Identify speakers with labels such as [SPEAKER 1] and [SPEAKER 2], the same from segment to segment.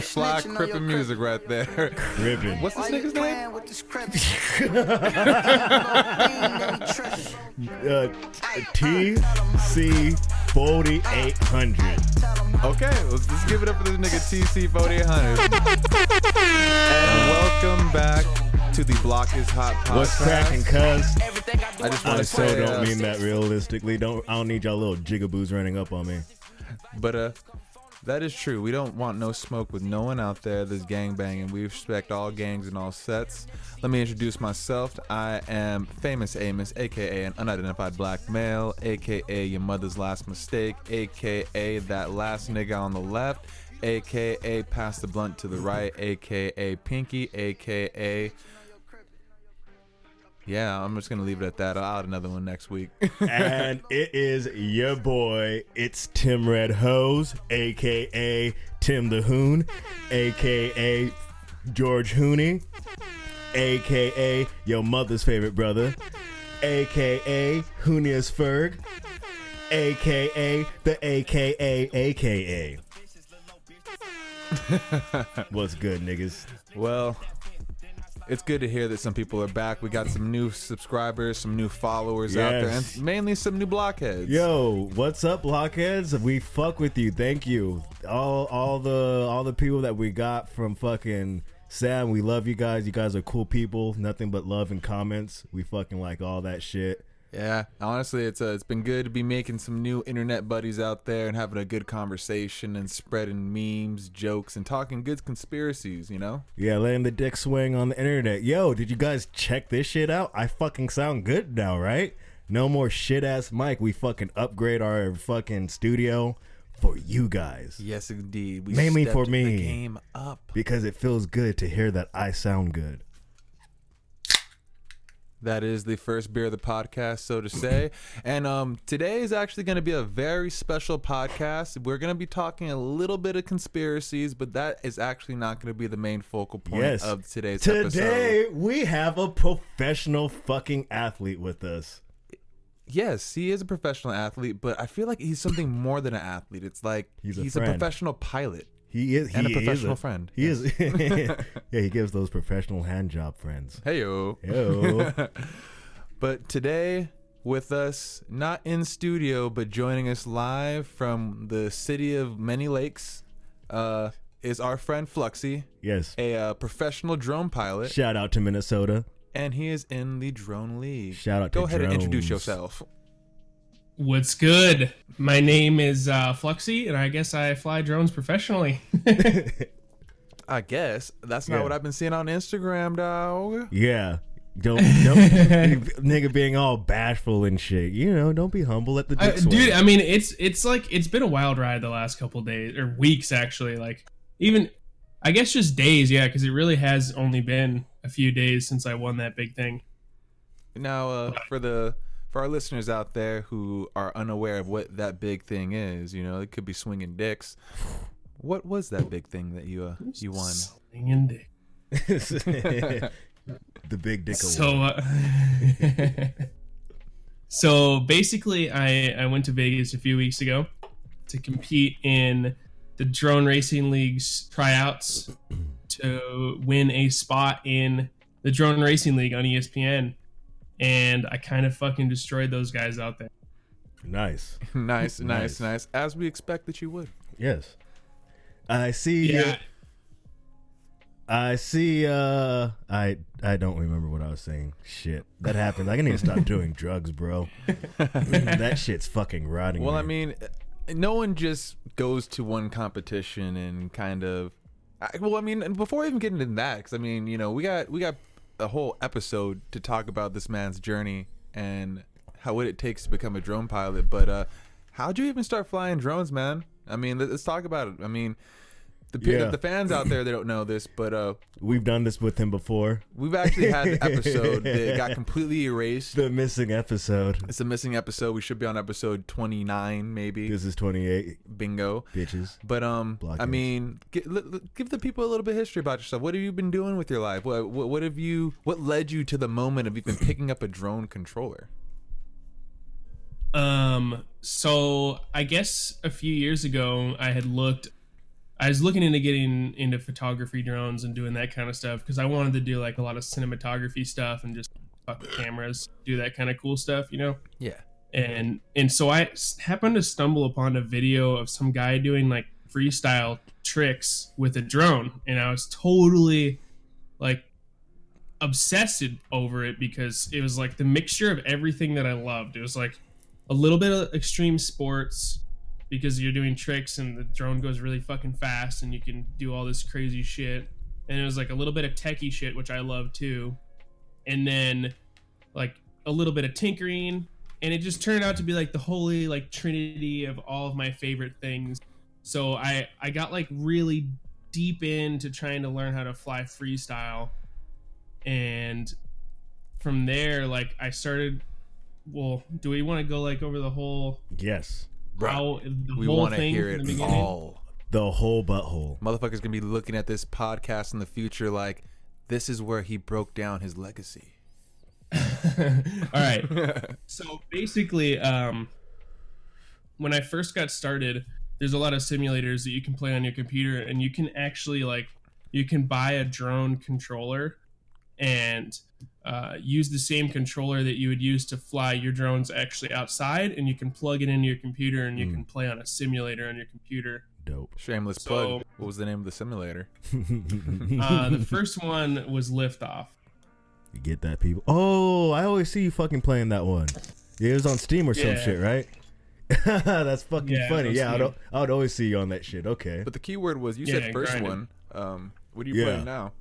[SPEAKER 1] That is some fly crippin' music right there.
[SPEAKER 2] Ribbon.
[SPEAKER 1] What's this nigga's name?
[SPEAKER 2] Uh, TC 4800.
[SPEAKER 1] Okay, let's just give it up for this nigga TC 4800. and welcome back to the Block is Hot podcast.
[SPEAKER 2] What's cracking, cuz?
[SPEAKER 1] I just want
[SPEAKER 2] I
[SPEAKER 1] to
[SPEAKER 2] so
[SPEAKER 1] say,
[SPEAKER 2] don't
[SPEAKER 1] uh,
[SPEAKER 2] mean that realistically. Don't I don't need y'all little jigaboos running up on me.
[SPEAKER 1] But uh, that is true. We don't want no smoke with no one out there that's gang banging. We respect all gangs and all sets. Let me introduce myself. I am famous Amos, aka an unidentified black male, aka your mother's last mistake, aka that last nigga on the left, aka pass the blunt to the right, aka Pinky, aka. Yeah, I'm just gonna leave it at that. I'll add another one next week.
[SPEAKER 2] and it is your boy. It's Tim Red Hose, aka Tim the Hoon, aka George Hooney, aka your mother's favorite brother, aka Hoonius Ferg, aka the AKA AKA. What's good, niggas?
[SPEAKER 1] Well, it's good to hear that some people are back. We got some new subscribers, some new followers out there, and mainly some new blockheads.
[SPEAKER 2] Yo, what's up, blockheads? We fuck with you. Thank you. All all the all the people that we got from fucking Sam. We love you guys. You guys are cool people. Nothing but love and comments. We fucking like all that shit.
[SPEAKER 1] Yeah, honestly, it's uh, it's been good to be making some new internet buddies out there and having a good conversation and spreading memes, jokes, and talking good conspiracies. You know.
[SPEAKER 2] Yeah, letting the dick swing on the internet. Yo, did you guys check this shit out? I fucking sound good now, right? No more shit ass mic. We fucking upgrade our fucking studio for you guys
[SPEAKER 1] Yes, indeed. We
[SPEAKER 2] Mainly for me.
[SPEAKER 1] game up.
[SPEAKER 2] because it feels good to hear that I sound good.
[SPEAKER 1] That is the first beer of the podcast, so to say. And um, today is actually going to be a very special podcast. We're going to be talking a little bit of conspiracies, but that is actually not going to be the main focal point
[SPEAKER 2] Yes.
[SPEAKER 1] of today's episode.
[SPEAKER 2] Today we have a professional fucking athlete with us.
[SPEAKER 1] Yes, he is a professional athlete, but I feel like he's something more than an athlete. It's like
[SPEAKER 2] He's
[SPEAKER 1] he's,
[SPEAKER 2] a
[SPEAKER 1] a, professional pilot.
[SPEAKER 2] He is he
[SPEAKER 1] And a professional
[SPEAKER 2] is
[SPEAKER 1] friend.
[SPEAKER 2] He is Yeah, he gives those professional hand job friends.
[SPEAKER 1] Hey yo.
[SPEAKER 2] Yo.
[SPEAKER 1] But today with us, not in studio, but joining us live from the city of many lakes, uh, is our friend Fluxy,
[SPEAKER 2] yes.
[SPEAKER 1] a uh, professional drone pilot,
[SPEAKER 2] Shout out to Minnesota.
[SPEAKER 1] and he is in the drone league.
[SPEAKER 2] Shout out to Go
[SPEAKER 1] ahead and introduce yourself.
[SPEAKER 3] What's good? My name is uh, Fluxy, and I guess I fly drones professionally.
[SPEAKER 1] I guess that's not
[SPEAKER 2] Yeah.
[SPEAKER 1] what I've been seeing on Instagram, dog.
[SPEAKER 2] Yeah. Don't, don't nigga being all bashful and shit. You know, don't be humble at the
[SPEAKER 3] I, dude, I mean, it's it's like it's been a wild ride the last couple days or weeks actually. Like even, I guess just days, yeah, because it really has only been a few days since I won that big thing.
[SPEAKER 1] Now, uh, for the for our listeners out there who are unaware of what that big thing is, you know, it could be swinging dicks. What was that big thing that you uh, you won?
[SPEAKER 3] Slinging dick.
[SPEAKER 2] the big dick award.
[SPEAKER 3] So, uh, so basically, I I went to Vegas a few weeks ago to compete in the drone racing league's tryouts to win a spot in the drone racing league on ESPN, and I kind of fucking destroyed those guys out there.
[SPEAKER 2] nice.
[SPEAKER 1] nice, nice,
[SPEAKER 2] Nice.
[SPEAKER 1] nice. As we expect that you would.
[SPEAKER 2] Yes. I see
[SPEAKER 3] Yeah,
[SPEAKER 2] you. I see uh I I don't remember what I was saying. Shit. That happens. I need to stop doing drugs, bro. that shit's fucking rotting.
[SPEAKER 1] Well, I mean, no one just goes to one competition and kind of. I, well, I mean, and before even getting into that, because I mean, you know, we got we got a whole episode to talk about this man's journey and how what it takes to become a drone pilot. But uh how'd you even start flying drones, man? I mean, let- let's talk about it. I mean, the
[SPEAKER 2] Yeah.
[SPEAKER 1] the fans out there they don't know this, but uh
[SPEAKER 2] We've done this with him before.
[SPEAKER 1] we've actually had an episode that got completely erased.
[SPEAKER 2] The missing episode.
[SPEAKER 1] It's a missing episode. We should be on episode 29 maybe.
[SPEAKER 2] This is 28
[SPEAKER 1] Bingo.
[SPEAKER 2] bitches.
[SPEAKER 1] But um, I mean, gi- li- li- give the people a little bit of history about yourself. What have you been doing with your life? What, what what have you? What led you to the moment of even picking up a drone controller?
[SPEAKER 3] Um, so I guess a few years ago, I had looked I was looking into getting into photography drones and doing that kind of stuff because I wanted to do like a lot of cinematography stuff and just fuck with cameras, do that kind of cool stuff, you know.
[SPEAKER 1] Yeah.
[SPEAKER 3] And and so I happened to stumble upon a video of some guy doing like freestyle tricks with a drone, and I was totally like obsessed over it because it was like the mixture of everything that I loved. It was like a little bit of extreme sports because you're doing tricks and the drone goes really fucking fast and you can do all this crazy shit. And it was like a little bit of techie shit, which I love too. And then like a little bit of tinkering. And it just turned out to be like the holy like trinity of all of my favorite things. So I I got like really deep into trying to learn how to fly freestyle. And from there, like I started well, do we want to go like over the whole
[SPEAKER 2] Yes.
[SPEAKER 3] How the
[SPEAKER 1] We want to hear
[SPEAKER 3] from the
[SPEAKER 1] it all.
[SPEAKER 2] The whole butthole.
[SPEAKER 1] Motherfuckers gonna be looking at this podcast in the future like this is where he broke down his legacy.
[SPEAKER 3] All right. So basically, um, when I first got started, there's a lot of simulators that you can play on your computer, and you can actually like you can buy a drone controller and uh, use the same controller that you would use to fly your drones actually outside, and you can plug it into your computer, and you
[SPEAKER 2] Mm.
[SPEAKER 3] can play on a simulator on your computer.
[SPEAKER 2] Dope.
[SPEAKER 1] Shameless
[SPEAKER 3] So-
[SPEAKER 1] plug. What was the name of the simulator?
[SPEAKER 3] Uh, the first one was Liftoff.
[SPEAKER 2] You get that, people? Oh, I always see you fucking playing that one. Yeah, it was on Steam or some shit, right? That's fucking
[SPEAKER 3] Yeah,
[SPEAKER 2] funny. Yeah, I'd, I would always see you on that shit. Okay.
[SPEAKER 1] But the keyword was you
[SPEAKER 3] Yeah,
[SPEAKER 1] said first
[SPEAKER 3] grinding.
[SPEAKER 1] one. Um, what are you
[SPEAKER 2] Yeah.
[SPEAKER 1] playing now?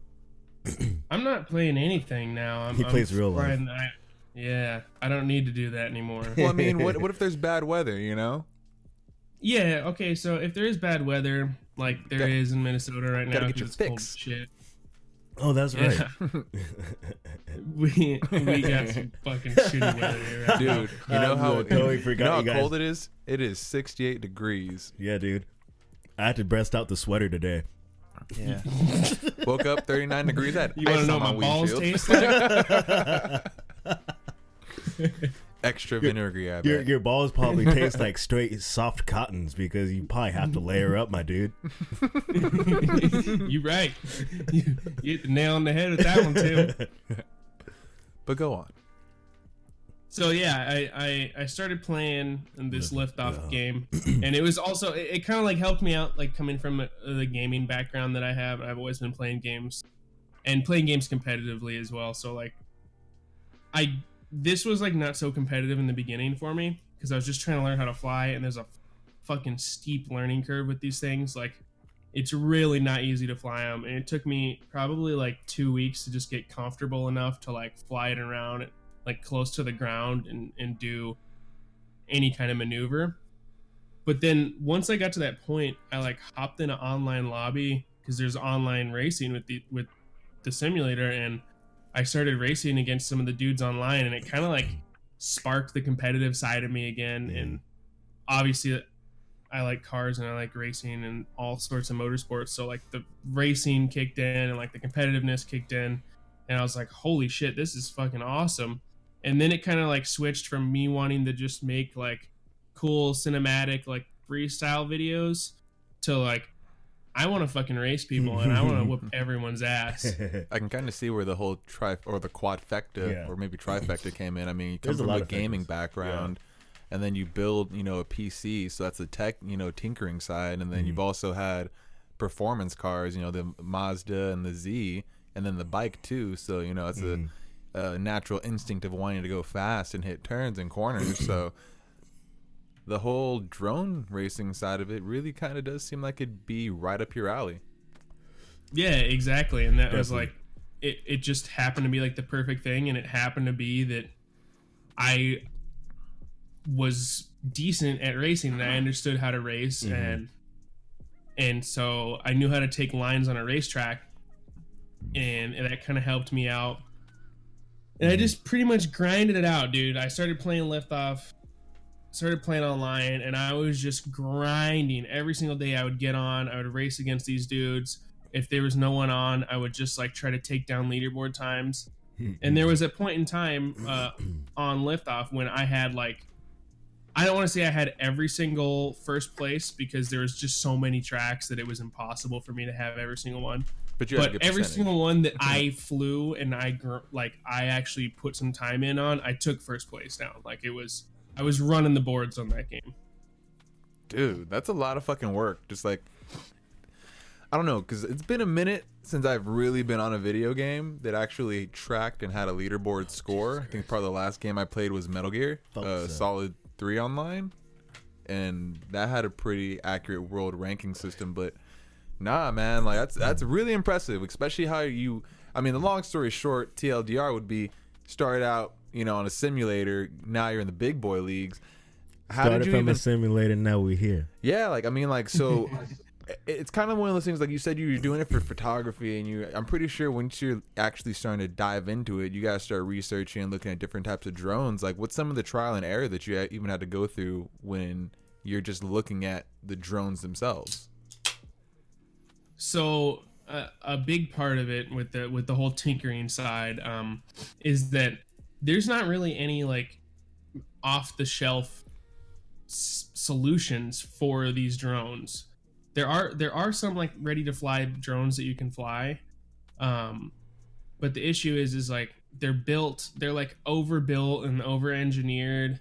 [SPEAKER 3] I'm not playing anything now. I'm,
[SPEAKER 2] He
[SPEAKER 3] I'm
[SPEAKER 2] plays real life.
[SPEAKER 3] I, yeah, I don't need to do that anymore.
[SPEAKER 1] Well, I mean, what what if there's bad weather? You know,
[SPEAKER 3] yeah, okay. So if there is bad weather, like there is
[SPEAKER 1] Gotta-
[SPEAKER 3] in Minnesota right now,
[SPEAKER 1] gotta get
[SPEAKER 3] 'cause
[SPEAKER 1] your
[SPEAKER 3] it's cold
[SPEAKER 1] fix.
[SPEAKER 3] as shit.
[SPEAKER 2] Oh, that's right.
[SPEAKER 3] Yeah, we we got some fucking shitty weather here. Right
[SPEAKER 1] dude. You know how
[SPEAKER 2] totally
[SPEAKER 1] you know how cold it is? It is 68 degrees.
[SPEAKER 2] yeah, dude. I had to breast out the sweater today.
[SPEAKER 1] Yeah. Woke up 39 degrees. I had
[SPEAKER 3] You want
[SPEAKER 1] ice
[SPEAKER 3] to know
[SPEAKER 1] on my
[SPEAKER 3] my balls
[SPEAKER 1] windshield.
[SPEAKER 3] taste like?
[SPEAKER 1] Extra vinegary. I
[SPEAKER 2] Your
[SPEAKER 1] bet.
[SPEAKER 2] your balls probably taste like straight soft cottons because you probably have to layer up, my dude.
[SPEAKER 3] you right. You, you hit the nail on the head with that one too.
[SPEAKER 1] But go on.
[SPEAKER 3] So yeah, I, I I started playing in this
[SPEAKER 2] Lift-
[SPEAKER 3] liftoff
[SPEAKER 2] yeah.
[SPEAKER 3] game, and it was also it, it kind of like helped me out, like coming from uh, the gaming background that I have. I've always been playing games, and playing games competitively as well. So like, I this was like not so competitive in the beginning for me because I was just trying to learn how to fly, and there's a fucking steep learning curve with these things. Like, it's really not easy to fly them, and it took me probably like two weeks to just get comfortable enough to like fly it around like close to the ground and, and do any kind of maneuver. But then once I got to that point, I like hopped in an online lobby because there's online racing with the with the simulator, and I started racing against some of the dudes online, and it kind of like sparked the competitive side of me again. And obviously, I like cars and I like racing and all sorts of motorsports. So like the racing kicked in and like the competitiveness kicked in, and I was like, holy shit, this is fucking awesome. And then it kind of like switched from me wanting to just make like cool cinematic like freestyle videos to like I want to fucking race people and I want to whoop everyone's ass.
[SPEAKER 1] I can kind of see where the whole tri or the quadfecta
[SPEAKER 2] Yeah.
[SPEAKER 1] or maybe trifecta came in. I mean, you come
[SPEAKER 2] There's a
[SPEAKER 1] from
[SPEAKER 2] lot
[SPEAKER 1] a
[SPEAKER 2] of
[SPEAKER 1] gaming
[SPEAKER 2] factors.
[SPEAKER 1] background, and then you build, you know, a PC. So that's the tech, you know, tinkering side, and then
[SPEAKER 2] Mm-hmm.
[SPEAKER 1] you've also had performance cars, you know, the Mazda and the Z, and then the bike too. So you know, it's
[SPEAKER 2] Mm-hmm.
[SPEAKER 1] a, a natural instinct of wanting to go fast and hit turns and corners. so the whole drone racing side of it really kind of does seem like it'd be right up your alley.
[SPEAKER 3] Yeah, exactly. And that was like it, it just happened to be like the perfect thing and it happened to be that I was decent at racing and I understood how to race
[SPEAKER 2] Mhm.
[SPEAKER 3] and and so I knew how to take lines on a racetrack and, and that kind of helped me out. And I just pretty much grinded it out, dude. I started playing liftoff, started playing online, and I was just grinding every single day. I would get on, I would race against these dudes. If there was no one on, I would just like try to take down leaderboard times. And there was a point in time uh, on liftoff when I had like I don't want to say I had every single first place because there was just so many tracks that it was impossible for me to have every single one.
[SPEAKER 1] But you had a
[SPEAKER 3] But every single one that I flew and I gr- like I actually put some time in on, I took first place down. Like it was, I was running the boards on that game.
[SPEAKER 1] Dude, that's a lot of fucking work. Just like I don't know, because it's been a minute since I've really been on a video game that actually tracked and had a leaderboard score. I think probably the last game I played was Metal Gear, uh,
[SPEAKER 2] so.
[SPEAKER 1] Solid Three Online, and that had a pretty accurate world ranking system. But nah, man, like that's that's really impressive, especially how you. I mean, the long story short, TLDR would be started out, you know, on a simulator. Now you're in the big boy leagues. How
[SPEAKER 2] Started
[SPEAKER 1] did you
[SPEAKER 2] from
[SPEAKER 1] even
[SPEAKER 2] a simulator, now we're here.
[SPEAKER 1] yeah, like I mean, like so, it's kind of one of those things. Like you said, you were doing it for photography, and you. I'm pretty sure once you're actually starting to dive into it, you gotta start researching and looking at different types of drones. Like, what's some of the trial and error that you even had to go through when you're just looking at the drones themselves?
[SPEAKER 3] So uh, a big part of it with the with the whole tinkering side um, is that there's not really any like off the shelf s- solutions for these drones. There are there are some like ready to fly drones that you can fly, um, but the issue is is like they're built they're like overbuilt and over engineered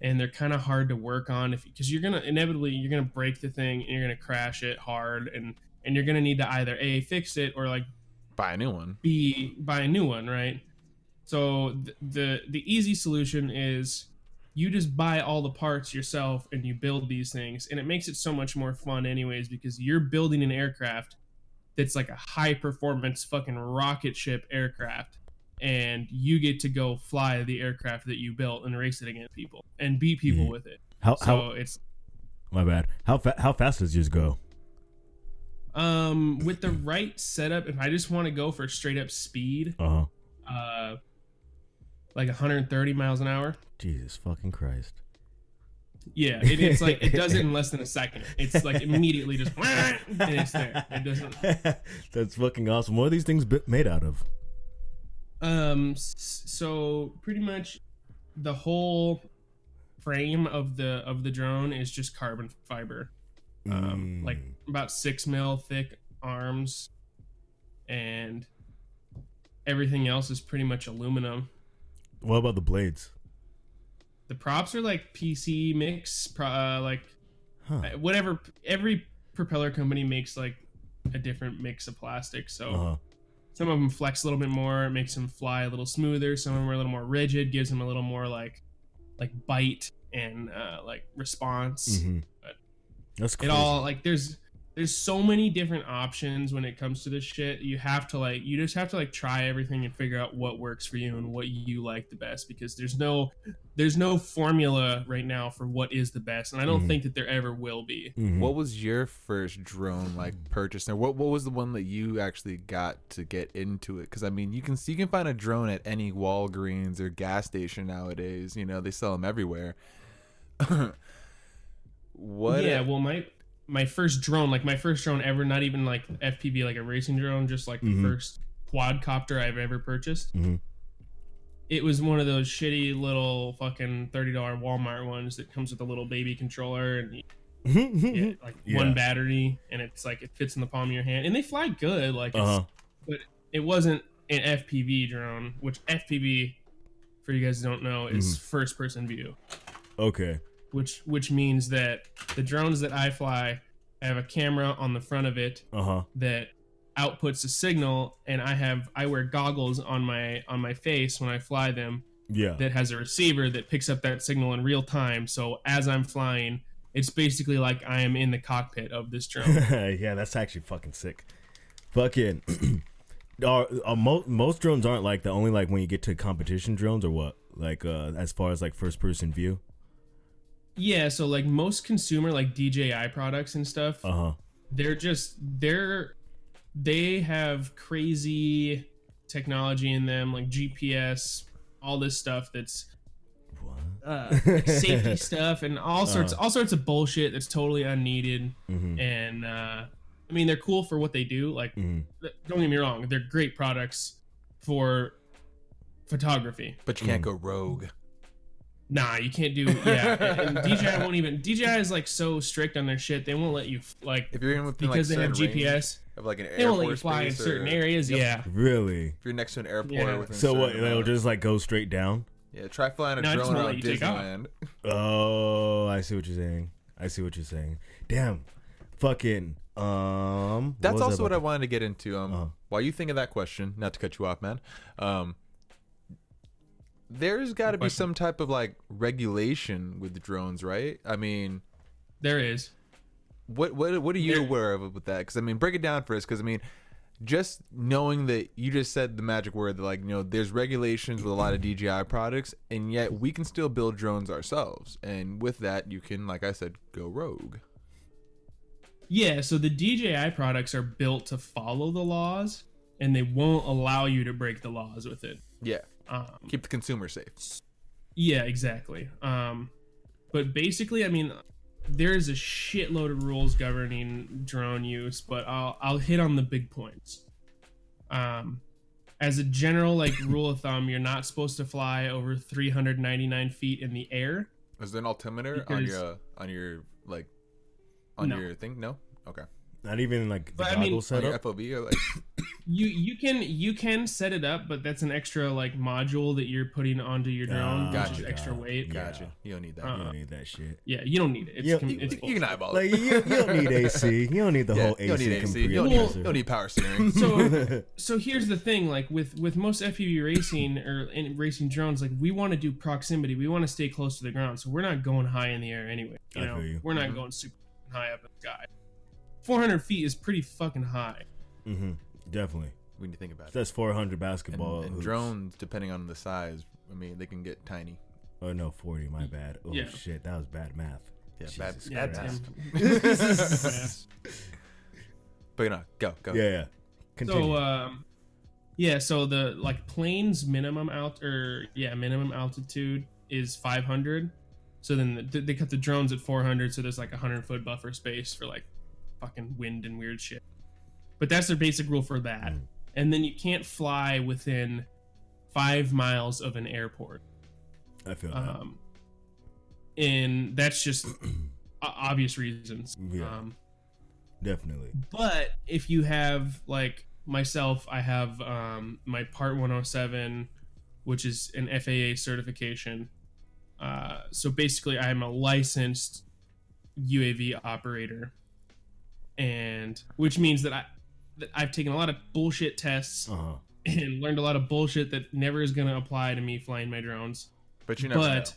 [SPEAKER 3] and they're kind of hard to work on if because you're gonna inevitably you're gonna break the thing and you're gonna crash it hard and and you're gonna need to either a fix it or like
[SPEAKER 1] Buy a new one.
[SPEAKER 3] b buy a new one right so th- the the easy solution is you just buy all the parts yourself and you build these things and it makes it so much more fun anyways because you're building an aircraft that's like a high performance fucking rocket ship aircraft and you get to go fly the aircraft that you built and race it against people and beat people
[SPEAKER 2] Mhm.
[SPEAKER 3] with it
[SPEAKER 2] How
[SPEAKER 3] so
[SPEAKER 2] how
[SPEAKER 3] it's
[SPEAKER 2] my bad. How fa- how fast does yours go?
[SPEAKER 3] Um with the right setup if i just want to go for straight up speed
[SPEAKER 2] Uh huh.
[SPEAKER 3] uh like 130 miles an hour
[SPEAKER 2] Jesus fucking Christ.
[SPEAKER 3] yeah it, it's like it does it in less than a second it's like immediately just and it's there it doesn't
[SPEAKER 2] That's fucking awesome. What are these things made out of?
[SPEAKER 3] um so pretty much the whole frame of the of the drone is just carbon fiber um
[SPEAKER 2] Mm.
[SPEAKER 3] like about six mil thick arms and everything else is pretty much aluminum
[SPEAKER 2] What about the blades?
[SPEAKER 3] the props are like pc mix pro, uh, like
[SPEAKER 2] Huh.
[SPEAKER 3] uh, whatever every propeller company makes like a different mix of plastic so
[SPEAKER 2] Uh huh.
[SPEAKER 3] some of them flex a little bit more makes them fly a little smoother some of them are a little more rigid gives them a little more like like bite and uh like response
[SPEAKER 2] hmm
[SPEAKER 3] but
[SPEAKER 2] That's
[SPEAKER 3] it
[SPEAKER 2] crazy.
[SPEAKER 3] all like there's there's so many different options when it comes to this shit you have to like you just have to like try everything and figure out what works for you and what you like the best because there's no there's no formula right now for what is the best and i don't
[SPEAKER 2] Mhm.
[SPEAKER 3] think that there ever will be
[SPEAKER 2] Mhm.
[SPEAKER 1] What was your first drone like purchase? And what what was the one that you actually got to get into it? Because I mean, you can see you can find a drone at any Walgreens or gas station nowadays. You know, they sell them everywhere. what?
[SPEAKER 3] yeah well my my first drone like my first drone ever not even like fpv like a racing drone just like
[SPEAKER 2] Mhm.
[SPEAKER 3] the first quadcopter i've ever purchased
[SPEAKER 2] Mhm.
[SPEAKER 3] it was one of those shitty little fucking $30 walmart ones that comes with a little baby controller and yeah, like
[SPEAKER 2] Yeah.
[SPEAKER 3] one battery and it's like it fits in the palm of your hand and they fly good like it's,
[SPEAKER 2] Uh-huh.
[SPEAKER 3] but it wasn't an fpv drone which fpv for you guys who don't know is
[SPEAKER 2] Mhm.
[SPEAKER 3] first person view
[SPEAKER 2] Okay.
[SPEAKER 3] Which which means that the drones that i fly have a camera on the front of it
[SPEAKER 2] Uh huh.
[SPEAKER 3] that outputs a signal and i have i wear goggles on my on my face when i fly them
[SPEAKER 2] Yeah.
[SPEAKER 3] that has a receiver that picks up that signal in real time so as i'm flying it's basically like i am in the cockpit of this drone
[SPEAKER 2] yeah, that's actually fucking sick. Fucking. are, are mo- most drones aren't like the only like when you get to competition drones or what? Like uh as far as like first person view.
[SPEAKER 3] Yeah so like most consumer like dji products and stuff
[SPEAKER 2] Uh huh.
[SPEAKER 3] they're just they're they have crazy technology in them like gps all this stuff that's uh, like safety stuff and all sorts all sorts of bullshit that's totally unneeded
[SPEAKER 2] Mm-hmm.
[SPEAKER 3] and uh i mean they're cool for what they do like
[SPEAKER 2] Mm-hmm.
[SPEAKER 3] don't get me wrong they're great products for photography
[SPEAKER 1] But you can't go rogue.
[SPEAKER 3] Nah, you can't do yeah. and and DJI won't even. DJI is like so strict on their shit. They won't let you like
[SPEAKER 1] If you're in within like
[SPEAKER 3] because they have
[SPEAKER 1] certain
[SPEAKER 3] GPS.
[SPEAKER 1] of like an
[SPEAKER 3] They won't let you fly in certain
[SPEAKER 1] or-
[SPEAKER 3] areas.
[SPEAKER 1] Yep.
[SPEAKER 3] Yeah.
[SPEAKER 2] Really?
[SPEAKER 1] If you're next to an airport,
[SPEAKER 3] Yeah.
[SPEAKER 1] within
[SPEAKER 2] So what?
[SPEAKER 1] certain
[SPEAKER 2] It'll
[SPEAKER 1] amount-
[SPEAKER 2] just like go straight down?
[SPEAKER 1] yeah. Try flying a
[SPEAKER 3] No,
[SPEAKER 1] drone
[SPEAKER 3] won't
[SPEAKER 1] around
[SPEAKER 3] let you take off.
[SPEAKER 1] Disneyland.
[SPEAKER 2] Oh, I see what you're saying. I see what you're saying. Damn. Fucking. Um.
[SPEAKER 1] That's
[SPEAKER 2] was
[SPEAKER 1] also what I wanted to get into. Um,
[SPEAKER 2] Uh-huh.
[SPEAKER 1] while you think of that question, not to cut you off, man. Um, there's got to be some type of like regulation with drones, right? I mean,
[SPEAKER 3] There is.
[SPEAKER 1] what what what are you
[SPEAKER 3] There-
[SPEAKER 1] aware of with that? Because I mean, break it down for us. Because I mean, just knowing that you just said the magic word, that, like you know, there's regulations with a lot of DJI products, and yet we can still build drones ourselves. And with that, you can, like I said, go rogue.
[SPEAKER 3] Yeah, so the DJI products are built to follow the laws, and they won't allow you to break the laws with it.
[SPEAKER 1] Yeah,
[SPEAKER 3] Um,
[SPEAKER 1] keep the consumer safe.
[SPEAKER 3] yeah, exactly. Um, but basically, I mean, there's a shitload of rules governing drone use, but I'll I'll hit on the big points. Um, as a general like rule of thumb, you're not supposed to fly over 399 feet in the air.
[SPEAKER 1] Is there an altimeter on your on your like on
[SPEAKER 3] No.
[SPEAKER 1] your thing? No. Okay.
[SPEAKER 2] Not even like the
[SPEAKER 3] But I mean-
[SPEAKER 1] On your
[SPEAKER 2] setup.
[SPEAKER 1] FOV or like
[SPEAKER 3] You you can you can set it up, but that's an extra like module that you're putting onto your drone, which is
[SPEAKER 1] Gotcha.
[SPEAKER 3] extra weight.
[SPEAKER 2] Yeah.
[SPEAKER 1] gotcha. You don't need that.
[SPEAKER 3] Uh,
[SPEAKER 2] you don't need that shit.
[SPEAKER 3] Yeah, you don't need it. It's,
[SPEAKER 2] Yeah,
[SPEAKER 3] com-
[SPEAKER 2] you-
[SPEAKER 3] it's
[SPEAKER 1] you, you can eyeball
[SPEAKER 2] Like
[SPEAKER 1] it.
[SPEAKER 2] you, you don't need AC. You don't need the
[SPEAKER 1] Yeah,
[SPEAKER 2] whole
[SPEAKER 1] you don't
[SPEAKER 2] AC,
[SPEAKER 1] need AC. You don't
[SPEAKER 2] compressor.
[SPEAKER 1] need, you don't need power steering.
[SPEAKER 3] so so here's the thing like with with most FPV racing or in racing drones like we want to do proximity we want to stay close to the ground so we're not going high in the air anyway you
[SPEAKER 2] I
[SPEAKER 3] know
[SPEAKER 2] you.
[SPEAKER 3] we're not
[SPEAKER 1] Mhm.
[SPEAKER 3] going super high up in the sky 400 feet is pretty fucking high
[SPEAKER 2] Mm-hmm. Definitely.
[SPEAKER 1] when you think about it.
[SPEAKER 2] That's 400 basketball.
[SPEAKER 1] and
[SPEAKER 2] hoops.
[SPEAKER 1] drones, depending on the size, I mean, they can get tiny.
[SPEAKER 2] Oh no, 40. My bad. Oh
[SPEAKER 3] Yeah.
[SPEAKER 2] shit, that was bad math.
[SPEAKER 1] Yeah,
[SPEAKER 2] Jesus
[SPEAKER 1] bad,
[SPEAKER 3] yeah
[SPEAKER 1] bad math. But you know, go go.
[SPEAKER 2] Yeah, yeah. Continue.
[SPEAKER 3] so um yeah so the like planes minimum alt or yeah minimum altitude is 500 so then the, they cut the drones at 400 so there's like a 100 foot buffer space for like fucking wind and weird shit but that's their basic rule for that
[SPEAKER 2] Mm.
[SPEAKER 3] and then you can't fly within five miles of an airport
[SPEAKER 2] I feel that.
[SPEAKER 3] um and that's just obvious reasons
[SPEAKER 2] Yeah.
[SPEAKER 3] um
[SPEAKER 2] Definitely.
[SPEAKER 3] but if you have like myself, I have um, my Part 107, which is an FAA certification. Uh, so basically, I'm a licensed UAV operator, and which means that I that I've taken a lot of bullshit tests
[SPEAKER 2] Uh huh.
[SPEAKER 3] and learned a lot of bullshit that never is going to apply to me flying my drones.
[SPEAKER 1] But you never
[SPEAKER 3] But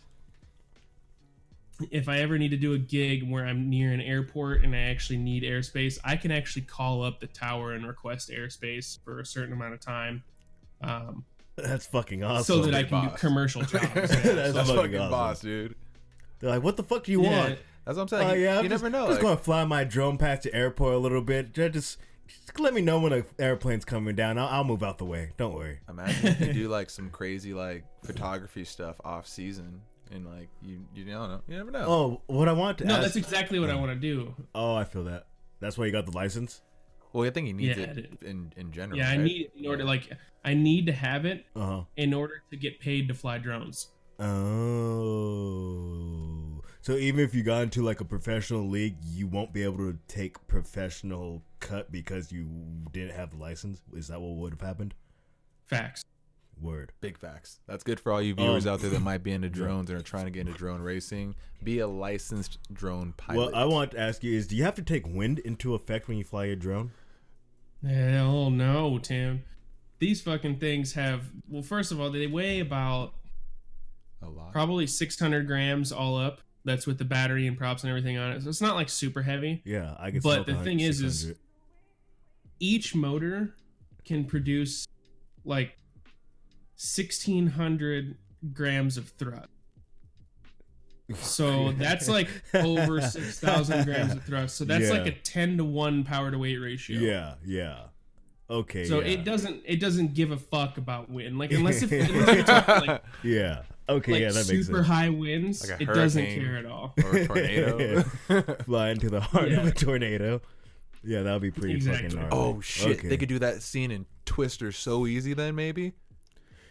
[SPEAKER 3] if I ever need to do a gig where I'm near an airport and I actually need airspace, I can actually call up the tower and request airspace for a certain amount of time, um,
[SPEAKER 2] That's fucking awesome.
[SPEAKER 3] so that I
[SPEAKER 1] Big
[SPEAKER 3] can do commercial jobs.
[SPEAKER 2] That's
[SPEAKER 1] That's
[SPEAKER 2] fucking
[SPEAKER 1] fucking
[SPEAKER 2] awesome.
[SPEAKER 1] boss, dude.
[SPEAKER 2] They're like, what the fuck do you
[SPEAKER 3] Yeah.
[SPEAKER 2] want?
[SPEAKER 1] That's what I'm saying. You
[SPEAKER 2] yeah,
[SPEAKER 1] you
[SPEAKER 2] I'm
[SPEAKER 1] never
[SPEAKER 2] just,
[SPEAKER 1] know.
[SPEAKER 2] Just
[SPEAKER 1] like-
[SPEAKER 2] gonna fly my drone past the airport a little bit. Just, just, just let me know when an airplane's coming down. I'll, I'll move out the way. Don't worry.
[SPEAKER 1] Imagine if you do like some crazy like photography stuff off season, and like you you don't know. You never know.
[SPEAKER 2] Oh, what I want to
[SPEAKER 3] no,
[SPEAKER 2] ask.
[SPEAKER 3] that's exactly what I want to do.
[SPEAKER 2] oh, I feel that. That's why you got the license.
[SPEAKER 1] Well, I think he needs
[SPEAKER 3] Yeah,
[SPEAKER 1] it
[SPEAKER 3] it-
[SPEAKER 1] in in general.
[SPEAKER 3] Yeah, I need it in order like I need to have it
[SPEAKER 2] Uh huh.
[SPEAKER 3] in order to get paid to fly drones.
[SPEAKER 2] Oh. So even if you got into like a professional league, you won't be able to take professional cut because you didn't have the license. Is that what would have happened?
[SPEAKER 3] Facts.
[SPEAKER 2] Word.
[SPEAKER 1] Big facts. That's good for all you viewers
[SPEAKER 2] Um,
[SPEAKER 1] out there that might be into drones and are trying to get into drone racing. Be a licensed drone pilot.
[SPEAKER 2] Well, I want to ask you: Is do you have to take wind into effect when you fly your drone?
[SPEAKER 3] Hell no, Tim. These fucking things have well, first of all, they weigh about
[SPEAKER 1] a lot.
[SPEAKER 3] probably 600 grams all up. That's with the battery and props and everything on it. So it's not like super heavy.
[SPEAKER 2] Yeah, I get.
[SPEAKER 3] But the thing is, is- Each motor can produce like 1600 grams of thrust. So that's like over 6000 grams of thrust. So that's
[SPEAKER 2] Yeah.
[SPEAKER 3] like a 10 to 1 power to weight ratio.
[SPEAKER 2] Yeah, yeah. Okay.
[SPEAKER 3] So
[SPEAKER 2] yeah.
[SPEAKER 3] it doesn't it doesn't give a fuck about wind. Like unless if unless you're talking like,
[SPEAKER 2] Yeah. Okay.
[SPEAKER 3] like
[SPEAKER 2] yeah, that makes
[SPEAKER 3] super
[SPEAKER 2] sense.
[SPEAKER 3] high winds,
[SPEAKER 1] Like a
[SPEAKER 3] it doesn't care at all.
[SPEAKER 1] or a tornado.
[SPEAKER 2] Fly into the heart of a tornado. Yeah, that would be pretty
[SPEAKER 3] Exactly.
[SPEAKER 2] fucking gnarly.
[SPEAKER 1] oh shit!
[SPEAKER 2] Okay.
[SPEAKER 1] They could do that scene in Twister so easy. Then maybe.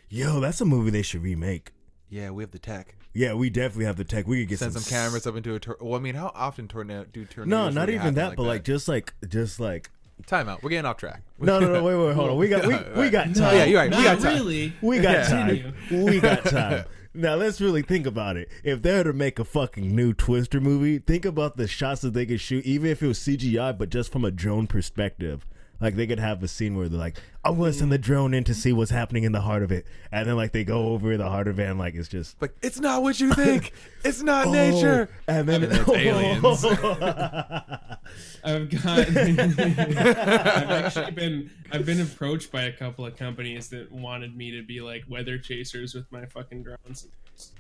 [SPEAKER 2] Yo, that's a movie they should remake.
[SPEAKER 1] Yeah, we have the tech.
[SPEAKER 2] Yeah, we definitely have the tech. We could get
[SPEAKER 1] Send
[SPEAKER 2] some,
[SPEAKER 1] some cameras up into a. Tor- well, I mean, how often tornado do tornadoes?
[SPEAKER 2] No, not
[SPEAKER 1] really
[SPEAKER 2] even
[SPEAKER 1] happen
[SPEAKER 2] that, but like just like just like
[SPEAKER 1] time out. We're getting off track.
[SPEAKER 2] no, no, no. Wait, wait, hold on. We got we, we got
[SPEAKER 3] No,
[SPEAKER 2] time.
[SPEAKER 1] yeah, you're right. We got time.
[SPEAKER 3] really.
[SPEAKER 2] We got
[SPEAKER 1] Yeah.
[SPEAKER 2] time. We got time. Now let's really think about it. If they were to make a fucking new Twister movie, think about the shots that they could shoot, even if it was CGI, but just from a drone perspective. Like they could have a scene where they're like, "I'm gonna send the drone in to see what's happening in the heart of it," and then like they go over the heart of it, and like it's just
[SPEAKER 1] Like it's not what you think. it's not
[SPEAKER 2] oh,
[SPEAKER 1] nature.
[SPEAKER 2] and then
[SPEAKER 1] And it's aliens.
[SPEAKER 3] I've got. I've actually been. I've been approached by a couple of companies that wanted me to be like weather chasers with my fucking drones.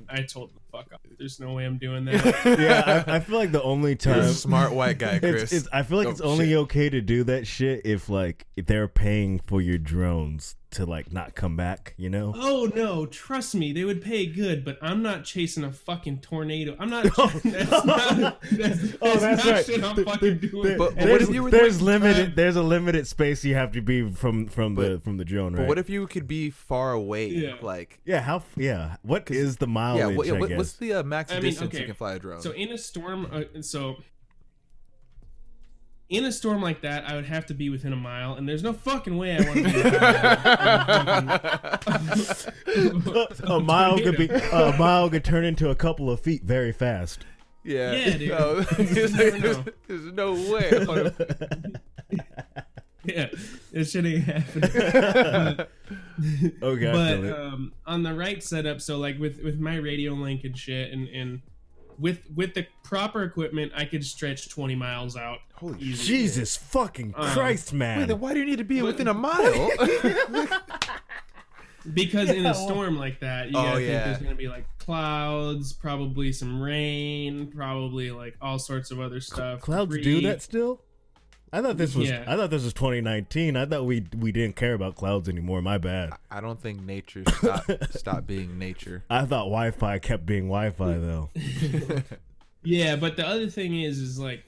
[SPEAKER 3] I told them fuck off. There's no way I'm doing that.
[SPEAKER 2] yeah, I, I feel like the only
[SPEAKER 1] You're
[SPEAKER 2] time
[SPEAKER 1] a smart white guy, Chris.
[SPEAKER 2] It's, it's, I feel like
[SPEAKER 1] Oh,
[SPEAKER 2] it's only
[SPEAKER 1] shit.
[SPEAKER 2] okay to do that shit if like if they're paying for your drones to like not come back, you know?
[SPEAKER 3] Oh no, trust me, they would pay good, but I'm not chasing a fucking tornado. I'm not. that's not. That's,
[SPEAKER 2] Oh, that's
[SPEAKER 3] not
[SPEAKER 2] right.
[SPEAKER 3] shit I'm
[SPEAKER 2] Th-
[SPEAKER 3] fucking
[SPEAKER 2] th-
[SPEAKER 3] doing.
[SPEAKER 2] th-
[SPEAKER 1] But- but
[SPEAKER 2] there's,
[SPEAKER 1] what if you were
[SPEAKER 2] there's
[SPEAKER 1] the-
[SPEAKER 2] limited uh, there's a limited space you have to be from from the from the drone, right?
[SPEAKER 1] But what if you could be far away?
[SPEAKER 3] Yeah.
[SPEAKER 1] Like,
[SPEAKER 2] yeah, how f- yeah, what is the mileage?
[SPEAKER 1] yeah. What,
[SPEAKER 2] I
[SPEAKER 1] what-
[SPEAKER 2] guess?
[SPEAKER 1] What's the uh, max
[SPEAKER 3] I mean,
[SPEAKER 1] distance
[SPEAKER 3] okay.
[SPEAKER 1] you can fly a drone?
[SPEAKER 3] So in a storm, uh, so in a storm like that, I would have to be within a mile, and there's no fucking way I want to be. within
[SPEAKER 2] a mile could be a mile could turn into a couple of feet very fast.
[SPEAKER 1] yeah.
[SPEAKER 3] Yeah, dude.
[SPEAKER 1] No, there's,
[SPEAKER 3] never
[SPEAKER 1] there's, there's no way.
[SPEAKER 3] Yeah, it should ain't happening.
[SPEAKER 2] Okay, I
[SPEAKER 3] but um, on the right setup, so like with with my radio link and shit, and and with with the proper equipment, I could stretch 20 miles out.
[SPEAKER 1] Holy
[SPEAKER 3] easy.
[SPEAKER 2] Jesus fucking
[SPEAKER 3] Um,
[SPEAKER 2] Christ,
[SPEAKER 1] Wait,
[SPEAKER 2] man!
[SPEAKER 1] then why do you need to be within a mile?
[SPEAKER 3] Because in
[SPEAKER 2] Yeah,
[SPEAKER 3] a
[SPEAKER 2] well-
[SPEAKER 3] storm like that, you
[SPEAKER 1] Oh,
[SPEAKER 3] gotta think
[SPEAKER 1] yeah.
[SPEAKER 3] there's gonna be like clouds, probably some rain, probably like all sorts of other stuff.
[SPEAKER 2] Clouds do that still? I thought this was
[SPEAKER 3] Yeah.
[SPEAKER 2] I thought this was 2019. I thought we we didn't care about clouds anymore. My bad.
[SPEAKER 1] I don't think nature stopped stop being nature.
[SPEAKER 2] I thought Wi-Fi kept being Wi-Fi though.
[SPEAKER 3] Yeah, but the other thing is, is like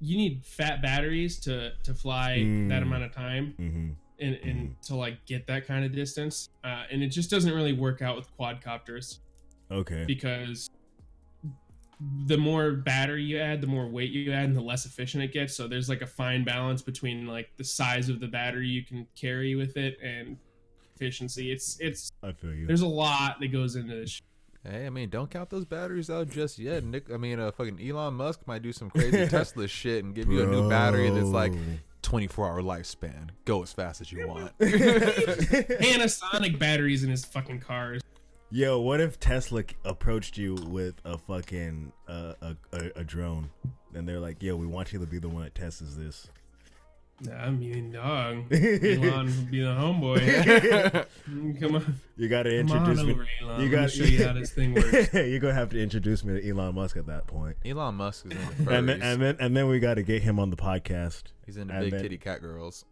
[SPEAKER 3] you need fat batteries to to fly
[SPEAKER 2] Mm.
[SPEAKER 3] that amount of time
[SPEAKER 2] hmm
[SPEAKER 3] and and to like get that kind of distance, uh, and it just doesn't really work out with quadcopters
[SPEAKER 2] Okay.
[SPEAKER 3] because the more battery you add, the more weight you add, and the less efficient it gets. So there's like a fine balance between like the size of the battery you can carry with it and efficiency. It's it's
[SPEAKER 2] I feel you.
[SPEAKER 3] there's a lot that goes into this.
[SPEAKER 1] Hey, I mean, don't count those batteries out just yet. Nick, I mean, uh, fucking Elon Musk might do some crazy Tesla shit and give you a new battery that's like 24 hour lifespan. Go as fast as you want.
[SPEAKER 3] Panasonic batteries in his fucking cars.
[SPEAKER 2] Yo, what if Tesla approached you with a fucking uh, a, a a drone, and they're like, "Yo, we want you to be the one that tests this."
[SPEAKER 3] Nah, I mean, dog. Elon would be the homeboy. Come on,
[SPEAKER 2] You got to
[SPEAKER 3] come on
[SPEAKER 2] introduce me.
[SPEAKER 3] over, Elon.
[SPEAKER 2] You
[SPEAKER 3] You got
[SPEAKER 2] got
[SPEAKER 3] to show you how this thing works.
[SPEAKER 2] You're gonna have to introduce me to Elon Musk at that point.
[SPEAKER 1] Elon Musk is into
[SPEAKER 2] And then,
[SPEAKER 1] furries.
[SPEAKER 2] and then and then we got to get him on the podcast.
[SPEAKER 1] He's into
[SPEAKER 2] and
[SPEAKER 1] big
[SPEAKER 2] then-
[SPEAKER 1] titty cat girls.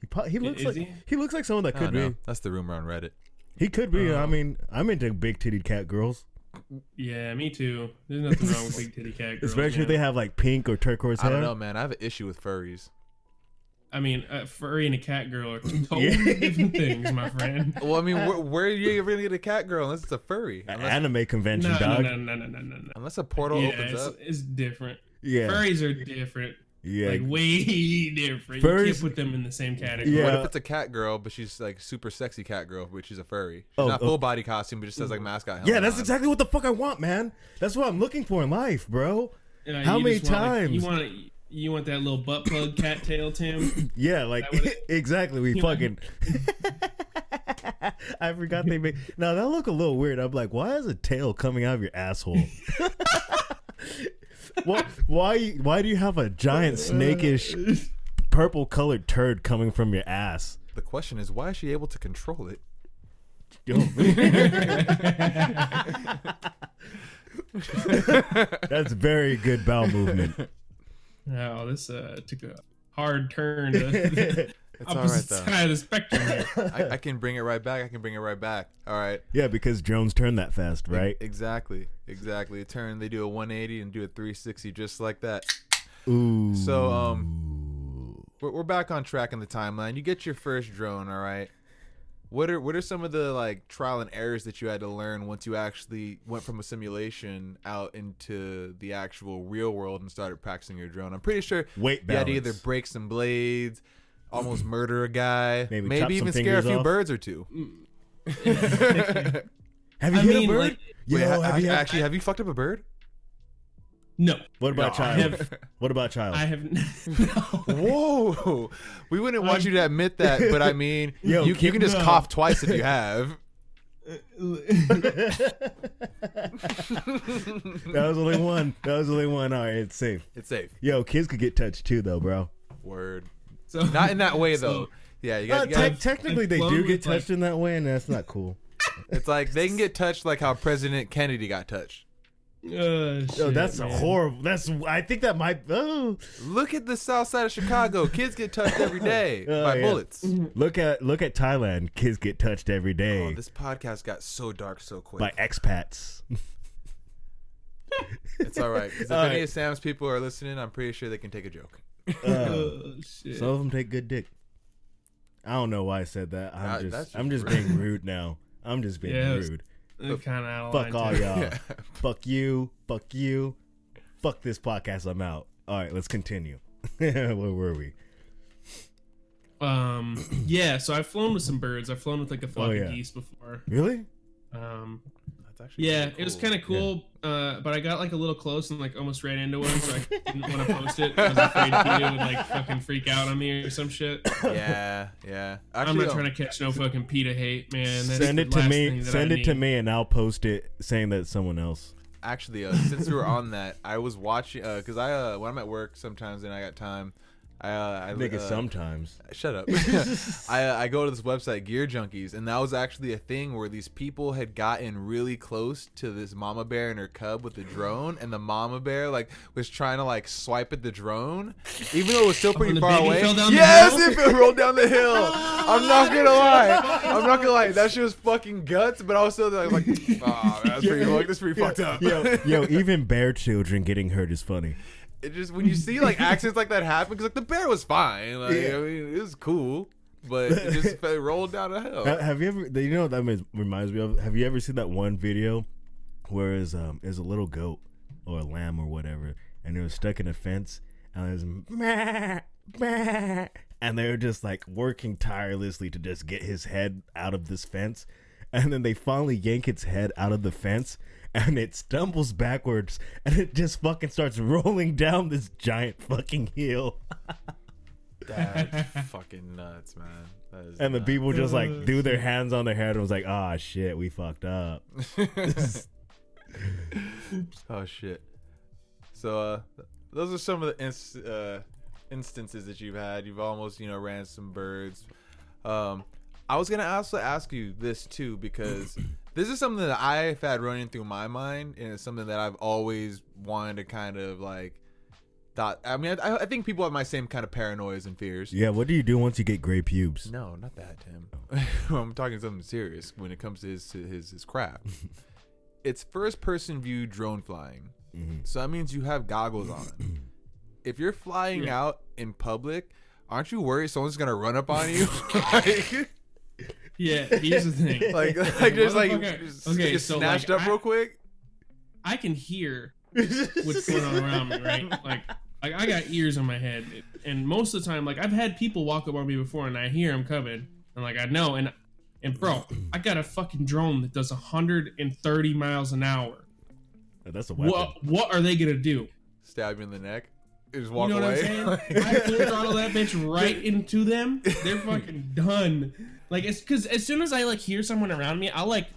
[SPEAKER 2] He, he looks
[SPEAKER 3] Is
[SPEAKER 2] like
[SPEAKER 3] he?
[SPEAKER 2] he? looks like someone that
[SPEAKER 1] I don't
[SPEAKER 2] could
[SPEAKER 1] know.
[SPEAKER 2] be.
[SPEAKER 1] That's the rumor on Reddit.
[SPEAKER 2] He could be. I
[SPEAKER 3] Oh.
[SPEAKER 2] mean, I'm into big titted cat girls,
[SPEAKER 3] Yeah, me too. There's nothing wrong with big titty cat girls.
[SPEAKER 2] especially if they have like pink or turquoise hair.
[SPEAKER 1] I don't know, man. I have an issue with furries.
[SPEAKER 3] I mean, a furry and a cat girl are totally
[SPEAKER 2] Yeah.
[SPEAKER 3] different things, my friend.
[SPEAKER 1] Well, I mean, where, where are you ever gonna get a cat girl unless it's a furry?
[SPEAKER 2] An anime convention,
[SPEAKER 3] No, no,
[SPEAKER 2] dog.
[SPEAKER 3] no, no, no, no, no, no.
[SPEAKER 1] unless a portal
[SPEAKER 3] Yeah,
[SPEAKER 1] opens
[SPEAKER 3] it's,
[SPEAKER 1] up.
[SPEAKER 3] it's different.
[SPEAKER 2] Yeah,
[SPEAKER 3] Furries are different.
[SPEAKER 2] Yeah.
[SPEAKER 3] Like way different. You
[SPEAKER 2] Furries-
[SPEAKER 3] can't put them in the same category.
[SPEAKER 2] Yeah.
[SPEAKER 1] What if it's a cat girl, but she's like super sexy cat girl, but she's a furry? She's
[SPEAKER 2] Oh,
[SPEAKER 1] not
[SPEAKER 2] oh.
[SPEAKER 1] full body costume, but just says like mascot.
[SPEAKER 2] yeah, that's
[SPEAKER 1] on.
[SPEAKER 2] exactly what the fuck I want, man. That's what I'm looking for in life, bro.
[SPEAKER 3] Uh, you know,
[SPEAKER 2] How many
[SPEAKER 3] just want, like,
[SPEAKER 2] times?
[SPEAKER 3] you want you want that little butt plug cattail, Tim?
[SPEAKER 2] Yeah, like
[SPEAKER 3] it-
[SPEAKER 2] exactly. We fucking. I forgot they made. Now that look a little weird. I'm like, why is a tail coming out of your asshole? What? Why? Why do you have a giant snakish purple colored turd coming from your ass?
[SPEAKER 1] The question is, why is she able to control it?
[SPEAKER 2] Yo. That's very good bowel movement.
[SPEAKER 3] Oh, this uh, took a hard turn to
[SPEAKER 1] It's all right
[SPEAKER 3] opposite
[SPEAKER 1] though.
[SPEAKER 3] side of the spectrum here.
[SPEAKER 1] I, I can bring it right back. I can bring it right back. All right.
[SPEAKER 2] Yeah, because drones turn that fast, right?
[SPEAKER 1] Exactly. Exactly. Turn. They do a 180 and do a 360 just like that.
[SPEAKER 2] Ooh.
[SPEAKER 1] So, um, We're, we're back on track in the timeline. You get your first drone. All right. What are what are some of the like trial and errors that you had to learn once you actually went from a simulation out into the actual real world and started practicing your drone? I'm pretty sure
[SPEAKER 2] Weight
[SPEAKER 1] you had to either
[SPEAKER 2] balance.
[SPEAKER 1] break some blades, almost murder a guy,
[SPEAKER 2] Maybe
[SPEAKER 1] maybe, even scare a few
[SPEAKER 2] off.
[SPEAKER 1] birds or two. Mm.
[SPEAKER 2] Have you
[SPEAKER 3] I
[SPEAKER 2] hit
[SPEAKER 3] mean,
[SPEAKER 2] a bird?
[SPEAKER 3] like-
[SPEAKER 2] Yo,
[SPEAKER 1] Wait, ha-
[SPEAKER 2] have you had-
[SPEAKER 1] actually, have you fucked up a bird?
[SPEAKER 3] No,
[SPEAKER 2] what about
[SPEAKER 1] No.
[SPEAKER 2] child?
[SPEAKER 3] Have-
[SPEAKER 2] what about child?
[SPEAKER 3] I have no.
[SPEAKER 1] Whoa, we wouldn't want you to admit that, but I mean,
[SPEAKER 2] Yo,
[SPEAKER 1] you, you can just
[SPEAKER 3] no.
[SPEAKER 1] cough twice if you have.
[SPEAKER 2] that was only one. That was only one. All right, it's safe.
[SPEAKER 1] It's safe.
[SPEAKER 2] Yo, kids could get touched too, though, bro.
[SPEAKER 1] Word.
[SPEAKER 3] So,
[SPEAKER 1] Not in that way though.
[SPEAKER 3] So,
[SPEAKER 1] yeah, you
[SPEAKER 2] Uh,
[SPEAKER 1] got. You
[SPEAKER 2] te- technically, they do get
[SPEAKER 3] with, like-
[SPEAKER 2] touched in that way, and that's not cool.
[SPEAKER 1] it's like they can get touched like how President Kennedy got touched.
[SPEAKER 3] uh,
[SPEAKER 2] Yo,
[SPEAKER 3] shit,
[SPEAKER 2] that's a horrible. That's. I think that might. Oh,
[SPEAKER 1] Look at the south side of Chicago. Kids get touched every day
[SPEAKER 2] Oh,
[SPEAKER 1] by
[SPEAKER 2] yeah.
[SPEAKER 1] bullets.
[SPEAKER 2] look at look at Thailand. Kids get touched every day
[SPEAKER 1] Oh, this podcast got so dark so quick.
[SPEAKER 2] by expats.
[SPEAKER 1] It's all right. if
[SPEAKER 2] All
[SPEAKER 1] any
[SPEAKER 2] right.
[SPEAKER 1] of Sam's people are listening, I'm pretty sure they can take a joke.
[SPEAKER 3] Oh, shit.
[SPEAKER 2] some of them take good dick. I don't know why I said that. I'm just.
[SPEAKER 1] that's
[SPEAKER 2] I'm
[SPEAKER 1] just
[SPEAKER 2] just
[SPEAKER 1] rude.
[SPEAKER 2] being rude now. I'm just being
[SPEAKER 3] Yeah, it was-
[SPEAKER 2] rude.
[SPEAKER 3] kind of
[SPEAKER 2] Fuck all y'all.
[SPEAKER 1] Yeah.
[SPEAKER 2] Fuck you. Fuck you. Fuck this podcast. I'm out. All right, let's continue. Where were we?
[SPEAKER 3] Um, yeah. So I've flown with some birds. I've flown with like a flock
[SPEAKER 2] Oh, yeah.
[SPEAKER 3] of geese before.
[SPEAKER 2] Really?
[SPEAKER 3] Um,
[SPEAKER 1] That's actually
[SPEAKER 3] yeah,
[SPEAKER 1] pretty
[SPEAKER 3] it was kind of cool. Uh, but I got like a little close and like almost ran into one, so I didn't want to post it. I was afraid PETA would like fucking freak out on me or some shit.
[SPEAKER 1] Yeah, yeah.
[SPEAKER 3] I'm not trying to catch no fucking PETA hate, man. That's
[SPEAKER 2] send it to me. Send
[SPEAKER 3] I
[SPEAKER 2] it to me, and I'll post it saying that someone else.
[SPEAKER 1] actually uh, since we were on that i was watching because i uh, when i'm at work sometimes and i got time i uh, i
[SPEAKER 2] Nigga,
[SPEAKER 1] uh,
[SPEAKER 2] sometimes.
[SPEAKER 1] shut up. I, uh, I go to this website gear junkies and that was actually a thing where these people had gotten really close to this mama bear and her cub with the drone and the mama bear like was trying to like swipe at the drone even though it was still pretty
[SPEAKER 3] the
[SPEAKER 1] far away.
[SPEAKER 3] fell down the
[SPEAKER 1] yes if it rolled down the hill. I'm not gonna lie. I'm not gonna lie. That shit was fucking guts but i was still like, like oh man, that's pretty like, that's pretty fucked up.
[SPEAKER 2] Yo, yo, even bear children getting hurt is funny.
[SPEAKER 1] It just when you see like accidents like that happen because like the bear was fine like
[SPEAKER 2] Yeah.
[SPEAKER 1] i mean it was cool but it just it rolled down a hill
[SPEAKER 2] Have you ever? You know what that reminds me of? Have you ever seen that one video where is um is a little goat or a lamb or whatever, and it was stuck in a fence, and it was meh, meh, and they were just like working tirelessly to just get his head out of this fence, and then they finally yank its head out of the fence. And it stumbles backwards, and it just fucking starts rolling down this giant fucking hill.
[SPEAKER 1] That's fucking nuts, man. That is
[SPEAKER 2] And the
[SPEAKER 1] nuts.
[SPEAKER 2] people just like
[SPEAKER 3] Oh,
[SPEAKER 2] threw their hands on their head and was like, "Ah, shit, we fucked up."
[SPEAKER 1] oh shit. So uh, those are some of the inst- uh, instances that you've had. You've almost you know ran some birds. Um, I was gonna also ask you this too because this is something that I've had running through my mind, and it's something that I've always wanted to kind of like. Thought. I mean, I, I think people have my same kind of paranoias and fears.
[SPEAKER 2] Yeah, what do you do once you get gray pubes?
[SPEAKER 1] No, not that, Tim. I'm talking something serious when it comes to his to his, his craft. it's first person view drone flying.
[SPEAKER 2] Mhm.
[SPEAKER 1] So that means you have goggles on. if you're flying
[SPEAKER 3] Yeah.
[SPEAKER 1] out in public, aren't you worried someone's gonna run up on you? like,
[SPEAKER 3] Yeah, here's the thing.
[SPEAKER 1] like, like just like
[SPEAKER 3] Motherfucker.
[SPEAKER 1] just
[SPEAKER 3] Okay,
[SPEAKER 1] get
[SPEAKER 3] so,
[SPEAKER 1] snatched
[SPEAKER 3] like,
[SPEAKER 1] up
[SPEAKER 3] I-
[SPEAKER 1] real quick.
[SPEAKER 3] I can hear what's going on around me, right? Like, like I got ears on my head, and most of the time, like I've had people walk up on me before, and I hear them coming, and like I know, and and bro, I got a fucking drone that does 130 miles an hour.
[SPEAKER 2] That's a weapon.
[SPEAKER 3] What what are they gonna do?
[SPEAKER 1] Stab you in the neck. You just
[SPEAKER 3] You
[SPEAKER 1] walk
[SPEAKER 3] know
[SPEAKER 1] away.
[SPEAKER 3] what I'm saying? I full throttle that bitch right into them. They're fucking done. Like it's because as soon as I like hear someone around me, I'll like.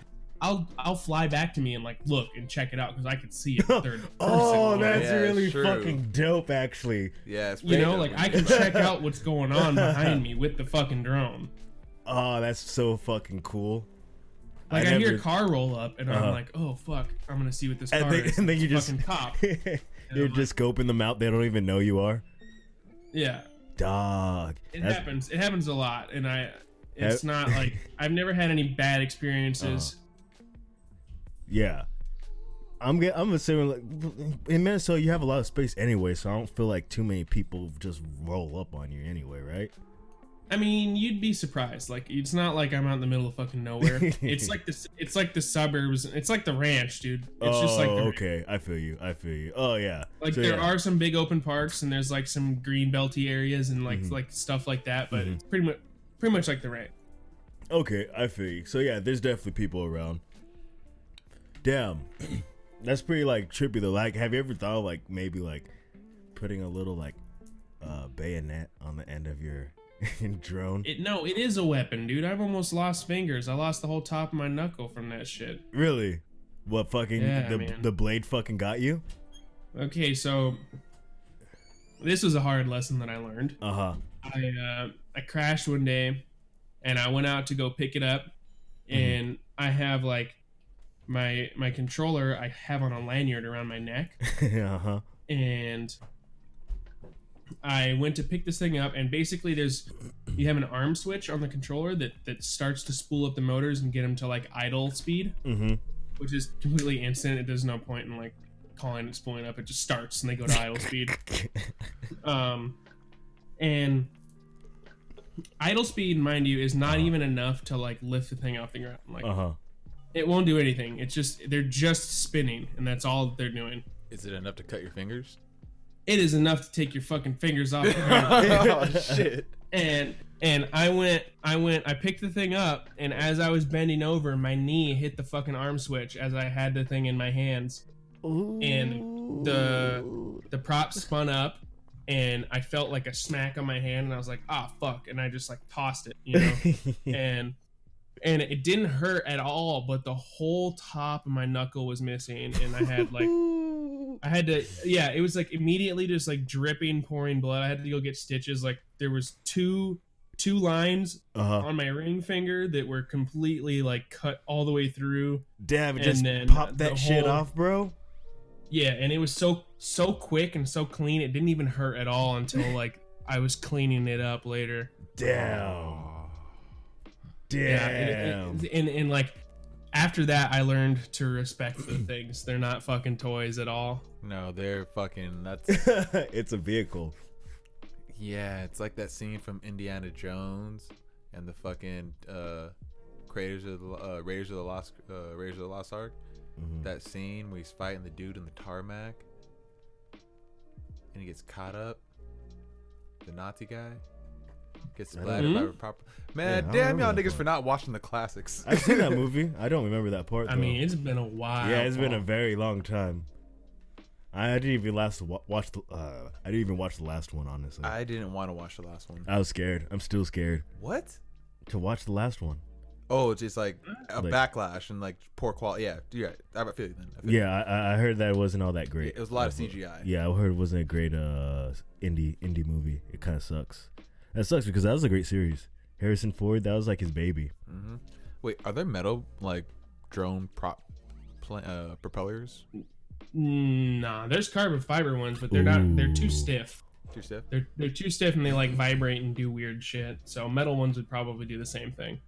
[SPEAKER 3] I'll I'll fly back to me and like look and check it out because I can see it third person.
[SPEAKER 2] oh, that's
[SPEAKER 1] Yeah,
[SPEAKER 2] really
[SPEAKER 1] true.
[SPEAKER 2] fucking dope, actually.
[SPEAKER 1] yeah, it's
[SPEAKER 3] You know,
[SPEAKER 1] pretty
[SPEAKER 3] like. I can check out what's going on behind me with the fucking drone.
[SPEAKER 2] Oh, that's so fucking cool.
[SPEAKER 3] Like I, hear
[SPEAKER 2] never-
[SPEAKER 3] a car roll up, and
[SPEAKER 2] Uh-huh.
[SPEAKER 3] I'm like, "Oh fuck, I'm gonna see what this
[SPEAKER 2] and
[SPEAKER 3] car
[SPEAKER 2] then,
[SPEAKER 3] is."
[SPEAKER 2] and then you just
[SPEAKER 3] a fucking cop.
[SPEAKER 2] you're
[SPEAKER 3] I'm
[SPEAKER 2] just scoping them out. They don't even know you are.
[SPEAKER 3] Yeah,
[SPEAKER 2] Dog.
[SPEAKER 3] it
[SPEAKER 2] That's-
[SPEAKER 3] happens. It happens a lot, and I. It's not like I've never had any bad experiences.
[SPEAKER 2] Yeah. I'm get, I'm assuming like in Minnesota you have a lot of space anyway, so I don't feel like too many people just roll up on you anyway, right?
[SPEAKER 3] I mean, you'd be surprised. Like, it's not like I'm out in the middle of fucking nowhere. it's like this. It's like the suburbs. It's like the ranch, dude. It's
[SPEAKER 2] oh,
[SPEAKER 3] just like the ranch.
[SPEAKER 2] okay. I feel you. I feel you. Oh yeah.
[SPEAKER 3] Like
[SPEAKER 2] So,
[SPEAKER 3] there
[SPEAKER 2] yeah.
[SPEAKER 3] are some big open parks, and there's like some green belty areas and like
[SPEAKER 2] Mhm.
[SPEAKER 3] like stuff like that. But
[SPEAKER 2] Mhm.
[SPEAKER 3] it's pretty much pretty much like the ranch.
[SPEAKER 2] Okay, I feel you. So yeah, there's definitely people around. Damn, that's pretty like trippy though. Like, have you ever thought of, like maybe like putting a little like uh bayonet on the end of your drone?
[SPEAKER 3] It no, it is a weapon, dude. I've almost lost fingers. I lost the whole top of my knuckle from that shit.
[SPEAKER 2] really? What fucking
[SPEAKER 3] Yeah,
[SPEAKER 2] the
[SPEAKER 3] man.
[SPEAKER 2] the blade fucking got you?
[SPEAKER 3] Okay, so this was a hard lesson that I learned.
[SPEAKER 2] Uh huh.
[SPEAKER 3] I uh, I crashed one day, and I went out to go pick it up, and I have like my my controller I have on a lanyard around my neck,
[SPEAKER 2] uh huh.
[SPEAKER 3] and I went to pick this thing up, and basically there's you have an arm switch on the controller that that starts to spool up the motors and get them to like idle speed,
[SPEAKER 2] Mm-hmm.
[SPEAKER 3] which is completely instant. There's no point in like calling it spooling up. It just starts and they go to idle speed. Um, and idle speed, mind you, is not
[SPEAKER 2] Uh-huh.
[SPEAKER 3] even enough to like lift the thing off the ground. Like
[SPEAKER 2] Uh huh.
[SPEAKER 3] it won't do anything. It's just they're just spinning, and that's all that they're doing.
[SPEAKER 1] Is it enough to cut your fingers?
[SPEAKER 3] It is enough to take your fucking fingers off
[SPEAKER 1] oh shit!
[SPEAKER 3] and and I went, I went, I picked the thing up, and as I was bending over, my knee hit the fucking arm switch as I had the thing in my hands. And the the prop spun up, and I felt like a smack on my hand, and I was like, ah, fuck, and I just like tossed it, you know, and and it didn't hurt at all, but the whole top of my knuckle was missing, and I had like. I had to, yeah, it was like immediately just like dripping, pouring blood. I had to go get stitches. Like there was two, two lines
[SPEAKER 2] uh huh.
[SPEAKER 3] on my ring finger that were completely like cut all the way through.
[SPEAKER 2] Damn,
[SPEAKER 3] and
[SPEAKER 2] just
[SPEAKER 3] the
[SPEAKER 2] that shit off, bro.
[SPEAKER 3] Yeah, and it was so so quick and so clean. It didn't even hurt at all until like I was cleaning it up later.
[SPEAKER 2] Damn.
[SPEAKER 3] Yeah,
[SPEAKER 2] Damn.
[SPEAKER 3] and, and, and, and like after that, I learned to respect the things. They're not fucking toys at all.
[SPEAKER 1] No, they're fucking. That's
[SPEAKER 2] it's a vehicle.
[SPEAKER 1] yeah. It's like that scene from Indiana Jones and the fucking uh, Raiders of the uh, Raiders of the Lost uh, Raiders of the Lost Ark.
[SPEAKER 2] Mhm.
[SPEAKER 1] That scene where he's fighting the dude in the tarmac, and he gets caught up. The Nazi guy gets
[SPEAKER 2] I don't
[SPEAKER 1] splattered by a proper. Man,
[SPEAKER 2] don't
[SPEAKER 1] damn y'all niggas
[SPEAKER 2] part.
[SPEAKER 1] for not watching the classics.
[SPEAKER 2] I've seen that movie. I don't remember that part.
[SPEAKER 3] I
[SPEAKER 2] though.
[SPEAKER 3] mean, it's been a while.
[SPEAKER 2] yeah, it's been a very long time. I didn't even last wa- watch the. Uh, I didn't even watch the last one. Honestly, I,
[SPEAKER 1] I didn't want to watch the last one.
[SPEAKER 2] I was scared. I'm still scared
[SPEAKER 1] What?
[SPEAKER 2] to watch the last one.
[SPEAKER 1] Oh, it's just like a
[SPEAKER 2] Like-
[SPEAKER 1] backlash and like poor quality. Yeah, yeah. I feel you then. I feel you.
[SPEAKER 2] Yeah, I, I heard that it wasn't all that great.
[SPEAKER 1] It was a lot of CGI.
[SPEAKER 2] Yeah, I heard it wasn't a great uh Indy Indy movie. It kind of sucks. That sucks because that was a great series. Harrison Ford, that was like his baby.
[SPEAKER 1] hmm Wait, are there metal like drone prop pla- uh, propellers?
[SPEAKER 3] Nah, there's carbon fiber ones, but they're not. They're too stiff.
[SPEAKER 1] Too stiff.
[SPEAKER 3] They're they're too stiff and they like vibrate and do weird shit. So metal ones would probably do the same thing.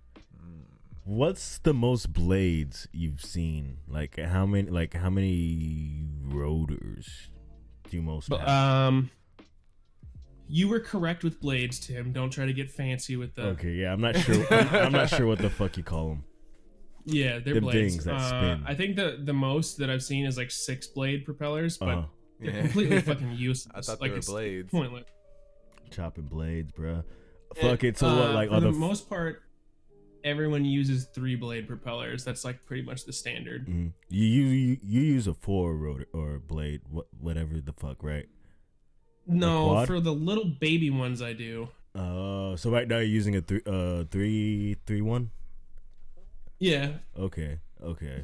[SPEAKER 2] What's the most blades you've seen? Like how many? Like how many rotors do you most
[SPEAKER 3] But
[SPEAKER 2] have?
[SPEAKER 3] um, you were correct with blades, Tim. Don't try to get fancy with the.
[SPEAKER 2] okay, yeah, I'm not sure. I'm, I'm not sure what the fuck you call them.
[SPEAKER 3] Yeah, they're
[SPEAKER 2] Them
[SPEAKER 3] blades.
[SPEAKER 2] things that
[SPEAKER 3] Uh,
[SPEAKER 2] spin.
[SPEAKER 3] I think the the most that I've seen is like six blade propellers, but
[SPEAKER 2] Uh,
[SPEAKER 3] they're
[SPEAKER 1] Yeah.
[SPEAKER 3] completely fucking useless.
[SPEAKER 1] I thought
[SPEAKER 3] like
[SPEAKER 1] they were
[SPEAKER 3] it's
[SPEAKER 1] blades.
[SPEAKER 3] pointless.
[SPEAKER 2] chopping blades, bruh. Fuck it. So
[SPEAKER 3] Uh,
[SPEAKER 2] what? Like
[SPEAKER 3] for
[SPEAKER 2] all
[SPEAKER 3] the
[SPEAKER 2] the. f-
[SPEAKER 3] most part, everyone uses three blade propellers. That's like pretty much the standard.
[SPEAKER 2] You, you you you use a four rotor or blade, whatever the fuck, right?
[SPEAKER 3] No, for the little baby ones, I do.
[SPEAKER 2] Uh, so right now you're using a three uh three three one.
[SPEAKER 3] Yeah,
[SPEAKER 2] Okay, okay.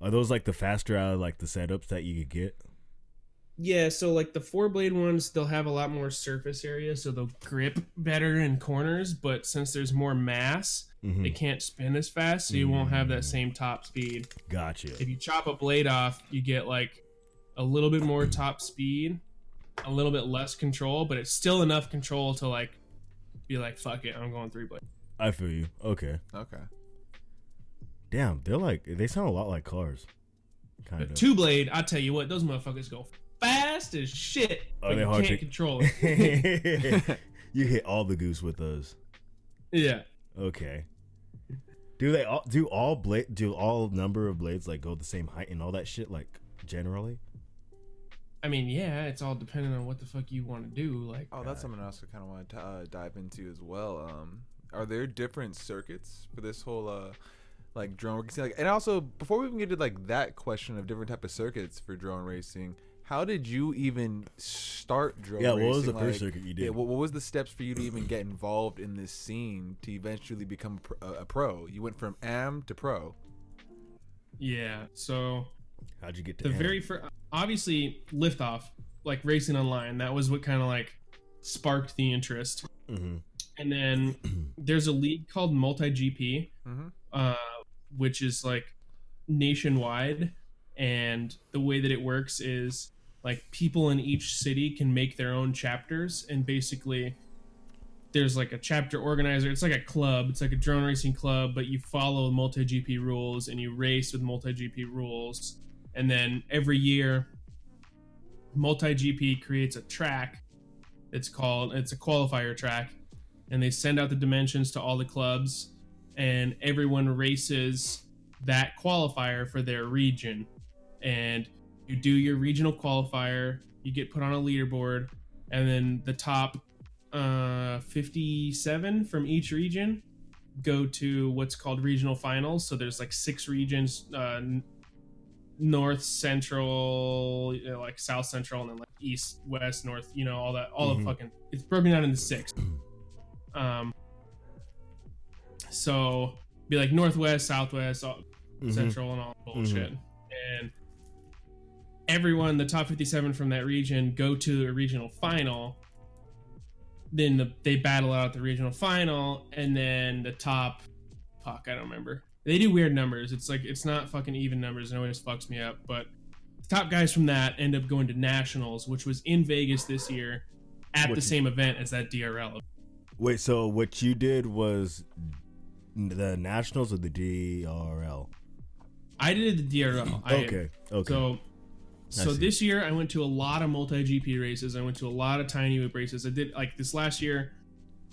[SPEAKER 2] Are those like the faster out of like the setups that you could get?
[SPEAKER 3] yeah. So like the four blade ones, they'll have a lot more surface area, so they'll grip better in corners. But since there's more mass,
[SPEAKER 2] Mhm.
[SPEAKER 3] they can't spin as fast, so you won't have
[SPEAKER 2] Mm.
[SPEAKER 3] that same top speed.
[SPEAKER 2] Gotcha.
[SPEAKER 3] If you chop a blade off, you get like a little bit more top speed, a little bit less control, but it's still enough control to like be like, fuck it, I'm going three blade.
[SPEAKER 2] I feel you. Okay.
[SPEAKER 1] Okay.
[SPEAKER 2] Damn, they're like they sound a lot like cars. Kind
[SPEAKER 3] But
[SPEAKER 2] of.
[SPEAKER 3] two blade, I tell you what, those motherfuckers go fast as shit.
[SPEAKER 2] Are
[SPEAKER 3] but
[SPEAKER 2] they
[SPEAKER 3] you
[SPEAKER 2] hard
[SPEAKER 3] can't
[SPEAKER 2] to-
[SPEAKER 3] control it.
[SPEAKER 2] You hit all the goose with those.
[SPEAKER 3] Yeah.
[SPEAKER 2] Okay. Do they all do all blade do all number of blades like go the same height and all that shit like generally?
[SPEAKER 3] I mean, yeah, it's all dependent on what the fuck you want to do. Like,
[SPEAKER 1] Oh, that's something else I kind of want to uh, dive into as well. Um, are there different circuits for this whole uh, like drone racing? Like, and also before we even get to like that question of different type of circuits for drone racing, how did you even start drone
[SPEAKER 2] Yeah,
[SPEAKER 1] racing?
[SPEAKER 2] what was the
[SPEAKER 1] Like,
[SPEAKER 2] first circuit you did?
[SPEAKER 1] Yeah, what, what was the steps for you to even get involved in this scene to eventually become a pro- a pro? You went from am to pro.
[SPEAKER 3] yeah. So
[SPEAKER 2] How'd you get to
[SPEAKER 3] the
[SPEAKER 2] M?
[SPEAKER 3] very first, obviously, liftoff, like racing online, that was what kind of like sparked the interest.
[SPEAKER 2] Mhm.
[SPEAKER 3] And then there's a league called Multi GP,
[SPEAKER 1] Mm-hmm.
[SPEAKER 3] uh, which is like nationwide. And the way that it works is like people in each city can make their own chapters, and basically there's like a chapter organizer. It's like a club. It's like a drone racing club, but you follow multi GP rules and you race with multi GP rules. And then every year, multi GP creates a track. It's called it's a qualifier track, and they send out the dimensions to all the clubs, and everyone races that qualifier for their region. And you do your regional qualifier, you get put on a leaderboard, and then the top uh, 57 from each region go to what's called regional finals. So there's like six regions uh, north, central, you know, like south central, and then like east, west, north, you know, all that, all
[SPEAKER 2] Mhm.
[SPEAKER 3] the fucking, it's broken down into six. Um, so be like northwest, southwest, all,
[SPEAKER 2] Mhm.
[SPEAKER 3] central, and all that bullshit. And everyone, the top 57 from that region, go to a regional final. Then the, they battle out the regional final, and then the top, fuck, I don't remember. They do weird numbers. It's like it's not fucking even numbers. and It always fucks me up. But the top guys from that end up going to nationals, which was in Vegas this year, at
[SPEAKER 2] Which
[SPEAKER 3] the
[SPEAKER 2] is-
[SPEAKER 3] same event as that DRL.
[SPEAKER 2] Wait, so what you did was the nationals or the DRL?
[SPEAKER 3] I did the DRL. I-
[SPEAKER 2] Okay, okay.
[SPEAKER 3] So, so
[SPEAKER 2] see.
[SPEAKER 3] this year I went to a lot of multi GP races. I went to a lot of Tiny Whoop races. I did like this last year.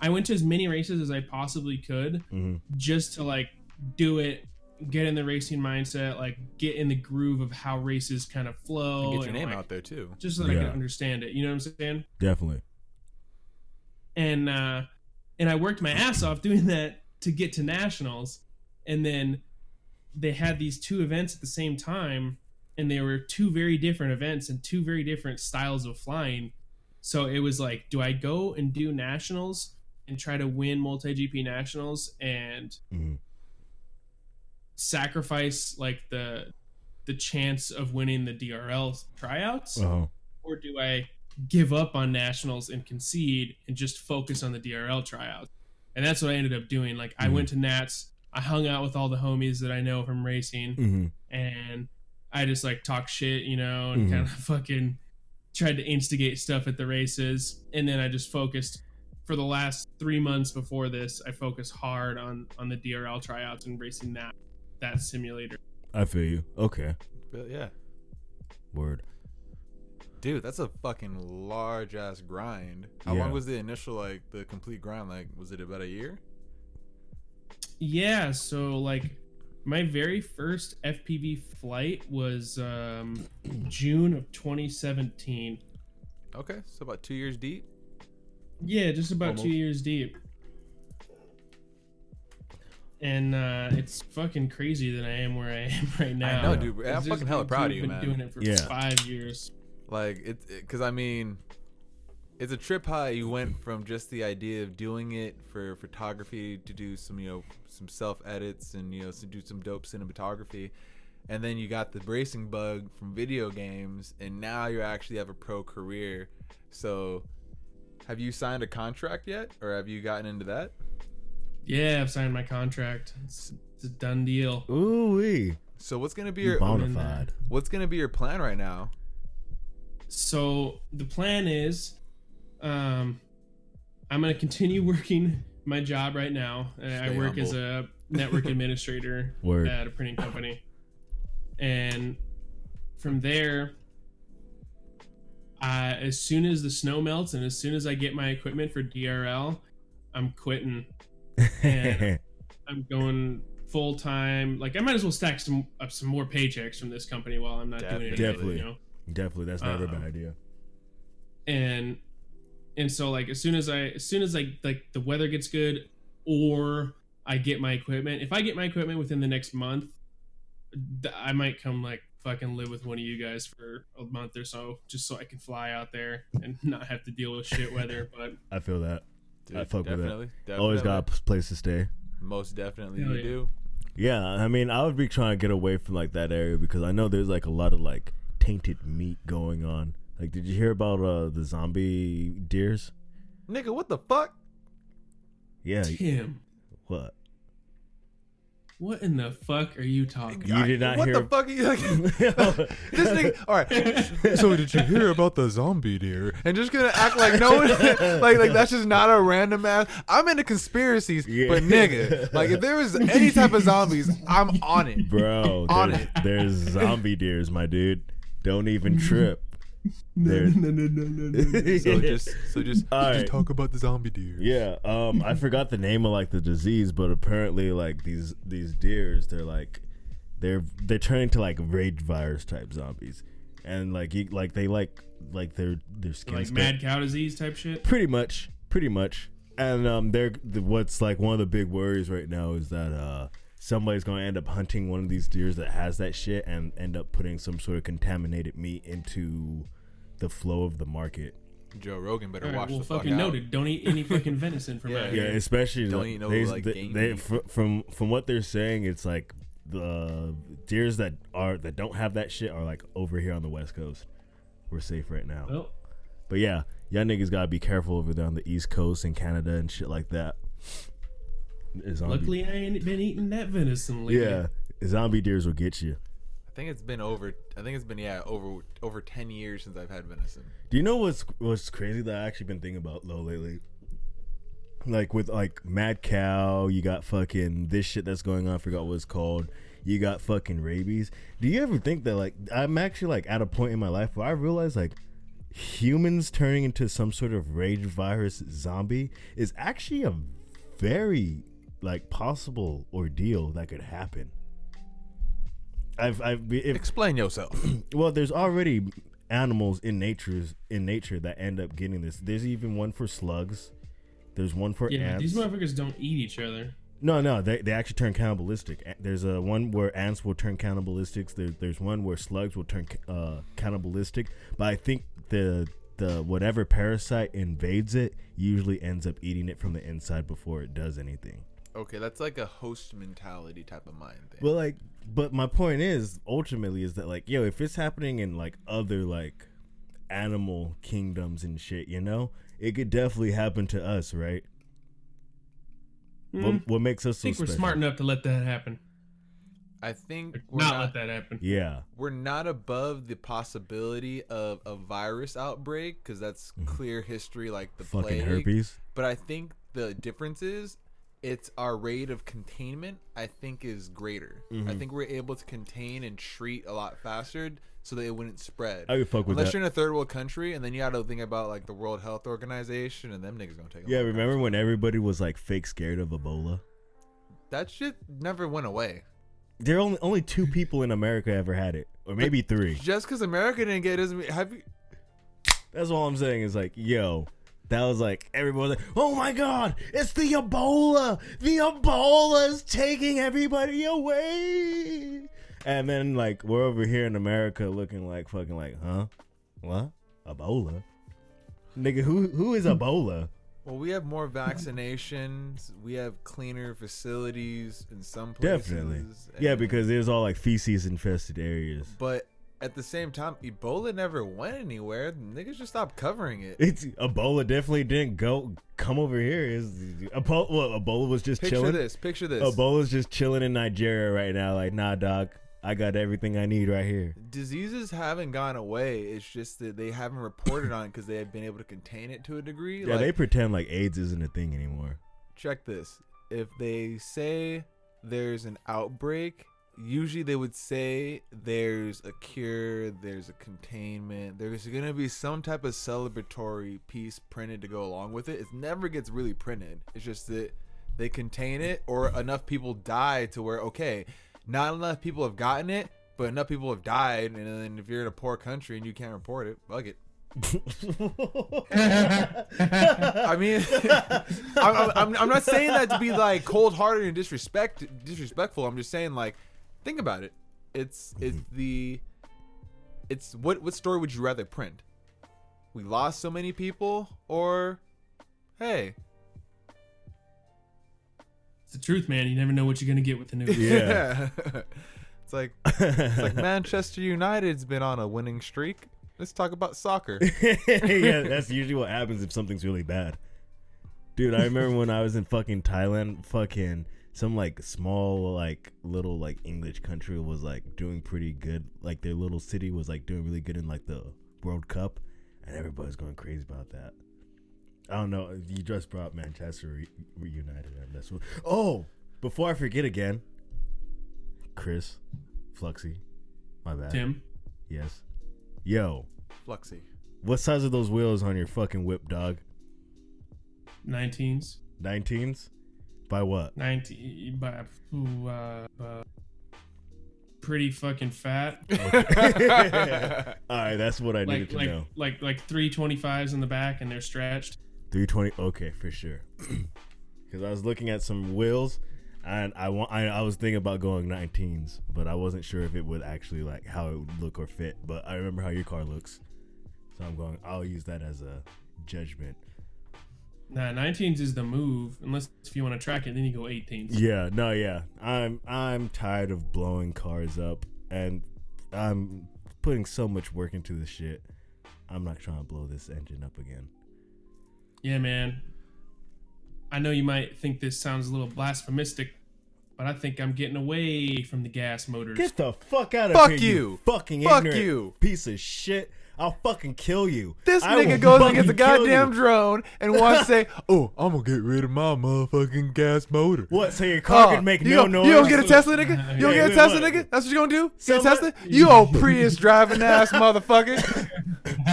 [SPEAKER 3] I went to as many races as I possibly could,
[SPEAKER 2] Mhm.
[SPEAKER 3] just to like do it, get in the racing mindset, like get in the groove of how races kind of flow,
[SPEAKER 1] And get your
[SPEAKER 3] and,
[SPEAKER 1] name
[SPEAKER 3] like,
[SPEAKER 1] out there too.
[SPEAKER 3] just so that I can understand it. You know what I'm saying?
[SPEAKER 2] Definitely.
[SPEAKER 3] and uh and I worked my ass off doing that to get to nationals and then they had these two events at the same time and they were two very different events and two very different styles of flying so it was like do I go and do nationals and try to win multi GP nationals and
[SPEAKER 2] Mhm.
[SPEAKER 3] sacrifice like the the chance of winning the DRL tryouts
[SPEAKER 2] Uh-huh.
[SPEAKER 3] or do I give up on nationals and concede and just focus on the DRL tryouts? And that's what I ended up doing. Like I
[SPEAKER 2] Mhm.
[SPEAKER 3] went to Nats, I hung out with all the homies that I know from racing,
[SPEAKER 2] Mhm.
[SPEAKER 3] and I just like talk shit, you know, and
[SPEAKER 2] Mhm.
[SPEAKER 3] kind of fucking tried to instigate stuff at the races. And then I just focused for the last three months before this. I focused hard on on the DRL tryouts and racing that that simulator.
[SPEAKER 2] I feel you. Okay.
[SPEAKER 1] But yeah,
[SPEAKER 2] Word.
[SPEAKER 1] dude, that's a fucking large ass grind. How
[SPEAKER 2] Yeah.
[SPEAKER 1] long was the initial like the complete grind? Like, was it about a year?
[SPEAKER 3] Yeah, so like my very first FPV flight was um, June of 2017.
[SPEAKER 1] Okay, so about two years deep.
[SPEAKER 3] Yeah, just about
[SPEAKER 1] Almost.
[SPEAKER 3] two years deep. And uh, it's fucking crazy that I am where I am right now.
[SPEAKER 1] I know, dude. I'm
[SPEAKER 3] It's
[SPEAKER 1] fucking hella proud of
[SPEAKER 3] who've
[SPEAKER 1] you,
[SPEAKER 3] been
[SPEAKER 1] man.
[SPEAKER 3] Doing it for
[SPEAKER 2] Yeah.
[SPEAKER 3] five years.
[SPEAKER 1] Like it's because I mean, it's a trip high. You went from just the idea of doing it for photography to do some you know some self edits and you know to do some dope cinematography, and then you got the racing bug from video games, and now you actually have a pro career. So, have you signed a contract yet, or have you gotten into that?
[SPEAKER 3] Yeah, I've signed my contract. It's, it's a done deal.
[SPEAKER 2] Ooh wee.
[SPEAKER 1] So what's gonna be
[SPEAKER 2] You
[SPEAKER 1] your
[SPEAKER 2] bona
[SPEAKER 3] in there.
[SPEAKER 2] fide.
[SPEAKER 1] what's gonna be your plan right now?
[SPEAKER 3] So the plan is, um, I'm going to continue working my job right now. Uh, I
[SPEAKER 1] Stay
[SPEAKER 3] work as a network administrator
[SPEAKER 2] Word.
[SPEAKER 3] at a printing company, and from there, uh, as soon as the snow melts and as soon as I get my equipment for DRL, I'm quitting. And- I'm going full time. Like I might as well stack some up some more paychecks from this company while I'm not doing it.
[SPEAKER 2] Definitely.
[SPEAKER 3] You know.
[SPEAKER 2] Definitely, that's never a bad
[SPEAKER 3] Uh,
[SPEAKER 2] idea.
[SPEAKER 3] and and so like as soon as I as soon as I like the weather gets good or I get my equipment, if I get my equipment within the next month, I might come like fucking live with one of you guys for a month or so, just so I can fly out there and not have to deal with shit weather. But
[SPEAKER 2] I feel that.
[SPEAKER 1] Dude,
[SPEAKER 2] I fuck with that.
[SPEAKER 1] definitely,
[SPEAKER 2] Always got a place to stay.
[SPEAKER 1] Most definitely
[SPEAKER 3] Hell
[SPEAKER 1] you
[SPEAKER 3] yeah.
[SPEAKER 1] do.
[SPEAKER 2] Yeah, I mean, I would be trying to get away from like that area because I know there's like a lot of like tainted meat going on. Like, did you hear about uh the zombie deers?
[SPEAKER 1] Nigga, what the fuck?
[SPEAKER 2] Yeah,
[SPEAKER 3] Tim,
[SPEAKER 2] what?
[SPEAKER 3] what in the fuck are you talking? About?
[SPEAKER 2] You did not
[SPEAKER 1] what
[SPEAKER 2] hear-
[SPEAKER 1] the fuck are you like? this nigga. All right. So did you hear about the zombie deer? And just gonna act like no one, like like that's just not a random ass. I'm into conspiracies,
[SPEAKER 2] Yeah.
[SPEAKER 1] but nigga, like if there was any type of zombies, I'm on it.
[SPEAKER 2] Bro,
[SPEAKER 1] On
[SPEAKER 2] there's,
[SPEAKER 1] it.
[SPEAKER 2] there's zombie deers, my dude. Don't even trip. There-
[SPEAKER 3] no, no, no, no, no.
[SPEAKER 1] So just so just
[SPEAKER 2] All
[SPEAKER 1] just
[SPEAKER 2] right.
[SPEAKER 1] talk about the zombie deer.
[SPEAKER 2] Yeah, um, I forgot the name of like the disease, but apparently like these these deers, they're like they're they're turning to like rage virus type zombies, and like you, like they like like their their skin
[SPEAKER 3] like mad cow disease type shit.
[SPEAKER 2] pretty much pretty much, and um, they're what's like one of the big worries right now is that uh somebody's gonna end up hunting one of these deers that has that shit and end up putting some sort of contaminated meat into the flow of the market.
[SPEAKER 1] Joe Rogan better
[SPEAKER 3] All right,
[SPEAKER 1] watch
[SPEAKER 3] well,
[SPEAKER 1] the fuck
[SPEAKER 3] fucking
[SPEAKER 1] out.
[SPEAKER 3] noted. Don't eat any fucking venison from
[SPEAKER 1] Yeah.
[SPEAKER 3] out
[SPEAKER 2] Yeah,
[SPEAKER 3] here.
[SPEAKER 2] especially
[SPEAKER 1] Don't
[SPEAKER 2] like,
[SPEAKER 1] eat no,
[SPEAKER 2] they,
[SPEAKER 1] like,
[SPEAKER 2] they,
[SPEAKER 1] game
[SPEAKER 2] they-
[SPEAKER 1] meat.
[SPEAKER 2] from from what they're saying, it's like the deers that are that don't have that shit are like over here on the west coast. We're safe right now.
[SPEAKER 3] Well,
[SPEAKER 2] But yeah, y'all niggas gotta be careful over there on the east coast and Canada and shit like that. Zombie,
[SPEAKER 3] luckily I ain't been eating that venison lately.
[SPEAKER 2] yeah, zombie deers will get you.
[SPEAKER 1] I think it's been over. I think it's been yeah over over ten years since I've had venison.
[SPEAKER 2] Do you know what's what's crazy that I actually been thinking about though lately? Like with like Mad Cow, you got fucking this shit that's going on. I forgot what it's called. You got fucking rabies. Do you ever think that like I'm actually like at a point in my life where I realize like humans turning into some sort of rage virus zombie is actually a very like possible ordeal that could happen. I've I've if
[SPEAKER 1] Explain yourself.
[SPEAKER 2] well, there's already animals in nature's in nature that end up getting this. There's even one for slugs. There's one for
[SPEAKER 3] Yeah,
[SPEAKER 2] ants.
[SPEAKER 3] these motherfuckers don't eat each other.
[SPEAKER 2] no, no, they, they actually turn cannibalistic. There's a one where ants will turn cannibalistic. There, there's one where slugs will turn uh, cannibalistic. But I think the the whatever parasite invades it usually ends up eating it from the inside before it does anything.
[SPEAKER 1] Okay, that's like a host mentality type of mind thing.
[SPEAKER 2] Well, like, but my point is, ultimately, is that like, yo, if it's happening in like other like animal kingdoms and shit, you know, it could definitely happen to us, right?
[SPEAKER 3] Hmm.
[SPEAKER 2] What, what makes us
[SPEAKER 3] I
[SPEAKER 2] so
[SPEAKER 3] think we're
[SPEAKER 2] special?
[SPEAKER 3] smart enough to let that happen.
[SPEAKER 1] I think we're
[SPEAKER 3] not,
[SPEAKER 1] not,
[SPEAKER 3] let that happen.
[SPEAKER 2] Yeah,
[SPEAKER 1] we're not above the possibility of a virus outbreak because that's clear history, like the
[SPEAKER 2] Mm-hmm. fucking
[SPEAKER 1] plague.
[SPEAKER 2] herpes.
[SPEAKER 1] But I think the difference is it's our rate of containment. I think is greater.
[SPEAKER 2] Mm-hmm.
[SPEAKER 1] I think we're able to contain and treat a lot faster so that it wouldn't spread.
[SPEAKER 2] I could fuck with
[SPEAKER 1] Unless
[SPEAKER 2] that.
[SPEAKER 1] you're in a third world country, and then you got to think about like the World Health Organization, and them niggas gonna take.
[SPEAKER 2] Yeah, remember
[SPEAKER 1] time.
[SPEAKER 2] when everybody was like fake scared of Ebola?
[SPEAKER 1] that shit never went away?
[SPEAKER 2] There are only only two people in America ever had it, or maybe three.
[SPEAKER 1] Just because America didn't get it doesn't mean have you.
[SPEAKER 2] That's all I'm saying is like, yo, that was like everybody was like, oh my god, it's the Ebola. The Ebola is taking everybody away. And then like we're over here in America looking like fucking like, huh? What? Ebola? Nigga, who who is Ebola?
[SPEAKER 1] Well, we have more vaccinations. We have cleaner facilities in some places.
[SPEAKER 2] Definitely. Yeah, because there's all like feces infested areas.
[SPEAKER 1] But at the same time, Ebola never went anywhere. Niggas just stopped covering it.
[SPEAKER 2] It's Ebola definitely didn't go come over here. Is Ebola, well, Ebola was just
[SPEAKER 1] Picture
[SPEAKER 2] chilling.
[SPEAKER 1] this. Picture this.
[SPEAKER 2] Ebola's just chilling in Nigeria right now. Like, nah, dog, I got everything I need right here.
[SPEAKER 1] Diseases haven't gone away. It's just that they haven't reported on it because they have been able to contain it to a degree.
[SPEAKER 2] Yeah,
[SPEAKER 1] like,
[SPEAKER 2] they pretend like AIDS isn't a thing anymore.
[SPEAKER 1] check this. If they say there's an outbreak usually they would say there's a cure, there's a containment, there's gonna be some type of celebratory piece printed to go along with it. It never gets really printed. It's just that they contain it, or enough people die to where okay, not enough people have gotten it, but enough people have died, and then if you're in a poor country and you can't report it, bug it. I mean, I'm, I'm, I'm not saying that to be like cold-hearted and disrespect disrespectful. I'm just saying like, think about it. It's it's mm-hmm. the, it's what what story would you rather print? We lost so many people, or, hey,
[SPEAKER 3] It's the truth, man. You never know what you're gonna get with the news.
[SPEAKER 2] Yeah.
[SPEAKER 1] it's like it's like Manchester United's been on a winning streak. Let's talk about soccer.
[SPEAKER 2] yeah, that's usually what happens if something's really bad. Dude, I remember when I was in fucking Thailand, fucking some like small like little like English country was like doing pretty good. Like their little city was like doing really good in like the World Cup, and everybody's going crazy about that. I don't know. You just brought Manchester re- reunited, and that's what. Oh, before I forget again, Chris, Fluxy, my bad.
[SPEAKER 3] Tim,
[SPEAKER 2] Yes. Yo,
[SPEAKER 1] Fluxy.
[SPEAKER 2] what size are those wheels on your fucking whip, dog?
[SPEAKER 3] 19s,
[SPEAKER 2] 19s? By what?
[SPEAKER 3] 19, by ooh, uh, uh, pretty fucking fat.
[SPEAKER 2] All right, that's what I needed to
[SPEAKER 3] like
[SPEAKER 2] know.
[SPEAKER 3] like like 325s in the back, and they're stretched.
[SPEAKER 2] 320. Okay, for sure. Because I was looking at some wheels, and I want. I, I was thinking about going 19s, but I wasn't sure if it would actually like how it would look or fit. But I remember how your car looks, so I'm going. I'll use that as a judgment.
[SPEAKER 3] Nah, 19s is the move. Unless if you want to track it, then you go 18s.
[SPEAKER 2] Yeah, no, yeah. I'm I'm tired of blowing cars up, and I'm putting so much work into this shit. I'm not trying to blow this engine up again.
[SPEAKER 3] Yeah, man. I know you might think this sounds a little blasphemistic, but I think I'm getting away from the gas motors.
[SPEAKER 2] Get the fuck out of
[SPEAKER 1] Fuck
[SPEAKER 2] here,
[SPEAKER 1] you.
[SPEAKER 2] fucking
[SPEAKER 1] Fuck
[SPEAKER 2] ignorant
[SPEAKER 1] you.
[SPEAKER 2] piece of shit. I'll fucking kill you.
[SPEAKER 1] This
[SPEAKER 2] I
[SPEAKER 1] nigga goes
[SPEAKER 2] fucking
[SPEAKER 1] against
[SPEAKER 2] a
[SPEAKER 1] goddamn
[SPEAKER 2] you.
[SPEAKER 1] drone and wants to say, "Oh, I'm gonna get rid of my motherfucking gas motor."
[SPEAKER 2] What? So your car
[SPEAKER 1] Oh,
[SPEAKER 2] can make
[SPEAKER 1] you
[SPEAKER 2] no
[SPEAKER 1] gon-
[SPEAKER 2] noise?
[SPEAKER 1] You don't get a Tesla, nigga. You don't
[SPEAKER 3] Yeah,
[SPEAKER 1] get a Tesla,
[SPEAKER 2] what?
[SPEAKER 1] nigga. That's what you gonna do? Get a
[SPEAKER 2] Somebody-
[SPEAKER 1] Tesla? You old Prius driving ass motherfucker.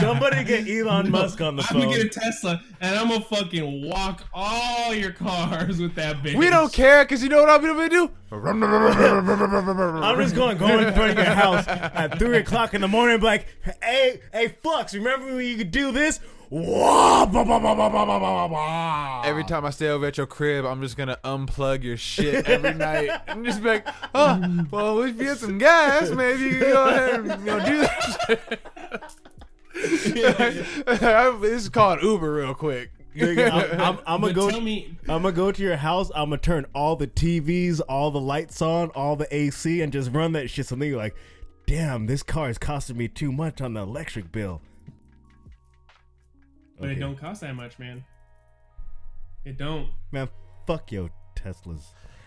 [SPEAKER 2] Somebody get Elon Musk on the phone.
[SPEAKER 3] I'm
[SPEAKER 2] phone.
[SPEAKER 3] gonna get a Tesla and I'm gonna fucking walk all your cars with that bitch.
[SPEAKER 1] We don't care because you know what I'm gonna do.
[SPEAKER 2] I'm just going to go in front of your house at three o'clock in the morning and be like, "Hey, Hey, Flux, remember when you could do this?
[SPEAKER 1] Every time I stay over at your crib, I'm just gonna unplug your shit every night and just be like, oh, well, if you get some gas, maybe you can go ahead and you know, do that shit. This is called Uber, real quick.
[SPEAKER 2] I'm, I'm, I'm gonna go.
[SPEAKER 3] Me-
[SPEAKER 2] I'm gonna go to your house. I'm gonna turn all the TVs, all the lights on, all the AC, and just run that shit. So then you're like, damn, this car is costing me too much on the electric bill.
[SPEAKER 3] but it don't cost that much, man. It don't.
[SPEAKER 2] Man, fuck yo Teslas.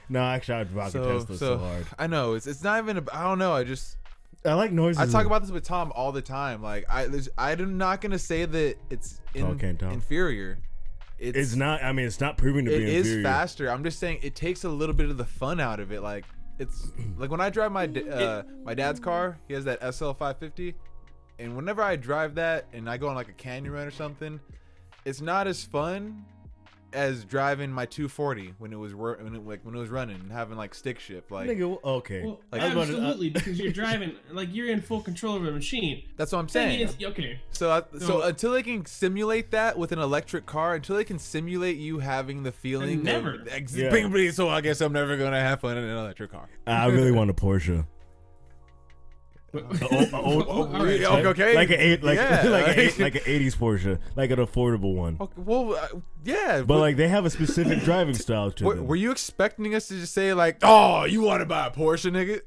[SPEAKER 2] No, actually, I'd rock a
[SPEAKER 1] So,
[SPEAKER 2] Tesla so,
[SPEAKER 1] so
[SPEAKER 2] hard.
[SPEAKER 1] I know it's it's not even. A, I don't know. I just
[SPEAKER 2] I like noises.
[SPEAKER 1] I talk about this with Tom all the time. Like I, I'm not gonna say that it's in,
[SPEAKER 2] Okay,
[SPEAKER 1] inferior. It's,
[SPEAKER 2] It's not. I mean, it's not proving to
[SPEAKER 1] It
[SPEAKER 2] be
[SPEAKER 1] is
[SPEAKER 2] inferior.
[SPEAKER 1] faster. I'm just saying it takes a little bit of the fun out of it. Like it's like when I drive my uh, my dad's car. He has that SL 550, and whenever I drive that and I go on like a canyon run or something, it's not as fun as driving my 240 when it was wor- when it, like when it was running and having like stick shift. Like
[SPEAKER 2] Nigga, okay.
[SPEAKER 3] Well,
[SPEAKER 1] Like-
[SPEAKER 2] was about uh,
[SPEAKER 3] absolutely, because you're driving like you're in full control of a machine.
[SPEAKER 1] that's what I'm saying.
[SPEAKER 3] is, okay,
[SPEAKER 1] So, I, so
[SPEAKER 3] So-
[SPEAKER 1] until they can simulate that with an electric car, until they can simulate you having the feeling,
[SPEAKER 3] never.
[SPEAKER 1] Of, ex-
[SPEAKER 2] Yeah.
[SPEAKER 1] So I guess I'm never gonna have fun in an electric car.
[SPEAKER 2] I really want a Porsche.
[SPEAKER 3] But- all right.
[SPEAKER 1] yeah, okay, okay.
[SPEAKER 2] Like an eight, like
[SPEAKER 1] Yeah.
[SPEAKER 2] like a eight, like an '80s Porsche, like an affordable one.
[SPEAKER 1] Okay, well, uh, yeah,
[SPEAKER 2] But like they have a specific driving style to
[SPEAKER 1] were,
[SPEAKER 2] them.
[SPEAKER 1] were you expecting us to just say like, "Oh, you want to buy a Porsche, nigga"?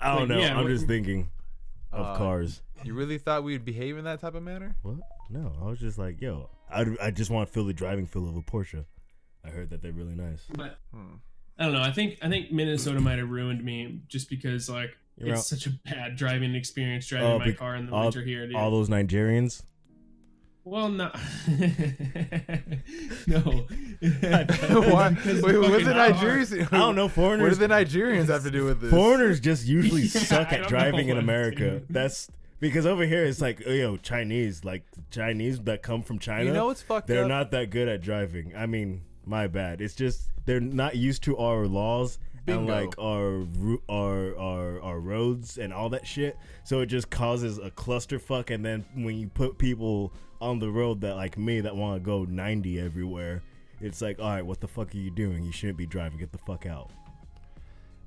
[SPEAKER 2] I don't
[SPEAKER 3] Like,
[SPEAKER 2] know.
[SPEAKER 3] yeah,
[SPEAKER 2] I'm
[SPEAKER 3] what-
[SPEAKER 2] just thinking of
[SPEAKER 1] Uh,
[SPEAKER 2] cars.
[SPEAKER 1] you really thought we'd behave in that type of manner?
[SPEAKER 2] What? No, I was just like, yo, I I just want to feel the driving feel of a Porsche. I heard that they're really nice.
[SPEAKER 3] but
[SPEAKER 1] Hmm.
[SPEAKER 3] I don't know. I think I think Minnesota might have ruined me just because like
[SPEAKER 2] You're
[SPEAKER 3] it's
[SPEAKER 2] out-
[SPEAKER 3] such a bad driving experience driving
[SPEAKER 2] Oh,
[SPEAKER 3] my
[SPEAKER 2] bec-
[SPEAKER 3] car in the
[SPEAKER 2] all-
[SPEAKER 3] winter here, dude.
[SPEAKER 2] All those Nigerians.
[SPEAKER 3] Well, no, no.
[SPEAKER 1] Why?
[SPEAKER 3] Because
[SPEAKER 1] Wait, what's
[SPEAKER 3] fucking
[SPEAKER 1] the. Nigerians?
[SPEAKER 2] I don't know. Foreigners.
[SPEAKER 1] What do the Nigerians have to do with this?
[SPEAKER 2] foreigners just usually
[SPEAKER 3] Yeah,
[SPEAKER 2] suck at driving in America.
[SPEAKER 3] dude.
[SPEAKER 2] That's because over here it's like you know Chinese, like Chinese that come from China.
[SPEAKER 1] You know what's fucked
[SPEAKER 2] they're
[SPEAKER 1] up?
[SPEAKER 2] not that good at driving. I mean, my bad. It's just they're not used to our laws and like our our our our roads and all that shit. So it just causes a clusterfuck. And then when you put people on the road that like me that want to go 90 everywhere, it's like, all right, what the fuck are you doing? You shouldn't be driving. Get the fuck out.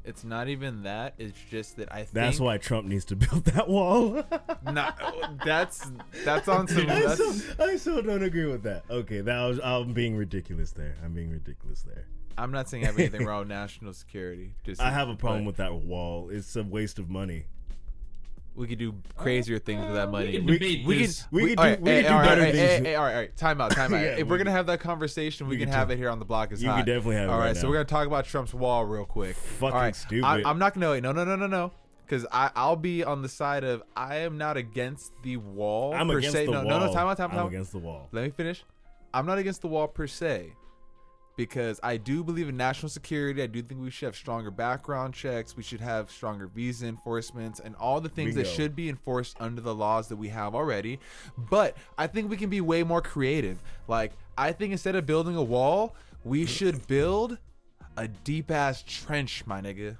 [SPEAKER 1] It's not even that. It's just that I think
[SPEAKER 2] That's why Trump needs to build that wall.
[SPEAKER 1] Not, that's that's on some.
[SPEAKER 2] I
[SPEAKER 1] That's,
[SPEAKER 2] still, I still don't agree with that. Okay, that was I'm being ridiculous there. I'm being ridiculous there.
[SPEAKER 1] I'm not saying I have anything wrong with national security. Just
[SPEAKER 2] I have a problem
[SPEAKER 1] but
[SPEAKER 2] with that wall. It's a waste of money.
[SPEAKER 1] We could do crazier things with that uh, money.
[SPEAKER 3] can
[SPEAKER 1] We, we
[SPEAKER 3] this.
[SPEAKER 1] could
[SPEAKER 2] We
[SPEAKER 1] we,
[SPEAKER 2] could
[SPEAKER 1] all
[SPEAKER 2] do-
[SPEAKER 1] right,
[SPEAKER 2] we
[SPEAKER 1] hey,
[SPEAKER 2] could do
[SPEAKER 1] all right,
[SPEAKER 2] better
[SPEAKER 1] all right,
[SPEAKER 2] things.
[SPEAKER 1] hey, hey, all right, all right. Time out, time out.
[SPEAKER 2] Yeah,
[SPEAKER 1] if
[SPEAKER 2] we
[SPEAKER 1] we're gonna have that conversation, we,
[SPEAKER 2] we
[SPEAKER 1] can have
[SPEAKER 2] talk-
[SPEAKER 1] it here on the block. Is
[SPEAKER 2] You
[SPEAKER 1] hot.
[SPEAKER 2] could definitely have it
[SPEAKER 1] All right,
[SPEAKER 2] right
[SPEAKER 1] so we're gonna talk about Trump's wall real quick.
[SPEAKER 2] Fucking
[SPEAKER 1] all right,
[SPEAKER 2] stupid.
[SPEAKER 1] I, I'm not gonna wait. No, no, no, no, no. Because I I'll be on the side of I am not against the wall
[SPEAKER 2] I'm
[SPEAKER 1] per
[SPEAKER 2] against
[SPEAKER 1] se.
[SPEAKER 2] the
[SPEAKER 1] no,
[SPEAKER 2] wall.
[SPEAKER 1] no, no. Time out, time out.
[SPEAKER 2] I'm
[SPEAKER 1] time
[SPEAKER 2] against the wall.
[SPEAKER 1] Let me finish. I'm not against the wall per se, because I do believe in national security. I do think we should have stronger background checks. We should have stronger visa enforcements and all the things that should be enforced under the laws that we have already. But I think we can be way more creative. Like I think instead of building a wall, we mm-hmm. should build a deep ass trench, my nigga.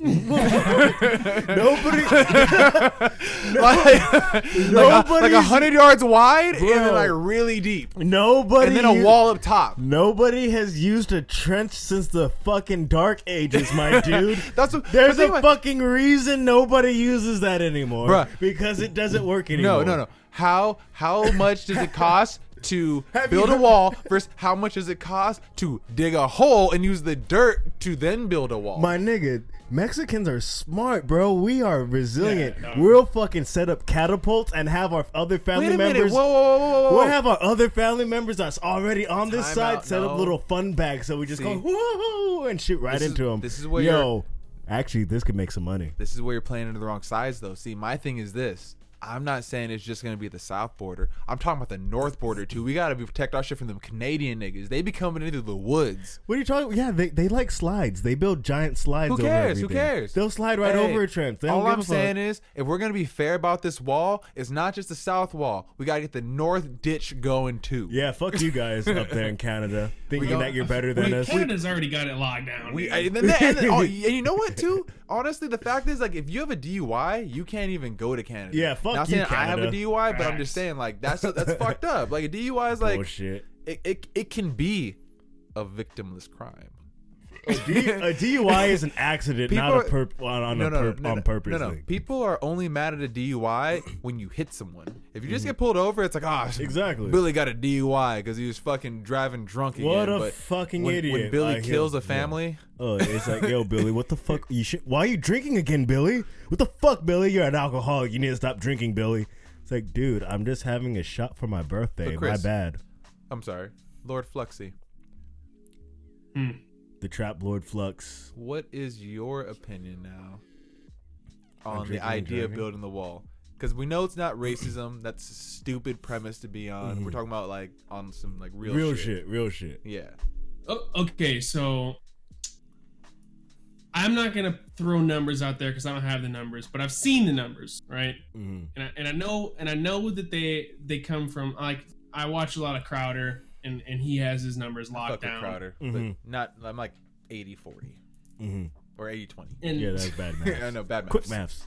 [SPEAKER 2] Nobody,
[SPEAKER 1] like, like, a, like a hundred yards wide and then like really deep,
[SPEAKER 2] nobody,
[SPEAKER 1] and then a
[SPEAKER 2] u-
[SPEAKER 1] wall up top.
[SPEAKER 2] Nobody has used a trench since the fucking dark ages, my dude.
[SPEAKER 1] That's what-
[SPEAKER 2] There's
[SPEAKER 1] but think
[SPEAKER 2] a
[SPEAKER 1] about-
[SPEAKER 2] fucking reason nobody uses that anymore,
[SPEAKER 1] Bruh.
[SPEAKER 2] because it doesn't work anymore.
[SPEAKER 1] No, no, no. How how much does it cost to build a wall versus how much does it cost to dig a hole and use the dirt to then build a wall?
[SPEAKER 2] My nigga, Mexicans are smart, bro. We are resilient.
[SPEAKER 3] Yeah, no.
[SPEAKER 2] We'll fucking set up catapults and have our other family
[SPEAKER 1] Wait a minute.
[SPEAKER 2] members.
[SPEAKER 1] Whoa, whoa, whoa, whoa.
[SPEAKER 2] We'll have our other family members that's already on this
[SPEAKER 1] Time
[SPEAKER 2] side
[SPEAKER 1] out,
[SPEAKER 2] set
[SPEAKER 1] no.
[SPEAKER 2] up little fun bags so we just go
[SPEAKER 1] See?
[SPEAKER 2] whoa and shoot right
[SPEAKER 1] This is-
[SPEAKER 2] into them.
[SPEAKER 1] this is where
[SPEAKER 2] yo. Actually, this could make some money.
[SPEAKER 1] This is where you're playing into the wrong sides, though. See, my thing is this. I'm not saying it's just gonna be the south border. I'm talking about the north border too. We gotta be protect our shit from them Canadian niggas. They be coming into the woods.
[SPEAKER 2] What are you talking? Yeah, they, they like slides. They build giant slides.
[SPEAKER 1] Who
[SPEAKER 2] over
[SPEAKER 1] cares? Who cares?
[SPEAKER 2] They'll slide right
[SPEAKER 1] Hey,
[SPEAKER 2] over a trench. They
[SPEAKER 1] all I'm
[SPEAKER 2] a fuck.
[SPEAKER 1] saying is, if we're gonna be fair about this wall, it's not just the south wall. We gotta get the north ditch going too.
[SPEAKER 2] Yeah, fuck you guys up there in Canada, thinking
[SPEAKER 1] go-
[SPEAKER 2] that you're better than
[SPEAKER 3] Well,
[SPEAKER 2] us.
[SPEAKER 3] Canada's already got it locked down.
[SPEAKER 1] We,
[SPEAKER 3] dude.
[SPEAKER 1] I, and, then, and, then- oh, and you know what too? Honestly, the fact is like if you have a DUI, you can't even go to Canada.
[SPEAKER 2] Yeah, fuck
[SPEAKER 1] Not
[SPEAKER 2] you,
[SPEAKER 1] saying I have a
[SPEAKER 2] Canada.
[SPEAKER 1] DUI, but I'm just saying like that's that's fucked up. Like a DUI is like
[SPEAKER 2] Bullshit.
[SPEAKER 1] it, it, it can be a victimless crime.
[SPEAKER 2] A, D, a DUI is an accident,
[SPEAKER 1] People
[SPEAKER 2] not a
[SPEAKER 1] are-
[SPEAKER 2] perp on, on,
[SPEAKER 1] no,
[SPEAKER 2] a
[SPEAKER 1] no, no,
[SPEAKER 2] perp,
[SPEAKER 1] no,
[SPEAKER 2] on purpose.
[SPEAKER 1] No, no.
[SPEAKER 2] thing.
[SPEAKER 1] People are only mad at a DUI when you hit someone. If you just get pulled over, it's like, ah,
[SPEAKER 2] Exactly.
[SPEAKER 1] Billy got a DUI because he was fucking driving drunk again.
[SPEAKER 2] What a
[SPEAKER 1] but
[SPEAKER 2] fucking
[SPEAKER 1] when,
[SPEAKER 2] idiot.
[SPEAKER 1] When Billy
[SPEAKER 2] I
[SPEAKER 1] kills
[SPEAKER 2] hear-
[SPEAKER 1] a family,
[SPEAKER 2] Oh, it's like, yo, Billy, what the fuck? You should. Why are you drinking again, Billy? What the fuck, Billy? You're an alcoholic. You need to stop drinking, Billy. It's like, dude, I'm just having a shot for my birthday.
[SPEAKER 1] So,
[SPEAKER 2] my bad.
[SPEAKER 1] I'm sorry, Lord Fluxy.
[SPEAKER 3] Hmm.
[SPEAKER 2] The Trap Lord Flux.
[SPEAKER 1] What is your opinion now
[SPEAKER 2] On
[SPEAKER 1] on the
[SPEAKER 2] and
[SPEAKER 1] idea of
[SPEAKER 2] driving?
[SPEAKER 1] building the wall? Because we know it's not racism. That's a stupid premise to be on. We're talking about like on some like real,
[SPEAKER 2] Mm-hmm. Real,
[SPEAKER 1] shit.
[SPEAKER 2] shit. Real shit.
[SPEAKER 1] Yeah.
[SPEAKER 3] Oh, okay, so I'm not gonna throw numbers out there because I don't have the numbers, but I've seen the numbers, right?
[SPEAKER 2] hmm
[SPEAKER 3] And I, and I know and I know that they they come from like I watch a lot of Crowder and and he has his numbers locked
[SPEAKER 1] Fuck with
[SPEAKER 3] down.
[SPEAKER 1] Crowder,
[SPEAKER 2] Mhm.
[SPEAKER 1] but not. I'm like 80 40
[SPEAKER 2] hmm
[SPEAKER 1] or 80 20.
[SPEAKER 3] And,
[SPEAKER 2] Yeah, that's bad math.
[SPEAKER 1] I know bad maths.
[SPEAKER 2] Quick maths.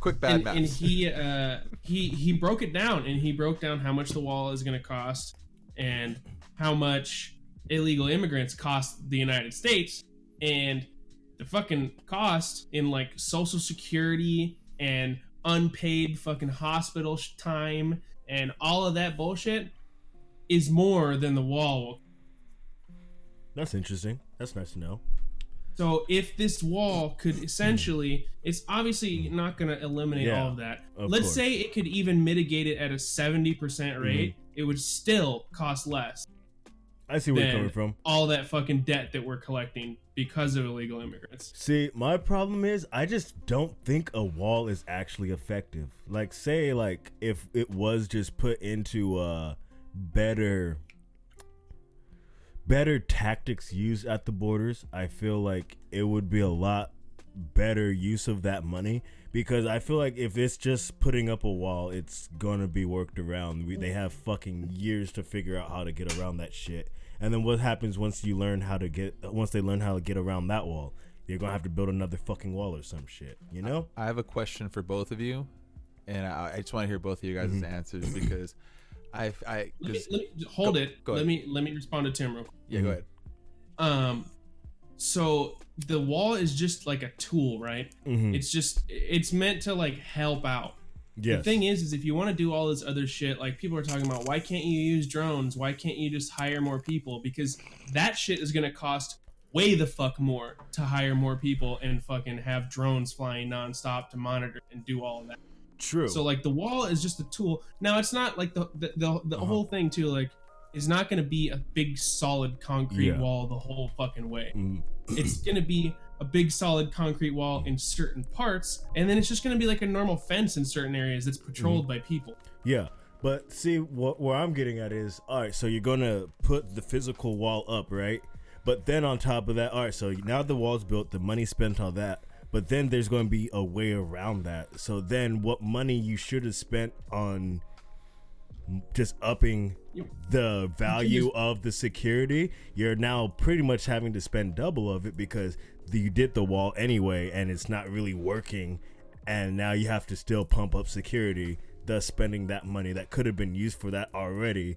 [SPEAKER 1] Quick bad
[SPEAKER 3] and,
[SPEAKER 1] maths.
[SPEAKER 3] and he uh he he broke it down and he broke down how much the wall is going to cost and how much illegal immigrants cost the United States and the fucking cost in like social security and unpaid fucking hospital sh- time and all of that bullshit is more than the wall
[SPEAKER 2] That's interesting. That's nice to know.
[SPEAKER 3] So if this wall could essentially, it's obviously not going to eliminate
[SPEAKER 2] Yeah,
[SPEAKER 3] all of that.
[SPEAKER 2] of
[SPEAKER 3] Let's
[SPEAKER 2] course.
[SPEAKER 3] say it could even mitigate it at a 70% rate. It would still cost less.
[SPEAKER 2] I I see where you're coming from.
[SPEAKER 3] all that fucking debt that we're collecting because of illegal immigrants.
[SPEAKER 2] See, my problem is I just don't think a wall is actually effective. Like say like if it was just put into uh better better tactics used at the borders, I feel like it would be a lot better use of that money because I feel like if it's just putting up a wall, it's to be worked around. We, they have fucking years to figure out how to get around that shit. And then what happens once you learn how to get once they learn how to get around that wall? You're to have to build another fucking wall or some shit, you know?
[SPEAKER 1] I have a question for both of you, and I, I just want to hear both of you guys'
[SPEAKER 2] Mm-hmm.
[SPEAKER 1] answers because I, I,
[SPEAKER 3] Let me, let me- hold
[SPEAKER 1] Go-
[SPEAKER 3] it.
[SPEAKER 1] go
[SPEAKER 3] let me let me respond to Tim real quick.
[SPEAKER 1] yeah, go ahead.
[SPEAKER 3] Um, so the wall is just like a tool, right?
[SPEAKER 2] Mhm.
[SPEAKER 3] It's just it's meant to like help out.
[SPEAKER 2] Yes.
[SPEAKER 3] The thing is, is if you want to do all this other shit, like people are talking about, why can't you use drones? Why can't you just hire more people? Because that shit is gonna cost way the fuck more to hire more people and fucking have drones flying nonstop to monitor and do all of that.
[SPEAKER 2] True.
[SPEAKER 3] So like the wall is just a tool. Now it's not like the the, the, the
[SPEAKER 2] Uh-huh.
[SPEAKER 3] whole thing too. Like is not going to be a big solid concrete
[SPEAKER 2] Yeah.
[SPEAKER 3] wall the whole fucking way.
[SPEAKER 2] Mm,
[SPEAKER 3] It's going to be a big solid concrete wall in certain parts, and then it's just going to be like a normal fence in certain areas that's patrolled by people.
[SPEAKER 2] Yeah, but see, what where I'm getting at is, all right. So you're gonna put the physical wall up, right? But then on top of that, all right. So now the wall's built, the money spent on that. But then there's going to be a way around that. So then, what money you should have spent on just upping the value of the security, you're now pretty much having to spend double of it because you did the wall anyway and it's not really working. And now you have to still pump up security, thus spending that money that could have been used for that already.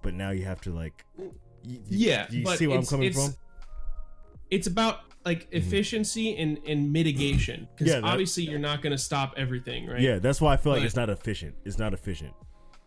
[SPEAKER 2] But now you have to, like, y- y-
[SPEAKER 3] Yeah,
[SPEAKER 2] you see where I'm coming from?
[SPEAKER 3] It's about like mm-hmm. efficiency and, and mitigation. Because
[SPEAKER 2] Yeah, that-
[SPEAKER 3] obviously you're not going to stop everything, right?
[SPEAKER 2] Yeah, that's why I feel like
[SPEAKER 3] But-
[SPEAKER 2] it's not efficient. It's not efficient.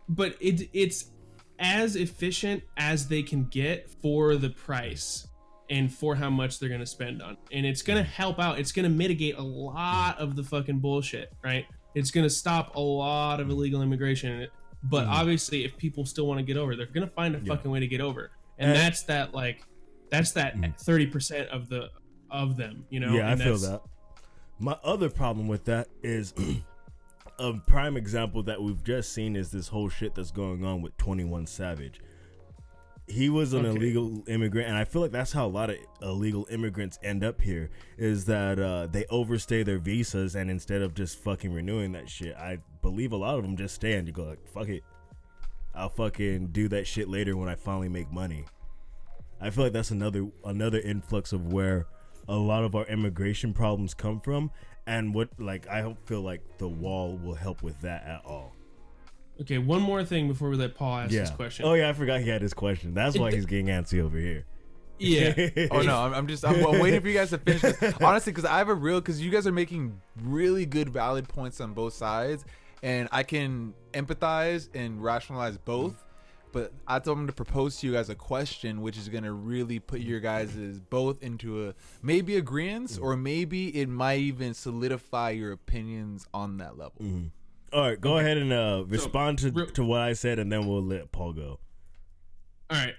[SPEAKER 3] but it it's as efficient as they can get for the price and for how much they're going to spend on and it's going to mm. help out. It's going to mitigate a lot of the fucking bullshit right? It's going to stop a lot of mm. illegal immigration but mm. obviously if people still want to get over they're going to find a fucking way to get over. And
[SPEAKER 2] And-
[SPEAKER 3] that's that like that's that 30% of the of them you know
[SPEAKER 2] yeah, I feel that. My other problem with that is a prime example that we've just seen is this whole shit that's going on with 21 Savage. He was an
[SPEAKER 3] Okay.
[SPEAKER 2] illegal immigrant, and I feel like that's how a lot of illegal immigrants end up here. Is that uh, they overstay their visas, and instead of just fucking renewing that shit, I believe a lot of them just stay and you go like, "Fuck it, I'll fucking do that shit later when I finally make money." I feel like that's another another influx of where a lot of our immigration problems come from, and what like I don't feel like the wall will help with that at all.
[SPEAKER 3] okay one more thing before we let paul ask
[SPEAKER 2] yeah.
[SPEAKER 3] his question
[SPEAKER 2] Oh yeah, I forgot he had his question. That's why he's getting antsy over here.
[SPEAKER 3] yeah
[SPEAKER 1] Oh no, I'm, I'm just I'm, I'm waiting for you guys to finish. This. Honestly, because I have a real because you guys are making really good, valid points on both sides, and I can empathize and rationalize both. But I told him to propose to you guys a question, which is gonna really put your guys' both into a maybe agreement, or maybe it might even solidify your opinions on that level.
[SPEAKER 2] All right, go ahead and uh, respond to
[SPEAKER 3] real-
[SPEAKER 2] to what I said, and then we'll let Paul go.
[SPEAKER 3] all right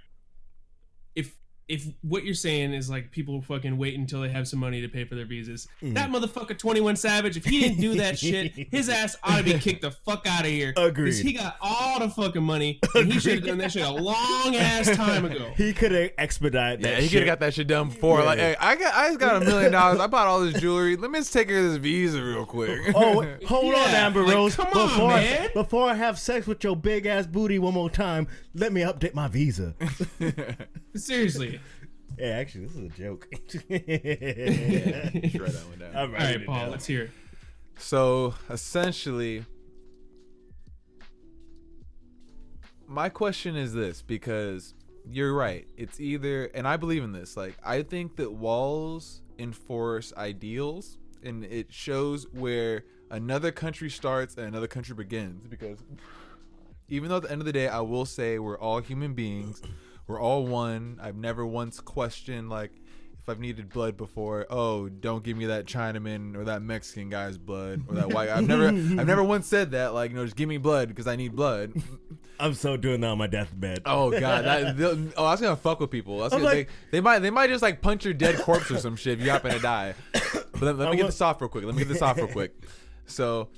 [SPEAKER 3] if if what you're saying is like people fucking wait until they have some money to pay for their visas
[SPEAKER 2] Mm.
[SPEAKER 3] that motherfucker 21 savage if he didn't do that shit his ass ought to be kicked the fuck out of here
[SPEAKER 2] Agreed.
[SPEAKER 3] he got all the fucking money and he should have done that shit a long ass time ago
[SPEAKER 2] He could have expedited that. Shit.
[SPEAKER 1] Yeah, he could have got that shit done before. Like, hey, I got, I just got a million dollars. I bought all this jewelry. Let me just take care of this visa real quick.
[SPEAKER 2] Oh, wait, hold on, Amber
[SPEAKER 3] like,
[SPEAKER 2] Rose.
[SPEAKER 3] come on,
[SPEAKER 2] before,
[SPEAKER 3] man.
[SPEAKER 2] before I have sex with your big ass booty one more time, let me update my visa.
[SPEAKER 3] seriously
[SPEAKER 2] yeah, actually, this is a joke.
[SPEAKER 1] Just write that one down.
[SPEAKER 2] I'm
[SPEAKER 3] all
[SPEAKER 2] writing
[SPEAKER 3] right
[SPEAKER 2] it
[SPEAKER 3] paul
[SPEAKER 2] down.
[SPEAKER 3] let's hear it
[SPEAKER 1] So essentially, my question is this because you're right. It's either, and I believe in this, like, I think that walls enforce ideals and it shows where another country starts and another country begins because even though at the end of the day i will say we're all human beings we're all one i've never once questioned like if i've needed blood before oh don't give me that chinaman or that mexican guy's blood or that white i've never i've never once said that like you know just give me blood because i need blood
[SPEAKER 2] I'm so doing that on my deathbed.
[SPEAKER 1] Oh god, that, oh, I was gonna fuck with people. Gonna,
[SPEAKER 2] like-
[SPEAKER 1] they, they might they might just like punch your dead corpse or some shit if you happen to die. But let, let me get this off real quick. Let me get this off real quick. So,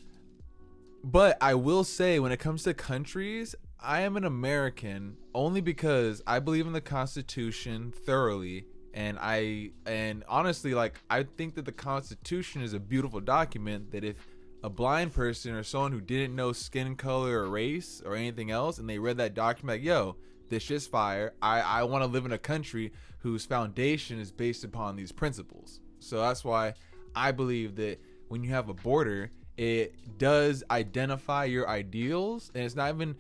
[SPEAKER 1] but I will say when it comes to countries, I am an American only because I believe in the Constitution thoroughly, and I and honestly, like I think that the Constitution is a beautiful document that if a blind person or someone who didn't know skin color or race or anything else, and they read that document, like, yo, this shit's fire. I I want to live in a country whose foundation is based upon these principles. So that's why I believe that when you have a border, it does identify your ideals, and it's not even,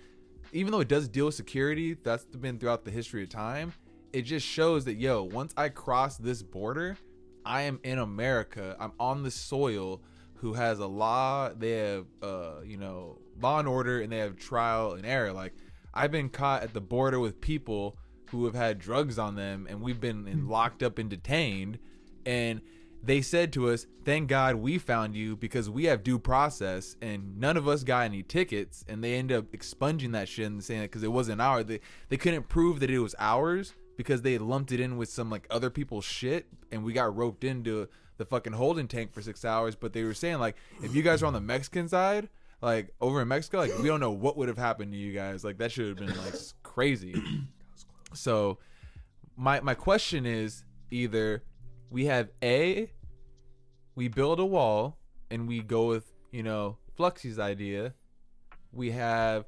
[SPEAKER 1] even though it does deal with security, that's been throughout the history of time. It just shows that yo, once I cross this border, I am in America. I'm on the soil who has a law. They have, uh, you know, law and order, and they have trial and error. Like I've been caught at the border with people who have had drugs on them, and we've been in, locked up and detained. And they said to us, "Thank God we found you because we have due process, and none of us got any tickets." And they end up expunging that shit and saying it because it wasn't ours. They they couldn't prove that it was ours because they lumped it in with some like other people's shit, and we got roped into the fucking holding tank for six hours. But they were saying like, if you guys are on the Mexican side, like over in Mexico, like we don't know what would have happened to you guys. Like that should have been like crazy. So my my question is either we have A, we build a wall and we go with, you know, Fluxy's idea. We have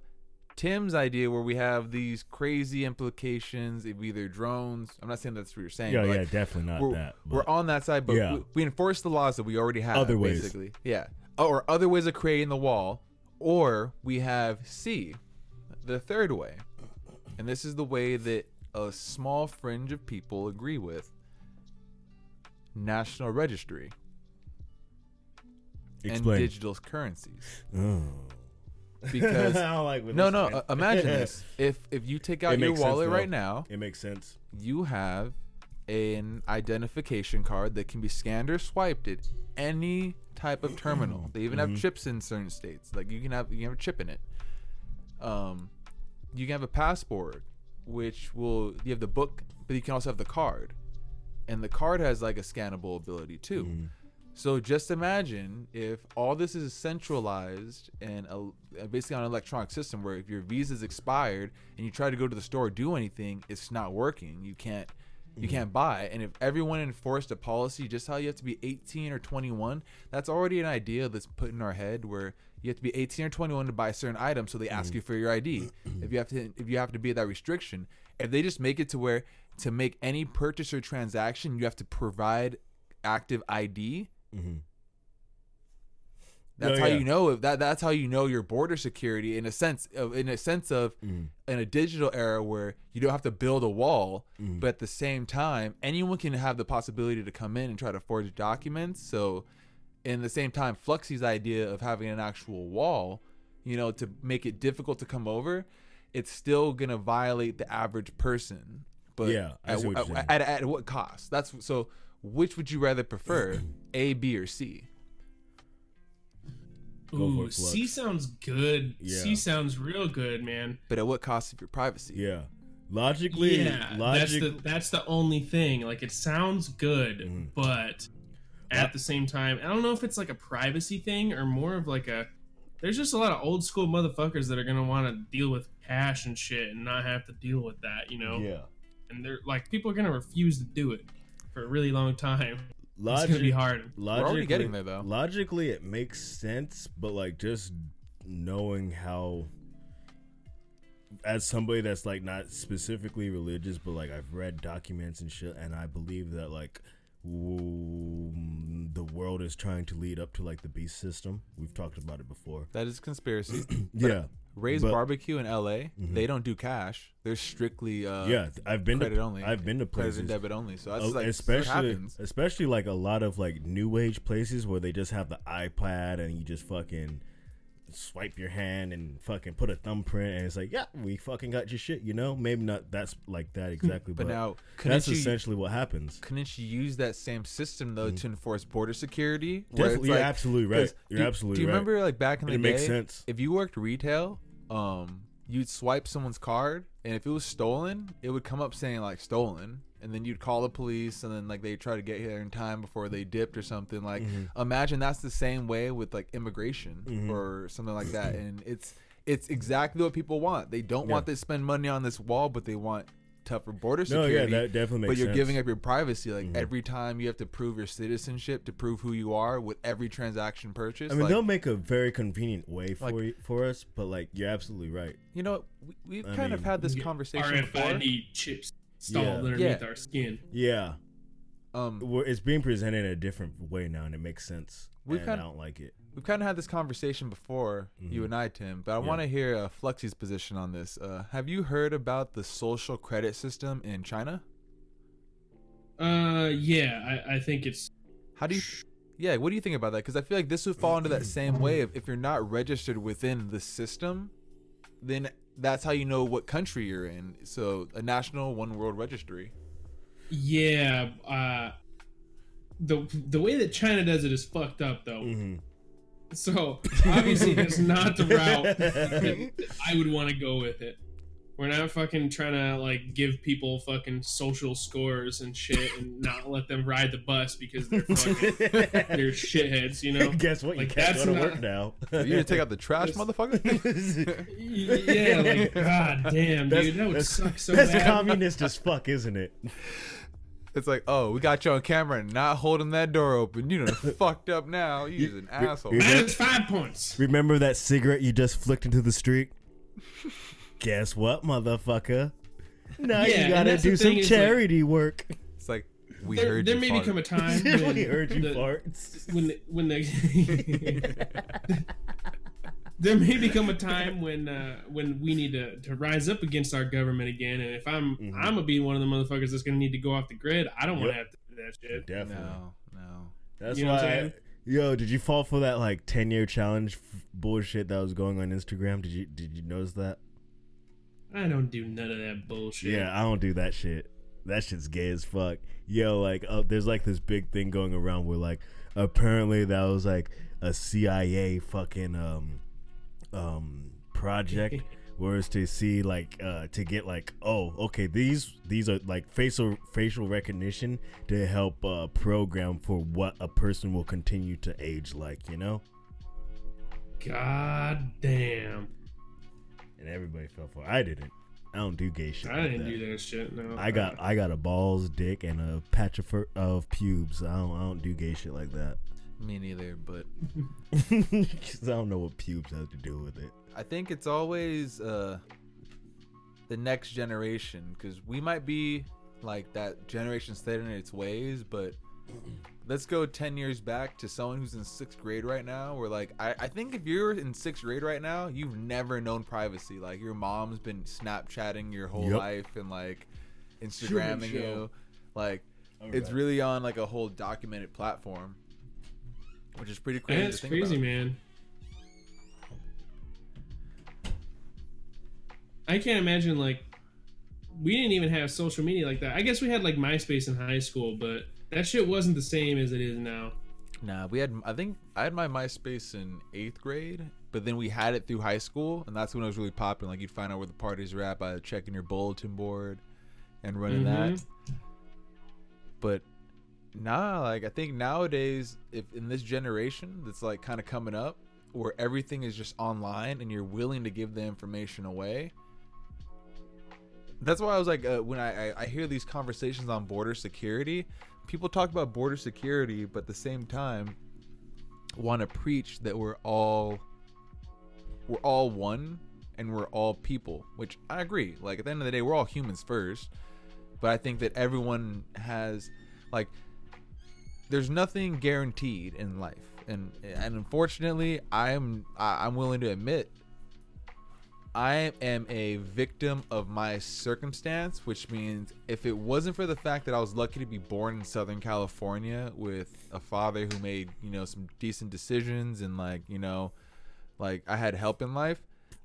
[SPEAKER 1] Tim's idea where we have these crazy implications of either drones. I'm not saying that's what you're saying.
[SPEAKER 2] Yeah, yeah,
[SPEAKER 1] like,
[SPEAKER 2] definitely not
[SPEAKER 1] we're,
[SPEAKER 2] that.
[SPEAKER 1] we're on that side, but
[SPEAKER 2] Yeah.
[SPEAKER 1] we, we enforce the laws that we already have.
[SPEAKER 2] Other ways.
[SPEAKER 1] basically. Yeah. Or other ways of creating the wall. Or we have C, the third way. And this is the way that a small fringe of people agree with national registry and digital currencies.
[SPEAKER 2] Oh.
[SPEAKER 1] Because
[SPEAKER 2] I don't like
[SPEAKER 1] no, no. Uh, imagine this: if if you take out
[SPEAKER 2] It
[SPEAKER 1] your
[SPEAKER 2] makes sense,
[SPEAKER 1] wallet
[SPEAKER 2] though.
[SPEAKER 1] right now,
[SPEAKER 2] It makes sense.
[SPEAKER 1] you have an identification card that can be scanned or swiped at any type of terminal. They even
[SPEAKER 2] Mm-hmm.
[SPEAKER 1] have chips in certain states. Like you can have you can have a chip in it. Um, you can have a passport, which will you have the book, but you can also have the card, and the card has like a scannable ability too.
[SPEAKER 2] Mm-hmm.
[SPEAKER 1] So just imagine if all this is centralized and uh, basically on an electronic system where if your visa is expired and you try to go to the store or do anything, it's not working. You can't you can't buy. And if everyone enforced a policy just how you have to be 18 or 21, that's already an idea that's put in our head where you have to be 18 or 21 to buy a certain item, so they ask you for your ID. if you have to if you have to be that restriction, if they just make it to where to make any purchase or transaction, you have to provide active ID. That's
[SPEAKER 2] Oh,
[SPEAKER 1] how
[SPEAKER 2] yeah.
[SPEAKER 1] you know if that. That's how you know your border security in a sense of in a sense of
[SPEAKER 2] Mm-hmm.
[SPEAKER 1] in a digital era where you don't have to build a wall,
[SPEAKER 2] Mm-hmm.
[SPEAKER 1] but at the same time, anyone can have the possibility to come in and try to forge documents. So, in the same time, Fluxy's idea of having an actual wall, you know, to make it difficult to come over, it's still gonna violate the average person. But
[SPEAKER 2] Yeah,
[SPEAKER 1] at,
[SPEAKER 2] what
[SPEAKER 1] at, at, at what cost? That's so. Which would you rather prefer, A, B, or C?
[SPEAKER 2] Go
[SPEAKER 3] Ooh, C sounds good.
[SPEAKER 2] Yeah.
[SPEAKER 3] C sounds real good, man.
[SPEAKER 1] But at what cost of your privacy?
[SPEAKER 2] Yeah. Logically,
[SPEAKER 3] yeah,
[SPEAKER 2] logic,
[SPEAKER 3] that's the that's the only thing. Like it sounds good,
[SPEAKER 2] Mhm.
[SPEAKER 3] but at the same time, I don't know if it's like a privacy thing or more of like a. There's just a lot of old school motherfuckers that are gonna want to deal with cash and shit and not have to deal with that, you know.
[SPEAKER 2] yeah.
[SPEAKER 3] And they're like people are gonna refuse to do it for a really long time. it's gonna be hard.
[SPEAKER 2] logically, We're
[SPEAKER 1] already getting there, though.
[SPEAKER 2] Logically, it makes sense, but like just knowing how, as somebody that's like not specifically religious, but like I've read documents and shit, and I believe that like the world is trying to lead up to like the beast system. We've talked about it before.
[SPEAKER 1] That is conspiracy.
[SPEAKER 2] Yeah,
[SPEAKER 1] Ray's
[SPEAKER 2] But- Mm-hmm.
[SPEAKER 1] Barbecue in LA, they don't do cash. They're strictly uh,
[SPEAKER 2] yeah. I've been
[SPEAKER 1] credit
[SPEAKER 2] to
[SPEAKER 1] only.
[SPEAKER 2] I've been to
[SPEAKER 1] credit
[SPEAKER 2] places.
[SPEAKER 1] and debit only. So that's
[SPEAKER 2] Oh,
[SPEAKER 1] like
[SPEAKER 2] especially
[SPEAKER 1] what happens.
[SPEAKER 2] especially like a lot of like new age places where they just have the iPad and you just fucking swipe your hand and fucking put a thumbprint and it's like yeah we fucking got your shit you know? Maybe not that's like that exactly
[SPEAKER 1] But
[SPEAKER 2] but,
[SPEAKER 1] now,
[SPEAKER 2] that's
[SPEAKER 1] you,
[SPEAKER 2] essentially what happens.
[SPEAKER 1] couldn't you use that same system though to enforce border security?
[SPEAKER 2] Definitely, you're
[SPEAKER 1] like-
[SPEAKER 2] absolutely right. you're
[SPEAKER 1] do,
[SPEAKER 2] absolutely
[SPEAKER 1] Do you
[SPEAKER 2] right.
[SPEAKER 1] remember like back in the
[SPEAKER 2] it
[SPEAKER 1] day?
[SPEAKER 2] makes sense.
[SPEAKER 1] If you worked retail, um, you'd swipe someone's card, and if it was stolen, it would come up saying like stolen, and then you'd call the police, and then like they try to get here in time before they dipped or something. Like, mm-hmm. imagine that's the same way with like immigration mm-hmm. or something like that, and it's it's exactly what people want. They don't want to spend money on this wall, but they want tougher border security
[SPEAKER 2] No, yeah, that definitely
[SPEAKER 1] but you're
[SPEAKER 2] sense.
[SPEAKER 1] giving up your privacy. Like mm-hmm. every time you have to prove your citizenship to prove who you are with every transaction purchase.
[SPEAKER 2] I mean,
[SPEAKER 1] like,
[SPEAKER 2] they'll make a very convenient way for
[SPEAKER 1] Like-
[SPEAKER 2] y- for us, but like you're absolutely right.
[SPEAKER 1] you know, we, we've
[SPEAKER 2] I
[SPEAKER 1] kind of had this
[SPEAKER 3] Get
[SPEAKER 1] conversation before.
[SPEAKER 3] RFID chips installed
[SPEAKER 2] Yeah.
[SPEAKER 3] underneath
[SPEAKER 1] Yeah.
[SPEAKER 3] our skin.
[SPEAKER 2] Yeah,
[SPEAKER 1] Um,
[SPEAKER 2] We're- it's being presented in a different way now, and it makes sense.
[SPEAKER 1] We've
[SPEAKER 2] and
[SPEAKER 1] kind-
[SPEAKER 2] I don't like it.
[SPEAKER 1] we've kind of had this conversation before,
[SPEAKER 2] Mm-hmm.
[SPEAKER 1] you and I, Tim. But I
[SPEAKER 2] Yeah.
[SPEAKER 1] want to hear uh, Flexi's position on this. Uh, have you heard about the social credit system in China?
[SPEAKER 3] Uh, yeah, I, I think it's
[SPEAKER 1] How do you? Yeah, what do you think about that? Because I feel like this would fall into that same way. If, if you're not registered within the system, then that's how you know what country you're in. So a national one world registry.
[SPEAKER 3] yeah. Uh, the the way that China does it is fucked up though.
[SPEAKER 2] hmm
[SPEAKER 3] So obviously that's not the route that I would want to go with it. We're not fucking trying to like give people fucking social scores and shit and not let them ride the bus because they're fucking they're shitheads, you know?
[SPEAKER 2] Guess what? You
[SPEAKER 3] Like,
[SPEAKER 2] can't go to
[SPEAKER 3] not-
[SPEAKER 2] work now.
[SPEAKER 1] You gonna take out the trash,
[SPEAKER 3] Yes.
[SPEAKER 1] motherfucker?
[SPEAKER 3] Yeah, like god damn,
[SPEAKER 2] That's-
[SPEAKER 3] dude, that would
[SPEAKER 2] that's-
[SPEAKER 3] suck so
[SPEAKER 2] That's
[SPEAKER 3] bad.
[SPEAKER 2] communist as fuck, isn't it?
[SPEAKER 1] It's like, oh, we got you on camera and not holding that door open. You done fucked up now. You're an asshole.
[SPEAKER 2] you-
[SPEAKER 3] Minus five points.
[SPEAKER 2] Remember that cigarette you just flicked into the street? Guess what, motherfucker? Now
[SPEAKER 3] Yeah,
[SPEAKER 2] you
[SPEAKER 3] and
[SPEAKER 2] gotta
[SPEAKER 3] that's the
[SPEAKER 2] do some
[SPEAKER 3] thing is, like-
[SPEAKER 2] charity work.
[SPEAKER 1] It's like we
[SPEAKER 3] There,
[SPEAKER 1] heard
[SPEAKER 3] there
[SPEAKER 1] you
[SPEAKER 3] may
[SPEAKER 1] fart.
[SPEAKER 3] become a time when
[SPEAKER 2] we heard you
[SPEAKER 3] the-
[SPEAKER 2] farts.
[SPEAKER 3] when the, when the there may become a time when uh, when we need to, to rise up against our government again. And if I'm
[SPEAKER 2] Mhm.
[SPEAKER 3] I'm gonna be one of the motherfuckers that's gonna need to go off the grid, I don't want to
[SPEAKER 2] Yep.
[SPEAKER 3] have to do that shit.
[SPEAKER 2] Definitely.
[SPEAKER 1] No, no.
[SPEAKER 2] That's
[SPEAKER 3] You know what I'm
[SPEAKER 2] why.
[SPEAKER 3] saying?
[SPEAKER 2] yo, did you fall for that like ten year challenge f- bullshit that was going on Instagram? Did you did you notice that?
[SPEAKER 3] I don't do none of that bullshit.
[SPEAKER 2] Yeah, I don't do that shit. That shit's gay as fuck. Yo, like, uh, there's like this big thing going around where like apparently that was like a CIA fucking um um project where it's to see like uh to get like oh okay these these are like facial facial recognition to help uh program for what a person will continue to age like you know
[SPEAKER 3] God damn.
[SPEAKER 2] And everybody fell for it. I didn't I don't do gay shit
[SPEAKER 3] I
[SPEAKER 2] like
[SPEAKER 3] didn't
[SPEAKER 2] that.
[SPEAKER 3] do that shit. No.
[SPEAKER 2] I got I got a balls, dick, and a patch of fur, of pubes. I don't I don't do gay shit like that.
[SPEAKER 1] Me neither. But
[SPEAKER 2] 'Cause I don't know what pubes have to do with it.
[SPEAKER 1] I think it's always uh, the next generation because we might be like that generation set in its ways, but let's go 10 years back to someone who's in sixth grade right now. Where like, I, I think if you're in sixth grade right now, you've never known privacy. Like, your mom's been Snapchatting your whole
[SPEAKER 2] Yep.
[SPEAKER 1] life and like Instagramming you.
[SPEAKER 2] show.
[SPEAKER 1] Like, it's really on like a whole documented platform, which is pretty crazy.
[SPEAKER 3] That's
[SPEAKER 1] to think
[SPEAKER 3] crazy,
[SPEAKER 1] about.
[SPEAKER 3] man. I can't imagine like we didn't even have social media like that. I guess we had like MySpace in high school, but that shit wasn't the same as it is now.
[SPEAKER 1] Nah, we had. I think I had my MySpace in eighth grade, but then we had it through high school, and that's when it was really popping. Like you'd find out where the parties were at by checking your bulletin board and running that.
[SPEAKER 3] Mhm.
[SPEAKER 1] But nah, like I think nowadays, if in this generation that's like kind of coming up, where everything is just online and you're willing to give the information away. That's why I was like, uh, when I, I I hear these conversations on border security, people talk about border security, but at the same time, want to preach that we're all we're all one and we're all people, which I agree. Like at the end of the day, we're all humans first, but I think that everyone has like there's nothing guaranteed in life, and and unfortunately, I'm I'm willing to admit I am a victim of my circumstance, which means if it wasn't for the fact that I was lucky to be born in Southern California with a father who made, you know, some decent decisions and like, you know, like I had help in life,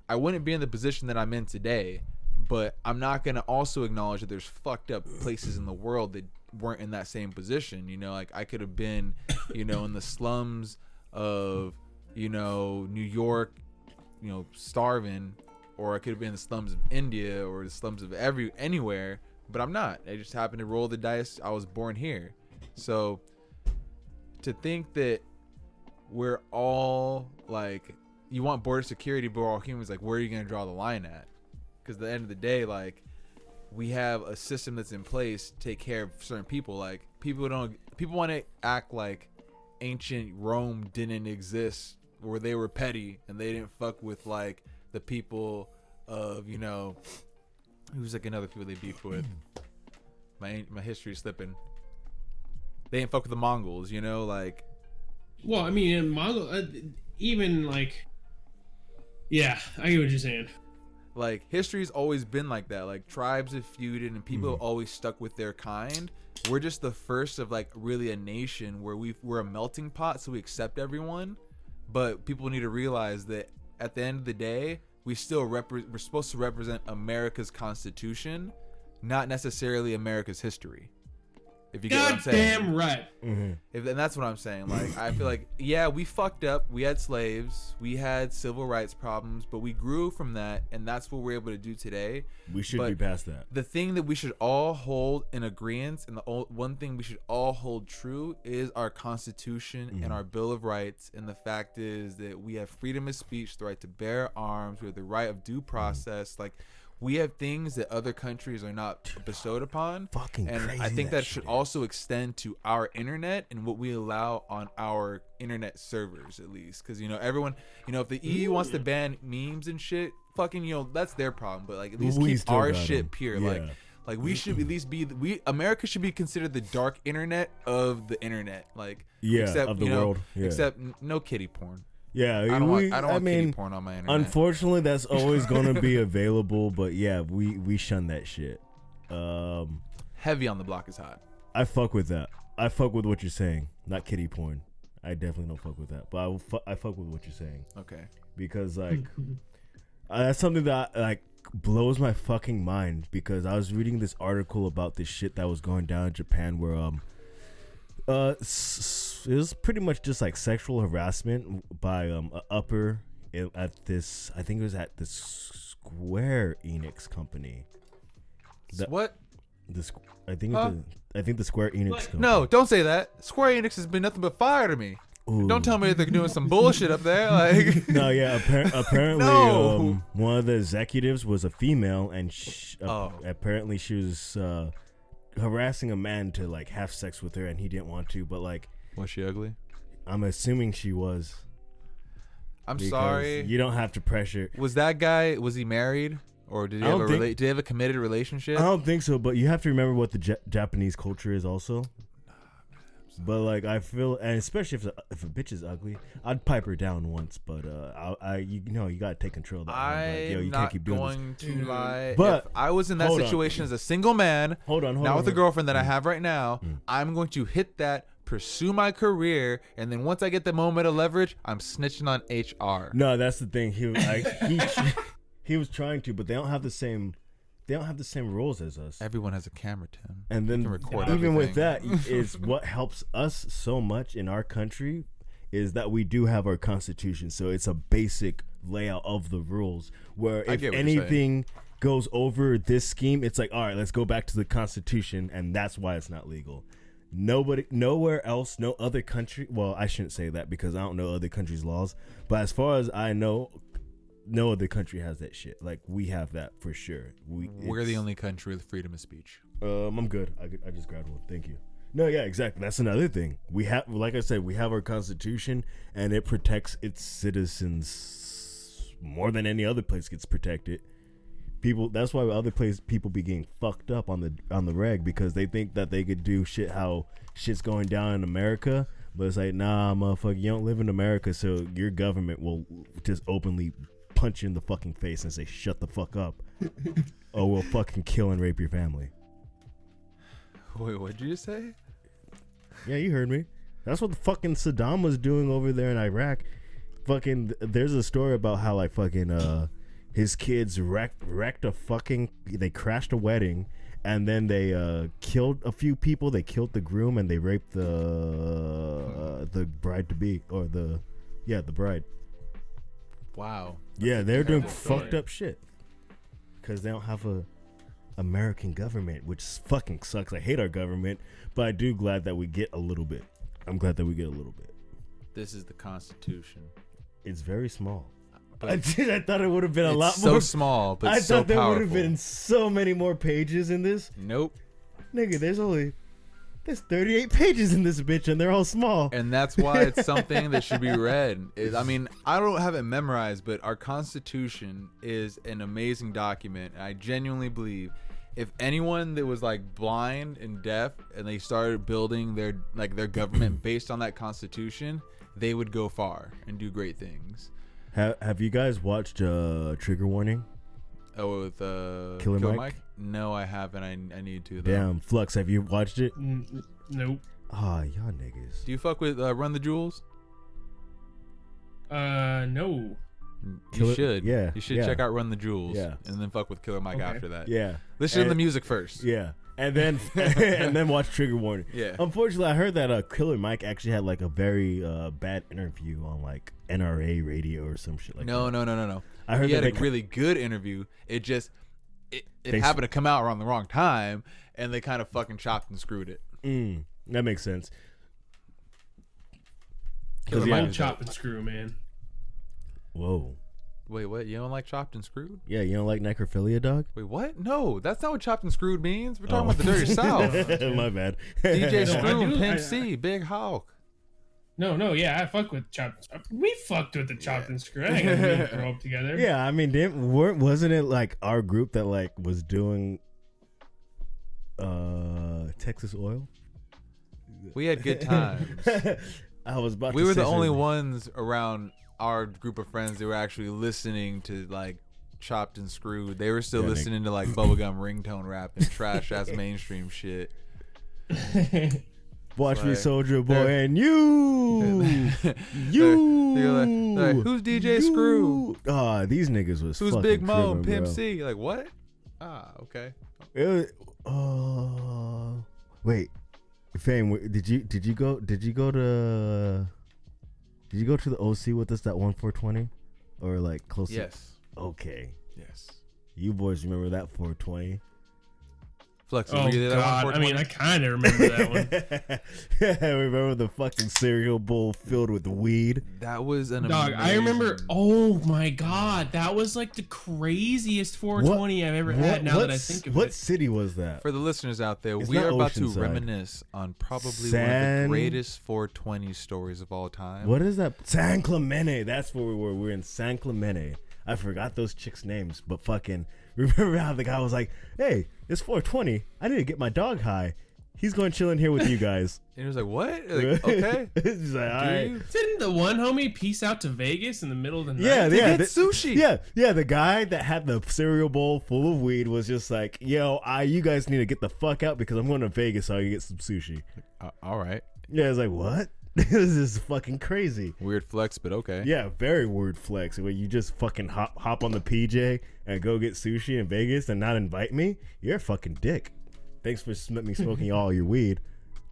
[SPEAKER 1] I wouldn't be in the position that I'm in today. But I'm not going to also acknowledge that there's fucked up places in the world that weren't in that same position. You know, like I could have been, you know, in the slums of, you know, New York, you know, starving or I could have been in the slums of India or the slums of every anywhere, but I'm not. I just happened to roll the dice. I was born here. So to think that we're all like you want border security, but we're all humans, like where are you gonna draw the line at? Because at the end of the day, like we have a system that's in place to take care of certain people. Like people don't people want to act like ancient Rome didn't exist, where they were petty and they didn't fuck with like the people of you know who's like another people they beef with. My my history's slipping. They ain't fuck with the Mongols, you know, like
[SPEAKER 3] Well, I mean, in Mongol, uh, even like, yeah, I get what you're saying.
[SPEAKER 1] like history's always been like that like tribes have feuded and people have always stuck with their kind we're just the first of like really a nation where we we're a melting pot so we accept everyone but people need to realize that at the end of the day we still repre- we're supposed to represent america's constitution not necessarily america's history if you get what i'm saying
[SPEAKER 3] Goddamn right. Mm-hmm.
[SPEAKER 1] if, and that's what I'm saying. Like, I feel like, yeah, we fucked up. We had slaves. We had civil rights problems, but we grew from that, and that's what we're able to do today.
[SPEAKER 2] We should
[SPEAKER 1] But
[SPEAKER 2] be past that.
[SPEAKER 1] The thing that we should all hold in agreement, and the o- one thing we should all hold true is our Constitution and mm-hmm. our Bill of Rights. And the fact is that we have freedom of speech, the right to bear arms, we have the right of due mm-hmm. process. Like, we have things that other countries are not bestowed upon.
[SPEAKER 2] Fucking
[SPEAKER 1] and
[SPEAKER 2] crazy
[SPEAKER 1] I think
[SPEAKER 2] that
[SPEAKER 1] that, should
[SPEAKER 2] shit.
[SPEAKER 1] also extend to our internet and what we allow on our internet servers, at least. Because you know, everyone, you know, if the EU wants to ban memes and shit, fucking, you know, that's their problem. But like, at least
[SPEAKER 2] We
[SPEAKER 1] keep our
[SPEAKER 2] shit
[SPEAKER 1] shit
[SPEAKER 2] 'em.
[SPEAKER 1] pure.
[SPEAKER 2] Yeah.
[SPEAKER 1] Like, like we should at least be we America should be considered the dark internet of the internet. Like,
[SPEAKER 2] Yeah,
[SPEAKER 1] except,
[SPEAKER 2] of the
[SPEAKER 1] you know,
[SPEAKER 2] world, yeah.
[SPEAKER 1] Except no kitty porn.
[SPEAKER 2] Yeah,
[SPEAKER 1] I don't
[SPEAKER 2] we,
[SPEAKER 1] want. I don't want
[SPEAKER 2] mean,
[SPEAKER 1] kitty porn on my internet.
[SPEAKER 2] Unfortunately, that's always going to be available. But yeah, we we shun that shit. Um,
[SPEAKER 1] Heavy on the block is hot.
[SPEAKER 2] I fuck with that. I fuck with what you're saying. Not kitty porn. I definitely don't fuck with that. But I fu- I fuck with what you're saying
[SPEAKER 1] Okay.
[SPEAKER 2] because like uh, that's something that like blows my fucking mind because I was reading this article about this shit that was going down in Japan where um uh s- it was pretty much just like sexual harassment by um a upper at this I think it was at the Square Enix company. That-
[SPEAKER 1] what?
[SPEAKER 2] The I think
[SPEAKER 1] Huh?
[SPEAKER 2] the, I think the Square Enix
[SPEAKER 3] What?
[SPEAKER 2] company.
[SPEAKER 1] No, don't say that. Square Enix has been nothing but fire to me.
[SPEAKER 2] Ooh.
[SPEAKER 1] Don't tell me they're doing some bullshit up there. Like,
[SPEAKER 2] No, yeah. Appar- apparently,
[SPEAKER 1] No.
[SPEAKER 2] um, one of the executives was a female, and sh- ap-
[SPEAKER 1] Oh.
[SPEAKER 2] apparently she was uh, harassing a man to like have sex with her, and he didn't want to. But like,
[SPEAKER 1] was she ugly?
[SPEAKER 2] I'm assuming she was.
[SPEAKER 1] I'm
[SPEAKER 2] because
[SPEAKER 1] sorry.
[SPEAKER 2] You don't have to pressure.
[SPEAKER 1] was that guy? Was he married, or did he
[SPEAKER 2] I
[SPEAKER 1] have a
[SPEAKER 2] don't think-
[SPEAKER 1] rela- Did he have a committed relationship?
[SPEAKER 2] I don't think so, but you have to remember what the Ja- Japanese culture is also. But like I feel, and especially if a, if a bitch is ugly, I'd pipe her down once. But uh, I, I you know, you gotta take control of that. one. Like, yo,
[SPEAKER 1] I'm
[SPEAKER 2] you
[SPEAKER 1] not
[SPEAKER 2] can't keep doing this.
[SPEAKER 1] going to mm. lie.
[SPEAKER 2] But-
[SPEAKER 1] if I was in that
[SPEAKER 2] hold on.
[SPEAKER 1] situation as a single man,
[SPEAKER 2] Hold on, hold
[SPEAKER 1] now
[SPEAKER 2] on.
[SPEAKER 1] with the
[SPEAKER 2] hold on.
[SPEAKER 1] girlfriend that I mm. have right now, mm. I'm going to hit that, pursue my career, and then once I get the moment of leverage, I'm snitching on HR.
[SPEAKER 2] No, that's the thing. He like he he was trying to, but they don't have the same they don't have the same rules as us.
[SPEAKER 1] Everyone has a camera, Tim.
[SPEAKER 2] And then
[SPEAKER 1] record
[SPEAKER 2] even with that is what helps us so much in our country is that we do have our constitution. So it's a basic layout of the rules where if
[SPEAKER 1] get what you're saying.
[SPEAKER 2] anything goes over this scheme, it's like, all right, let's go back to the constitution and that's why it's not legal. Nobody nowhere else, no other country well, I shouldn't say that because I don't know other countries' laws. But as far as I know, no other country has that shit. Like we have that for sure. We
[SPEAKER 1] We're the only country with freedom of speech.
[SPEAKER 2] um, I'm good. I, I just grabbed one. Thank you. No, yeah, exactly. That's another thing. We have, like I said, we have our constitution, and it protects its citizens more than any other place gets protected. People. That's why other place people be getting fucked up on the on the reg because they think that they could do shit how shit's going down in America, but it's like, nah, motherfucker, you don't live in America, so your government will just openly punch you in the fucking face and say, shut the fuck up, or we'll fucking kill and rape your family.
[SPEAKER 1] Wait, what did you say?
[SPEAKER 2] Yeah, you heard me. That's what the fucking Saddam was doing over there in Iraq. Fucking, there's a story about how like fucking uh, his kids wrecked wrecked a fucking. They crashed a wedding, and then they uh killed a few people. They killed the groom and they raped the uh, the bride to be or the yeah the bride.
[SPEAKER 1] Wow.
[SPEAKER 2] Yeah, they're doing fucked up shit because they don't have a American government, which fucking sucks. I hate our government, but I do glad that we get a little bit. I'm glad that we get a little bit.
[SPEAKER 1] This is the Constitution.
[SPEAKER 2] It's very small.
[SPEAKER 1] But
[SPEAKER 2] I did. I thought it would have been a
[SPEAKER 1] it's
[SPEAKER 2] lot
[SPEAKER 1] so
[SPEAKER 2] more.
[SPEAKER 1] small, but
[SPEAKER 2] I
[SPEAKER 1] so
[SPEAKER 2] thought there would have been so many more pages in this.
[SPEAKER 1] Nope.
[SPEAKER 2] Nigga, there's only there's 38 pages in this bitch, and they're all small.
[SPEAKER 1] And that's why it's something that should be read. Is I mean, I don't have it memorized, but our Constitution is an amazing document. And I genuinely believe if anyone that was like blind and deaf and they started building their like their government based on that Constitution, they would go far and do great things.
[SPEAKER 2] Have Have you guys watched uh, Trigger Warning?
[SPEAKER 1] Oh, with uh,
[SPEAKER 2] Killer Mike?
[SPEAKER 1] No, I haven't. I, I need to. Though.
[SPEAKER 2] Damn, Flux, have you watched it?
[SPEAKER 3] N- nope.
[SPEAKER 2] Ah, y'all niggas.
[SPEAKER 1] Do you fuck with uh, Run the Jewels?
[SPEAKER 3] Uh, no.
[SPEAKER 1] You
[SPEAKER 2] Killer-
[SPEAKER 1] should.
[SPEAKER 2] yeah,
[SPEAKER 1] You should
[SPEAKER 2] yeah.
[SPEAKER 1] check out Run the Jewels.
[SPEAKER 2] Yeah.
[SPEAKER 1] And then fuck with Killer Mike
[SPEAKER 3] Okay.
[SPEAKER 1] after that.
[SPEAKER 2] Yeah,
[SPEAKER 1] Listen to the music first.
[SPEAKER 2] yeah, and then and then watch Trigger Warning.
[SPEAKER 1] Yeah.
[SPEAKER 2] Unfortunately, I heard that uh, Killer Mike actually had like a very uh, bad interview on like NRA radio or some shit like
[SPEAKER 1] no,
[SPEAKER 2] that.
[SPEAKER 1] no, no, no, no.
[SPEAKER 2] I heard
[SPEAKER 1] he
[SPEAKER 2] that
[SPEAKER 1] had a
[SPEAKER 2] they-
[SPEAKER 1] really good interview. It just it, it
[SPEAKER 2] They-
[SPEAKER 1] happened to come out around the wrong time, and they kind of fucking chopped and screwed it.
[SPEAKER 2] Mm, that makes sense.
[SPEAKER 1] Killer
[SPEAKER 2] yeah.
[SPEAKER 1] Mike
[SPEAKER 3] Don't chop and screw, man.
[SPEAKER 2] Whoa.
[SPEAKER 1] Wait, what? You don't like chopped and screwed?
[SPEAKER 2] Yeah, you don't like necrophilia, dog?
[SPEAKER 1] Wait, what? No, that's not what chopped and screwed means. We're talking
[SPEAKER 2] Oh.
[SPEAKER 1] about the dirty south.
[SPEAKER 2] My bad.
[SPEAKER 1] DJ
[SPEAKER 3] No, I
[SPEAKER 1] Screw and
[SPEAKER 3] do-
[SPEAKER 1] Pimp
[SPEAKER 3] I-
[SPEAKER 1] C, Big Hawk.
[SPEAKER 3] No, no, yeah, I fuck with chopped. We fucked with the chopped and screw. I ain't gonna up together.
[SPEAKER 2] Yeah, I mean, didn't weren't wasn't it like our group that like was doing uh Texas Oil?
[SPEAKER 1] We had good times.
[SPEAKER 2] I was about.
[SPEAKER 1] we
[SPEAKER 2] to
[SPEAKER 1] were
[SPEAKER 2] say
[SPEAKER 1] the only
[SPEAKER 2] something.
[SPEAKER 1] ones around our group of friends that were actually listening to like chopped and screwed. They were still
[SPEAKER 2] Yeah, Nick.
[SPEAKER 1] listening to like bubblegum ringtone rap and trash ass mainstream shit.
[SPEAKER 2] Watch me, Soldier Boy, and you,
[SPEAKER 1] They're-
[SPEAKER 2] you.
[SPEAKER 1] they're like- they're like, "Who's DJ Screw?
[SPEAKER 2] Ah, these niggas was
[SPEAKER 1] Who's Big Moe and
[SPEAKER 2] tripping,
[SPEAKER 1] Pimp
[SPEAKER 2] bro.
[SPEAKER 1] C? Like what? Ah, okay.
[SPEAKER 2] It was, uh, wait, Fame, w- did you did you go did you go to did you go to the OC with us that one four twenty or like close? to-
[SPEAKER 1] Yes.
[SPEAKER 2] okay,
[SPEAKER 1] Yes.
[SPEAKER 2] you boys remember that four twenty?
[SPEAKER 1] Flex,
[SPEAKER 3] oh
[SPEAKER 1] you there that one
[SPEAKER 3] God! I mean, I kind of remember that one.
[SPEAKER 2] remember the fucking cereal bowl filled with weed?
[SPEAKER 1] that was an
[SPEAKER 3] Dog, I remember. Oh my God, that was like the craziest 420 I've ever had. Now that I
[SPEAKER 2] s-
[SPEAKER 3] think of
[SPEAKER 2] what
[SPEAKER 3] it, what
[SPEAKER 2] city was that?
[SPEAKER 1] For the listeners out there,
[SPEAKER 2] It's
[SPEAKER 1] we are about to reminisce on probably one of the greatest 420 stories of all time.
[SPEAKER 2] What is that? San Clemente. That's where we were. We were in San Clemente. I forgot those chicks' names, but fucking remember how the guy was like, "Hey, it's 420. I need to get my dog high. He's going chilling here with you guys."
[SPEAKER 1] And he was like, "What? Like, okay."
[SPEAKER 2] He's like, "All
[SPEAKER 1] Do
[SPEAKER 2] right."
[SPEAKER 1] you?
[SPEAKER 3] didn't the one homie peace out to Vegas in the middle of the night?
[SPEAKER 2] Yeah,
[SPEAKER 1] To
[SPEAKER 2] yeah,
[SPEAKER 1] get
[SPEAKER 2] the-
[SPEAKER 1] sushi.
[SPEAKER 2] Yeah, yeah. The guy that had the cereal bowl full of weed was just like, "Yo, I, you guys need to get the fuck out because I'm going to Vegas so I can get some sushi."
[SPEAKER 1] Uh, all right.
[SPEAKER 2] Yeah, it's like, what? this is fucking crazy.
[SPEAKER 1] Weird flex, but okay.
[SPEAKER 2] Yeah, very weird flex where you just fucking hop hop on the PJ and go get sushi in Vegas and not invite me. You're a fucking dick. Thanks for sm- me smoking all your weed,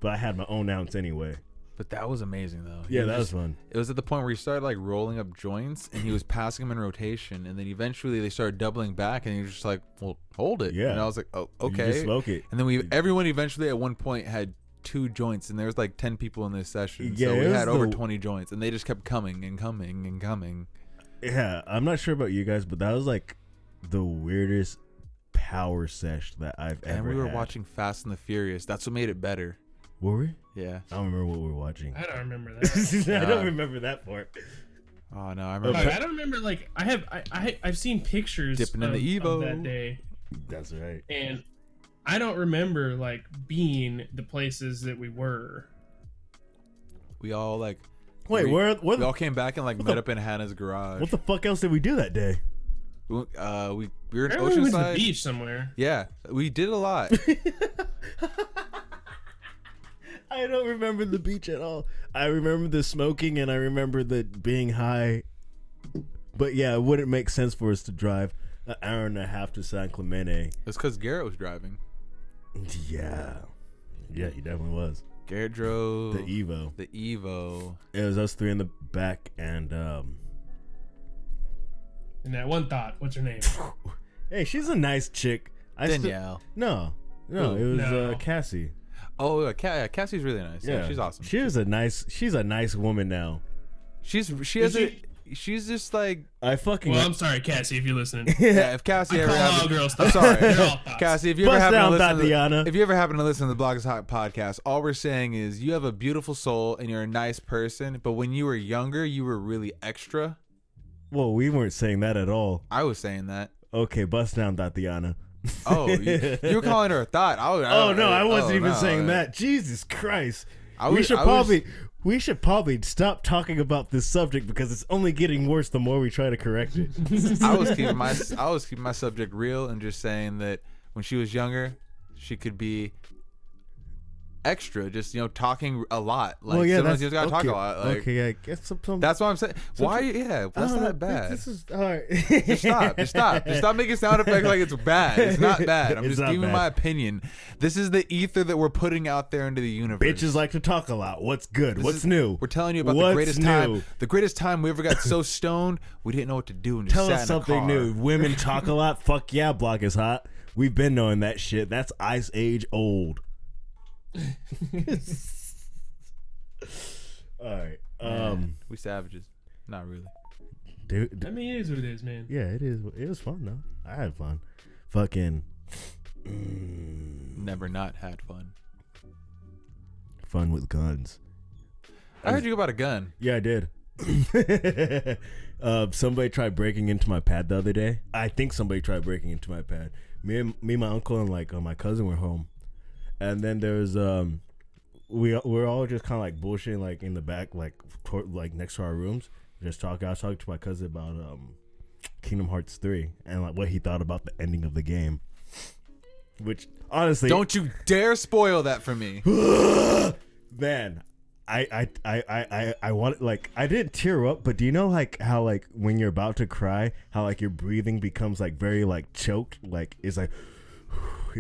[SPEAKER 2] but I had my own ounce anyway.
[SPEAKER 1] But that was amazing though. He
[SPEAKER 2] Yeah, that was
[SPEAKER 1] just-
[SPEAKER 2] fun.
[SPEAKER 1] It was at the point where he started like rolling up joints, and he was passing them in rotation, and then eventually they started doubling back, and he was just like, "Well, hold it."
[SPEAKER 2] Yeah.
[SPEAKER 1] And I was like, "Oh,
[SPEAKER 2] You
[SPEAKER 1] okay."
[SPEAKER 2] just smoke it.
[SPEAKER 1] And then we everyone eventually at one point had two joints, and there was like ten people in this session,
[SPEAKER 2] Yeah,
[SPEAKER 1] so we had over
[SPEAKER 2] the-
[SPEAKER 1] twenty joints, and they just kept coming and coming and coming.
[SPEAKER 2] Yeah, I'm not sure about you guys, but that was like the weirdest power sesh that I've
[SPEAKER 1] And
[SPEAKER 2] ever
[SPEAKER 1] we were
[SPEAKER 2] had.
[SPEAKER 1] watching Fast and the Furious. That's what made it better.
[SPEAKER 2] Were we?
[SPEAKER 1] Yeah.
[SPEAKER 2] I don't remember what we were watching.
[SPEAKER 3] I don't remember that.
[SPEAKER 2] I don't remember that part.
[SPEAKER 1] Oh no, I remember.
[SPEAKER 3] I don't remember. Like I have, I, I I've seen pictures
[SPEAKER 1] Dipping
[SPEAKER 3] of,
[SPEAKER 1] in the Evo.
[SPEAKER 3] that day,
[SPEAKER 2] That's right.
[SPEAKER 3] and I don't remember like being the places that we were.
[SPEAKER 1] We all like.
[SPEAKER 2] Wait,
[SPEAKER 1] we,
[SPEAKER 2] where? What?
[SPEAKER 1] We all came back and like met
[SPEAKER 2] the-
[SPEAKER 1] up in Hannah's garage.
[SPEAKER 2] What the fuck else did we do that day?
[SPEAKER 1] We uh, we we were in
[SPEAKER 3] I remember we went to the beach somewhere.
[SPEAKER 1] Yeah, we did a lot.
[SPEAKER 2] I don't remember the beach at all. I remember the smoking and I remember the being high. But yeah, it wouldn't make sense for us to drive an hour and a half to San Clemente.
[SPEAKER 1] It's because Garrett was driving.
[SPEAKER 2] Yeah. Yeah, he definitely was.
[SPEAKER 1] Garrett drove
[SPEAKER 2] The Evo.
[SPEAKER 1] the Evo.
[SPEAKER 2] It was us three in the back and um
[SPEAKER 3] And that one thought, what's her name?
[SPEAKER 2] Hey, she's a nice chick. I still-
[SPEAKER 1] Danielle.
[SPEAKER 2] no, no,
[SPEAKER 1] Who?
[SPEAKER 2] it was
[SPEAKER 3] No.
[SPEAKER 2] uh, Cassie.
[SPEAKER 1] Oh, yeah, Ca- yeah, Cassie's really nice. Yeah, she's awesome.
[SPEAKER 2] She is a nice. She's a nice woman now.
[SPEAKER 1] she's she has
[SPEAKER 3] Is
[SPEAKER 1] a. She's just like
[SPEAKER 2] I fucking.
[SPEAKER 3] Well, I'm sorry, Cassie, if you're listening.
[SPEAKER 1] yeah. If Cassie
[SPEAKER 3] I
[SPEAKER 1] ever
[SPEAKER 3] call all
[SPEAKER 1] happen,
[SPEAKER 3] girls
[SPEAKER 1] I'm sorry,
[SPEAKER 3] They're all thoughts.
[SPEAKER 1] Cassie. If you ever
[SPEAKER 2] Bust
[SPEAKER 1] happen to
[SPEAKER 2] down,
[SPEAKER 1] listen, to,
[SPEAKER 2] Tatiana.
[SPEAKER 1] if you ever happen to listen to the Blogs Hot podcast, all we're saying is you have a beautiful soul and you're a nice person. But when you were younger, you were really extra.
[SPEAKER 2] well, we weren't saying that at all.
[SPEAKER 1] I was saying that.
[SPEAKER 2] Okay, bust down, Tatiana.
[SPEAKER 1] Oh, you, you were calling her a thought. I was,
[SPEAKER 2] Oh no, I wasn't
[SPEAKER 1] oh,
[SPEAKER 2] even
[SPEAKER 1] no.
[SPEAKER 2] saying that. Jesus Christ.
[SPEAKER 1] I
[SPEAKER 2] we
[SPEAKER 1] was-
[SPEAKER 2] should
[SPEAKER 1] I was-
[SPEAKER 2] probably we should probably stop talking about this subject because it's only getting worse the more we try to correct it.
[SPEAKER 1] I was keeping my I was keeping my subject real and just saying that when she was younger, she could be extra, just you know, talking a lot. Like sometimes you just gotta talk a lot. Like
[SPEAKER 2] okay, I guess some, some
[SPEAKER 1] that's what I'm saying. Why? Yeah, that's
[SPEAKER 2] don't know,
[SPEAKER 1] bad.
[SPEAKER 2] This is all right.
[SPEAKER 1] Just stop. Just stop. Just stop making sound effects like it's bad. It's not bad. I'm
[SPEAKER 2] It's
[SPEAKER 1] just
[SPEAKER 2] not
[SPEAKER 1] giving
[SPEAKER 2] bad.
[SPEAKER 1] my opinion. This is the ether that we're putting out there into the universe.
[SPEAKER 2] Bitches like to talk a lot. What's good?
[SPEAKER 1] This
[SPEAKER 2] What's
[SPEAKER 1] is-
[SPEAKER 2] new?
[SPEAKER 1] We're telling you about
[SPEAKER 2] What's
[SPEAKER 1] the greatest
[SPEAKER 2] new?
[SPEAKER 1] time. The greatest time we ever got so stoned we didn't know what to do and
[SPEAKER 2] Tell us something new. Women talk a lot. Fuck yeah, block is hot. We've been knowing that shit. That's ice age old. All right.
[SPEAKER 1] Man,
[SPEAKER 2] Um,
[SPEAKER 1] we savages. Not really.
[SPEAKER 2] dude,
[SPEAKER 3] I mean, it is what it is, man.
[SPEAKER 2] yeah, it is. It was fun though. I had fun. Fucking mm,
[SPEAKER 1] Never not had fun.
[SPEAKER 2] fun with guns.
[SPEAKER 1] I heard you about a gun.
[SPEAKER 2] Yeah, I did. uh, somebody tried breaking into my pad the other day. I think somebody tried breaking into my pad. Me and me, and my uncle, and like uh, my cousin were home, and then there's um, we we're all just kind of like bullshitting like in the back, like like next to our rooms, just talking. I was talking to my cousin about um, Kingdom Hearts three and like what he thought about the ending of the game, which honestly
[SPEAKER 1] Don't you dare spoil that for me.
[SPEAKER 2] man I, I I I I I want like I didn't tear up, but do you know like how like when you're about to cry, how like your breathing becomes like very like choked, like it's like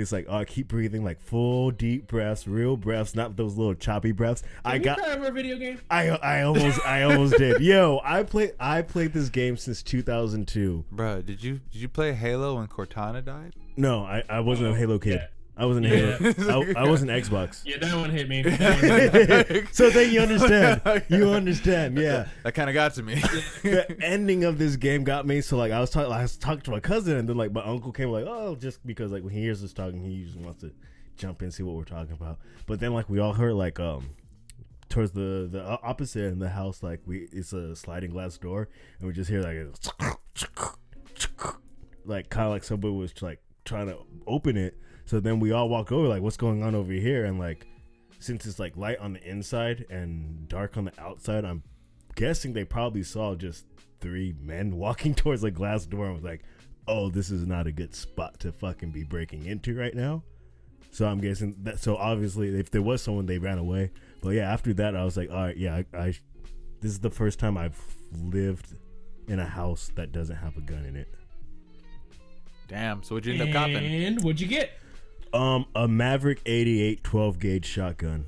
[SPEAKER 2] it's like oh keep breathing like full deep breaths, real breaths, not those little choppy breaths. I
[SPEAKER 3] Can
[SPEAKER 2] got
[SPEAKER 3] you cry over a video game?
[SPEAKER 2] I I almost I almost did. Yo, I play I played this game since 2002.
[SPEAKER 1] Bro, did you did you play Halo when Cortana died?
[SPEAKER 2] No, I I wasn't a Halo kid.
[SPEAKER 3] yeah.
[SPEAKER 2] I wasn't a Halo. I, I wasn't Xbox.
[SPEAKER 3] Yeah, that one hit me. One hit me.
[SPEAKER 2] so then you understand. You understand, yeah.
[SPEAKER 1] That kind of got to me.
[SPEAKER 2] the ending of this game got me. So like I was talking, I was talking to my cousin, and then like my uncle came like, oh, just because like when he hears us talking, he just wants to jump in and see what we're talking about. But then like we all heard like um towards the the opposite end of the house, like we it's a sliding glass door, and we just hear like like kind of like somebody was like trying to open it. So then we all walk over like, what's going on over here? And like since it's like light on the inside and dark on the outside, I'm guessing they probably saw just three men walking towards the glass door and was like, "Oh, this is not a good spot to fucking be breaking into right now." So I'm guessing that. So obviously, if there was someone, they ran away. But yeah, after that, I was like, "All right, yeah, I, I this is the first time I've lived in a house that doesn't have a gun in it."
[SPEAKER 1] Damn. So what'd you end up copping?
[SPEAKER 3] And what'd you get?
[SPEAKER 2] Um, a Maverick 88 12 gauge shotgun.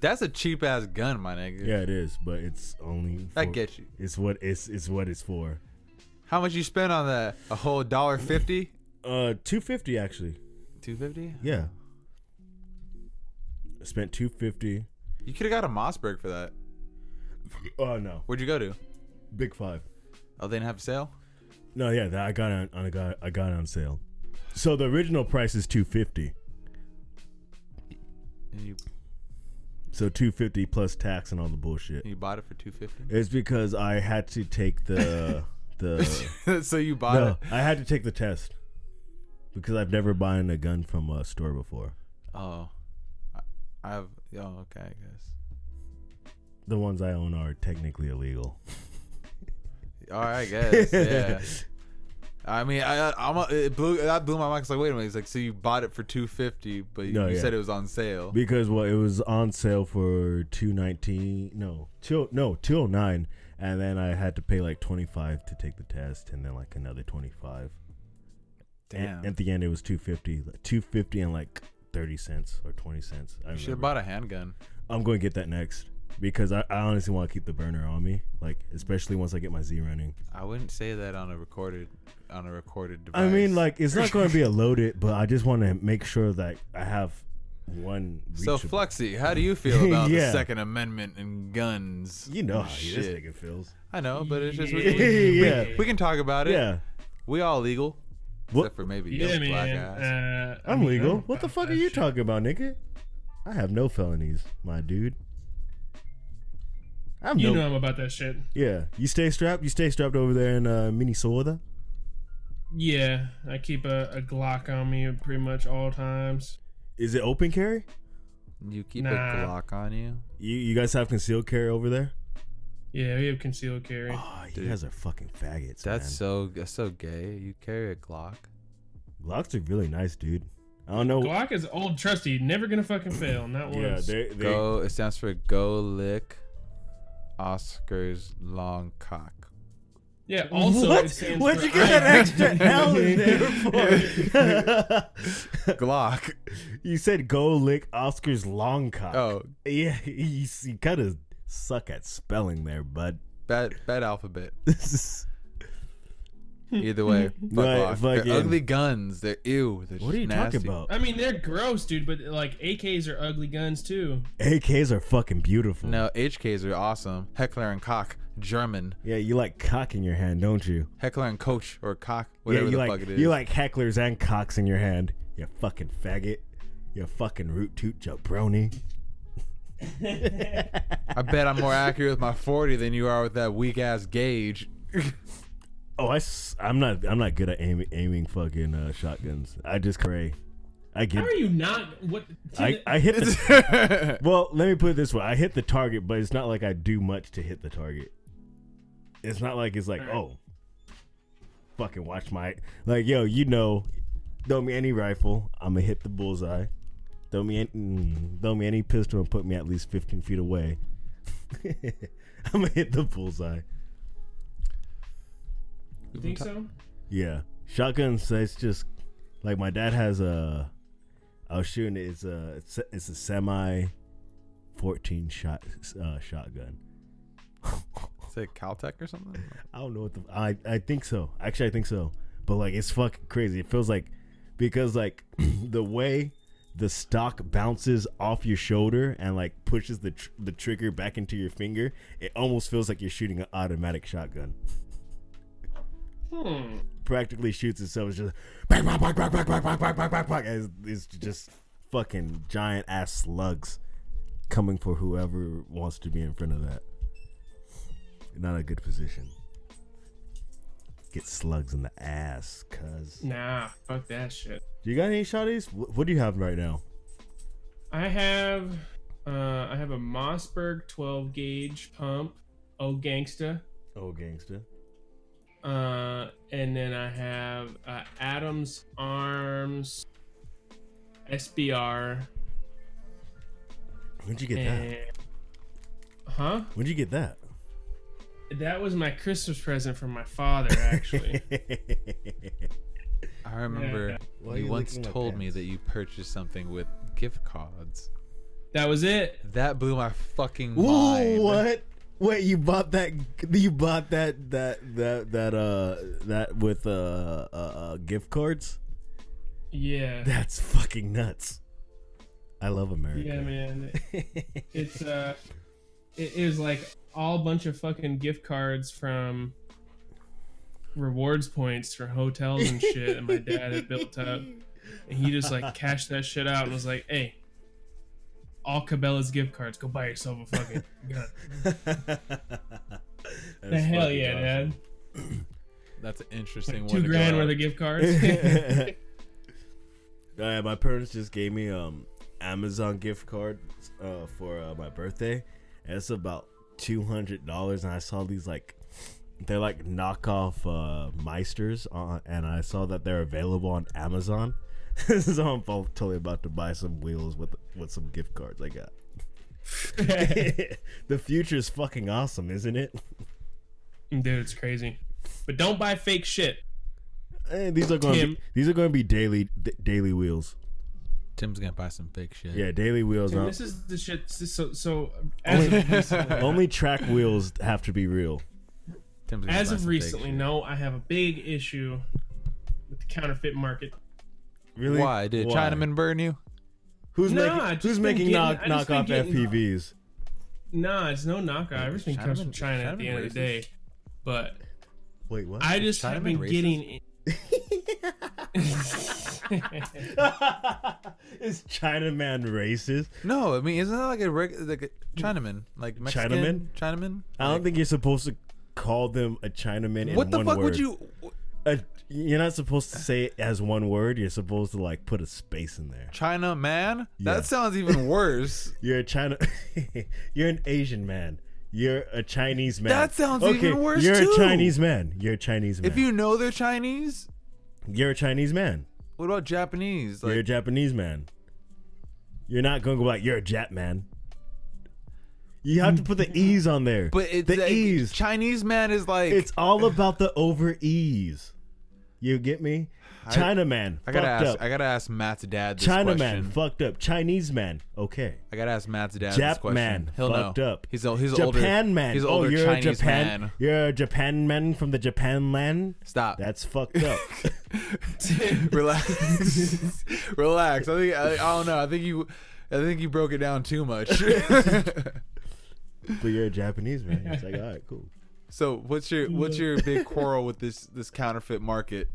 [SPEAKER 1] That's a cheap ass gun, my nigga.
[SPEAKER 2] Yeah, it is, but it's only
[SPEAKER 1] That
[SPEAKER 2] for-
[SPEAKER 1] gets you.
[SPEAKER 2] It's what it's it's what it's for.
[SPEAKER 1] How much you spent on that? A whole dollar fifty?
[SPEAKER 2] Uh, two fifty actually.
[SPEAKER 1] Two fifty?
[SPEAKER 2] Yeah. I spent two fifty.
[SPEAKER 1] You could have got a Mossberg for that.
[SPEAKER 2] Oh no,
[SPEAKER 1] Where'd you go to?
[SPEAKER 2] big five.
[SPEAKER 1] Oh, they didn't have a sale.
[SPEAKER 2] No, yeah, that I got it on, on I got I got on sale. So the original price is two fifty.
[SPEAKER 1] And you
[SPEAKER 2] So two fifty plus tax and all the bullshit.
[SPEAKER 1] you bought it for two fifty.
[SPEAKER 2] It's because I had to take the the
[SPEAKER 1] so you bought
[SPEAKER 2] no,
[SPEAKER 1] it.
[SPEAKER 2] I had to take the test because I've never bought a gun from a store before.
[SPEAKER 1] Oh, I, I have. Oh, okay. I guess.
[SPEAKER 2] The ones I own are technically illegal.
[SPEAKER 1] All right, I guess. Yeah. I mean, I, I- I'm a, it blew that blew my mind. 'cause like, wait a minute. He's like, so you bought it for two fifty, but you,
[SPEAKER 2] No,
[SPEAKER 1] you
[SPEAKER 2] yeah.
[SPEAKER 1] said it was on sale.
[SPEAKER 2] Because well, it was on sale for two nineteen. No, two no two oh nine, and then I had to pay like twenty five to take the test, and then like another twenty five.
[SPEAKER 1] Damn.
[SPEAKER 2] At the end, it was two fifty. Two fifty and like thirty cents or twenty cents. I
[SPEAKER 1] you should have
[SPEAKER 2] remember.
[SPEAKER 1] bought a handgun.
[SPEAKER 2] I'm going to get that next. Because I, I honestly want to keep the burner on me, like especially once I get my Z running.
[SPEAKER 1] I wouldn't say that on a recorded on a recorded device.
[SPEAKER 2] I mean, like it's not going to be a loaded, but I just want to make sure that I have one.
[SPEAKER 1] so
[SPEAKER 2] reachable-
[SPEAKER 1] Flexy, how do you feel about
[SPEAKER 2] Yeah.
[SPEAKER 1] the Second Amendment and guns?
[SPEAKER 2] You know
[SPEAKER 1] and
[SPEAKER 2] how this
[SPEAKER 1] shit.
[SPEAKER 2] nigga feels.
[SPEAKER 1] I know, but it's just we,
[SPEAKER 2] Yeah.
[SPEAKER 1] we, we-
[SPEAKER 2] Yeah.
[SPEAKER 1] we can talk about it.
[SPEAKER 2] Yeah,
[SPEAKER 1] We all legal,
[SPEAKER 2] What-
[SPEAKER 1] except for maybe
[SPEAKER 3] Yeah,
[SPEAKER 1] young black
[SPEAKER 3] man.
[SPEAKER 1] ass.
[SPEAKER 3] Uh, I
[SPEAKER 2] I'm legal.
[SPEAKER 3] don't
[SPEAKER 2] What the
[SPEAKER 3] fuck
[SPEAKER 2] fuck are you
[SPEAKER 3] shit.
[SPEAKER 2] talking about, nigga? I have no felonies, my dude. I'm
[SPEAKER 3] You
[SPEAKER 2] no.
[SPEAKER 3] know I'm about that shit.
[SPEAKER 2] Yeah, you stay strapped. You stay strapped over there in uh, Minnesota.
[SPEAKER 3] Yeah, I keep a, a Glock on me pretty much all times.
[SPEAKER 2] Is it open carry?
[SPEAKER 1] You keep
[SPEAKER 3] Nah.
[SPEAKER 1] a Glock on you.
[SPEAKER 2] You you guys have concealed carry over there?
[SPEAKER 3] Yeah, we have concealed carry.
[SPEAKER 2] Oh, you
[SPEAKER 1] Dude.
[SPEAKER 2] guys are fucking faggots.
[SPEAKER 1] That's
[SPEAKER 2] man.
[SPEAKER 1] so that's so gay. You carry a Glock.
[SPEAKER 2] Glocks are really nice, dude. I don't know.
[SPEAKER 3] Glock is old trusty, never gonna fucking fail. Not
[SPEAKER 2] yeah,
[SPEAKER 3] once.
[SPEAKER 2] they they
[SPEAKER 1] Go. It stands for Go Lick Oscar's Long Cock.
[SPEAKER 3] yeah. Also,
[SPEAKER 2] what?
[SPEAKER 3] it stands
[SPEAKER 2] What'd
[SPEAKER 3] for
[SPEAKER 2] you get that extra L in there for?
[SPEAKER 1] Glock.
[SPEAKER 2] you said go lick Oscar's long cock.
[SPEAKER 1] Oh,
[SPEAKER 2] yeah, you, you kind of suck at spelling there, bud.
[SPEAKER 1] bad bad alphabet.
[SPEAKER 2] This is
[SPEAKER 1] Either way, fuck
[SPEAKER 2] Right,
[SPEAKER 1] Glock. They're
[SPEAKER 2] fucking-
[SPEAKER 1] ugly guns. They're ew. They're
[SPEAKER 2] what are you
[SPEAKER 1] nasty.
[SPEAKER 2] talking about?
[SPEAKER 3] I mean, they're gross, dude. But like AKs are ugly guns too.
[SPEAKER 2] AKs are fucking beautiful.
[SPEAKER 1] No, HKs are awesome. Heckler and Koch, German.
[SPEAKER 2] Yeah, you like cock in your hand, don't you?
[SPEAKER 1] Heckler and Coach or Cock, whatever
[SPEAKER 2] yeah, you
[SPEAKER 1] the
[SPEAKER 2] like
[SPEAKER 1] fuck it is.
[SPEAKER 2] you like hecklers and cocks in your hand. You fucking faggot. You fucking root toot jabroni.
[SPEAKER 1] I bet I'm more accurate with my 40 than you are with that weak ass gauge.
[SPEAKER 2] Oh, I am not I'm not good at aiming, aiming fucking uh, shotguns. I just pray. I get
[SPEAKER 3] How are you not? What?
[SPEAKER 2] I, I hit the well. Let me put it this way: I hit the target, but it's not like I do much to hit the target. It's not like it's like
[SPEAKER 3] Alright.
[SPEAKER 2] oh, fucking watch my like yo. You know, throw me any rifle, I'm gonna hit the bullseye. Throw me any, mm, throw me any pistol and put me at least 15 feet away. I'm gonna hit the bullseye.
[SPEAKER 3] You think so?
[SPEAKER 2] Yeah, shotguns. It's just like my dad has a. I was shooting. it, It's a. It's a, it's a semi. Fourteen shot uh, shotgun.
[SPEAKER 1] Is it Kel-Tec or something?
[SPEAKER 2] I don't know what the. I I think so. Actually, I think so. But like, it's fucking crazy. It feels like because like the way the stock bounces off your shoulder and like pushes the tr- the trigger back into your finger, it almost feels like you're shooting an automatic shotgun.
[SPEAKER 3] Hmm.
[SPEAKER 2] practically shoots itself. It's just bang, bang, bang, bang, bang, bang, bang, bang, bang, bang, bang. It's, just fucking giant ass slugs coming for whoever wants to be in front of that. Not a good position. Get slugs in the ass, cuz.
[SPEAKER 3] Nah, fuck that shit.
[SPEAKER 2] Do you got any shotties? What do you have right now?
[SPEAKER 3] I have, uh, I have a Mossberg 12 gauge pump. Oh, gangsta.
[SPEAKER 2] Oh, gangster.
[SPEAKER 3] Uh, and then I have uh, Adams Arms SBR.
[SPEAKER 2] When'd you get that?
[SPEAKER 3] Huh?
[SPEAKER 2] When'd you get that?
[SPEAKER 3] That was my Christmas present from my father, actually.
[SPEAKER 1] I remember
[SPEAKER 3] Yeah.
[SPEAKER 1] You
[SPEAKER 2] you
[SPEAKER 1] once told me that you purchased something with gift cards.
[SPEAKER 3] that was it.
[SPEAKER 1] That blew my fucking
[SPEAKER 2] Ooh,
[SPEAKER 1] mind.
[SPEAKER 2] what? Wait, you bought that? You bought that? That that that uh that with uh, uh, uh gift cards?
[SPEAKER 3] Yeah.
[SPEAKER 2] That's fucking nuts. I love America.
[SPEAKER 3] Yeah, man. It's uh, it, it was like all bunch of fucking gift cards from rewards points for hotels and shit, and my dad had built up, and he just like cashed that shit out and was like, "Hey, all Cabela's gift cards, go buy yourself a fucking gun." The hell yeah, dad!
[SPEAKER 1] That's an interesting
[SPEAKER 3] Like
[SPEAKER 1] one.
[SPEAKER 3] two grand
[SPEAKER 1] out.
[SPEAKER 3] worth of gift cards.
[SPEAKER 2] yeah, my parents just gave me um Amazon gift card uh, for uh, my birthday. And it's about two hundred dollars, and I saw these like they're like knockoff uh, Meisters, on, and I saw that they're available on Amazon. so I'm fu- totally about to buy some wheels with with some gift cards I got. the future is fucking awesome, isn't it?
[SPEAKER 3] Dude, it's crazy. But don't buy fake shit.
[SPEAKER 2] Eh, these are going to
[SPEAKER 3] Tim.
[SPEAKER 2] be, these are going to be daily d- daily wheels.
[SPEAKER 1] Tim's gonna buy some fake shit.
[SPEAKER 2] Yeah, daily wheels.
[SPEAKER 3] Tim, this is the shit. So so as of recently,
[SPEAKER 2] only track wheels have to be real.
[SPEAKER 1] Tim's gonna
[SPEAKER 3] as
[SPEAKER 1] buy
[SPEAKER 3] of
[SPEAKER 1] some fake
[SPEAKER 3] recently,
[SPEAKER 1] shit.
[SPEAKER 3] no, I have a big issue with the counterfeit market.
[SPEAKER 2] Really?
[SPEAKER 1] Why did
[SPEAKER 2] Why?
[SPEAKER 1] Chinaman burn you?
[SPEAKER 2] Who's
[SPEAKER 3] Nah,
[SPEAKER 2] making
[SPEAKER 3] just
[SPEAKER 2] Who's
[SPEAKER 3] been
[SPEAKER 2] making
[SPEAKER 3] getting-
[SPEAKER 2] knock
[SPEAKER 3] I just been
[SPEAKER 2] knockoff
[SPEAKER 3] getting-
[SPEAKER 2] FPVs?
[SPEAKER 3] Nah, it's no knockout. Everything comes from
[SPEAKER 1] Chinaman-
[SPEAKER 3] China at the
[SPEAKER 1] Chinaman
[SPEAKER 3] end of the day. But
[SPEAKER 2] Wait, what?
[SPEAKER 3] I just
[SPEAKER 1] Chinaman
[SPEAKER 3] have been
[SPEAKER 1] racist?
[SPEAKER 3] getting.
[SPEAKER 2] is Chinaman racist?
[SPEAKER 1] No, I mean isn't that like a reg- like a Chinaman, like Mexican Chinaman? Chinaman?
[SPEAKER 2] I don't think you're supposed to call them a Chinaman in
[SPEAKER 1] What the
[SPEAKER 2] one
[SPEAKER 1] fuck
[SPEAKER 2] word.
[SPEAKER 1] would you?
[SPEAKER 2] A, you're not supposed to say it as one word. You're supposed to like put a space in there.
[SPEAKER 1] China man?
[SPEAKER 2] Yeah.
[SPEAKER 1] That sounds even worse.
[SPEAKER 2] You're a China. you're an Asian man. You're a Chinese man.
[SPEAKER 1] That sounds
[SPEAKER 2] okay,
[SPEAKER 1] even worse,
[SPEAKER 2] You're
[SPEAKER 1] too.
[SPEAKER 2] a Chinese man. You're a Chinese man.
[SPEAKER 1] if you know they're Chinese,
[SPEAKER 2] you're a Chinese man.
[SPEAKER 1] what about Japanese?
[SPEAKER 2] you're a Japanese man. You're not going to go like you're a Jap man. You have to put the e's on there.
[SPEAKER 1] but it's
[SPEAKER 2] the
[SPEAKER 1] like,
[SPEAKER 2] ease.
[SPEAKER 1] Chinese man is like
[SPEAKER 2] It's all about the over ease. You get me? China man.
[SPEAKER 1] I gotta
[SPEAKER 2] fucked
[SPEAKER 1] ask.
[SPEAKER 2] up.
[SPEAKER 1] I gotta ask Matt's dad this
[SPEAKER 2] China
[SPEAKER 1] question.
[SPEAKER 2] man. Fucked up. Chinese man. Okay.
[SPEAKER 1] I gotta ask Matt's dad this question.
[SPEAKER 2] man.
[SPEAKER 1] He'll
[SPEAKER 2] fucked
[SPEAKER 1] know.
[SPEAKER 2] up.
[SPEAKER 1] He's a he's
[SPEAKER 2] Japan
[SPEAKER 1] older
[SPEAKER 2] man.
[SPEAKER 1] He's an
[SPEAKER 2] oh, you're
[SPEAKER 1] Chinese
[SPEAKER 2] a Japan.
[SPEAKER 1] man.
[SPEAKER 2] You're a Japan man from the Japan land.
[SPEAKER 1] Stop.
[SPEAKER 2] That's fucked up.
[SPEAKER 1] Relax. Relax. I think I, I don't know. I think you I think you broke it down too much.
[SPEAKER 2] but you're a Japanese man. It's like, all right, cool.
[SPEAKER 1] So what's your what's your big quarrel with this this counterfeit market?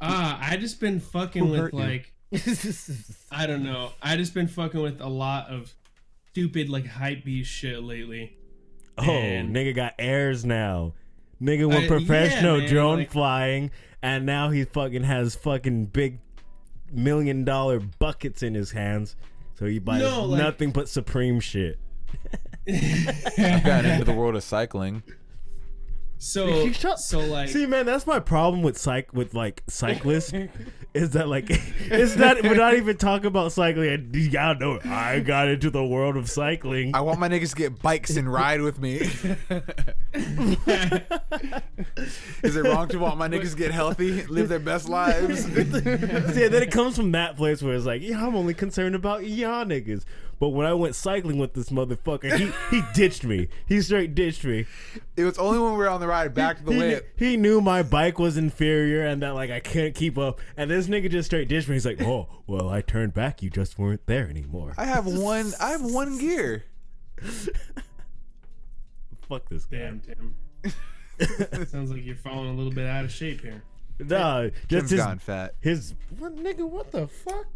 [SPEAKER 3] Ah, I just been fucking
[SPEAKER 1] Who
[SPEAKER 3] with like I don't know. I just been fucking with a lot of stupid like hype beast shit lately.
[SPEAKER 2] Oh,
[SPEAKER 3] Man.
[SPEAKER 2] nigga got airs now. Nigga went
[SPEAKER 3] I-
[SPEAKER 2] professional
[SPEAKER 3] yeah, man,
[SPEAKER 2] drone
[SPEAKER 3] like-
[SPEAKER 2] flying, and now he fucking has fucking big million dollar buckets in his hands. So he buys
[SPEAKER 3] No, like-
[SPEAKER 2] nothing but Supreme shit.
[SPEAKER 1] I got into the world of cycling.
[SPEAKER 3] So
[SPEAKER 2] Shut-
[SPEAKER 3] so like
[SPEAKER 2] See, man, that's my problem with cyc with like cyclists is that like it's not we're not even talking about cycling. And you gotta know I got into the world of cycling.
[SPEAKER 1] I want my niggas to get bikes and ride with me. Is it wrong to want my niggas to get healthy, live their best lives?
[SPEAKER 2] yeah, then it comes from that place where it's like, yeah, I'm only concerned about y'all niggas. But when I went cycling with this motherfucker, he he ditched me. He straight ditched me.
[SPEAKER 1] It was only when we were on the ride back to the
[SPEAKER 2] he,
[SPEAKER 1] way.
[SPEAKER 2] knew, he knew my bike was inferior and that like I can't keep up. And this nigga just straight ditched me. He's like, oh, well, I turned back. You just weren't there anymore.
[SPEAKER 1] I have one. I have one gear.
[SPEAKER 2] Fuck this guy.
[SPEAKER 3] damn Tim. Sounds like you're falling a little bit out of shape here.
[SPEAKER 2] Nah,
[SPEAKER 1] Tim's
[SPEAKER 2] just his,
[SPEAKER 1] gone fat.
[SPEAKER 2] his what nigga? What the fuck?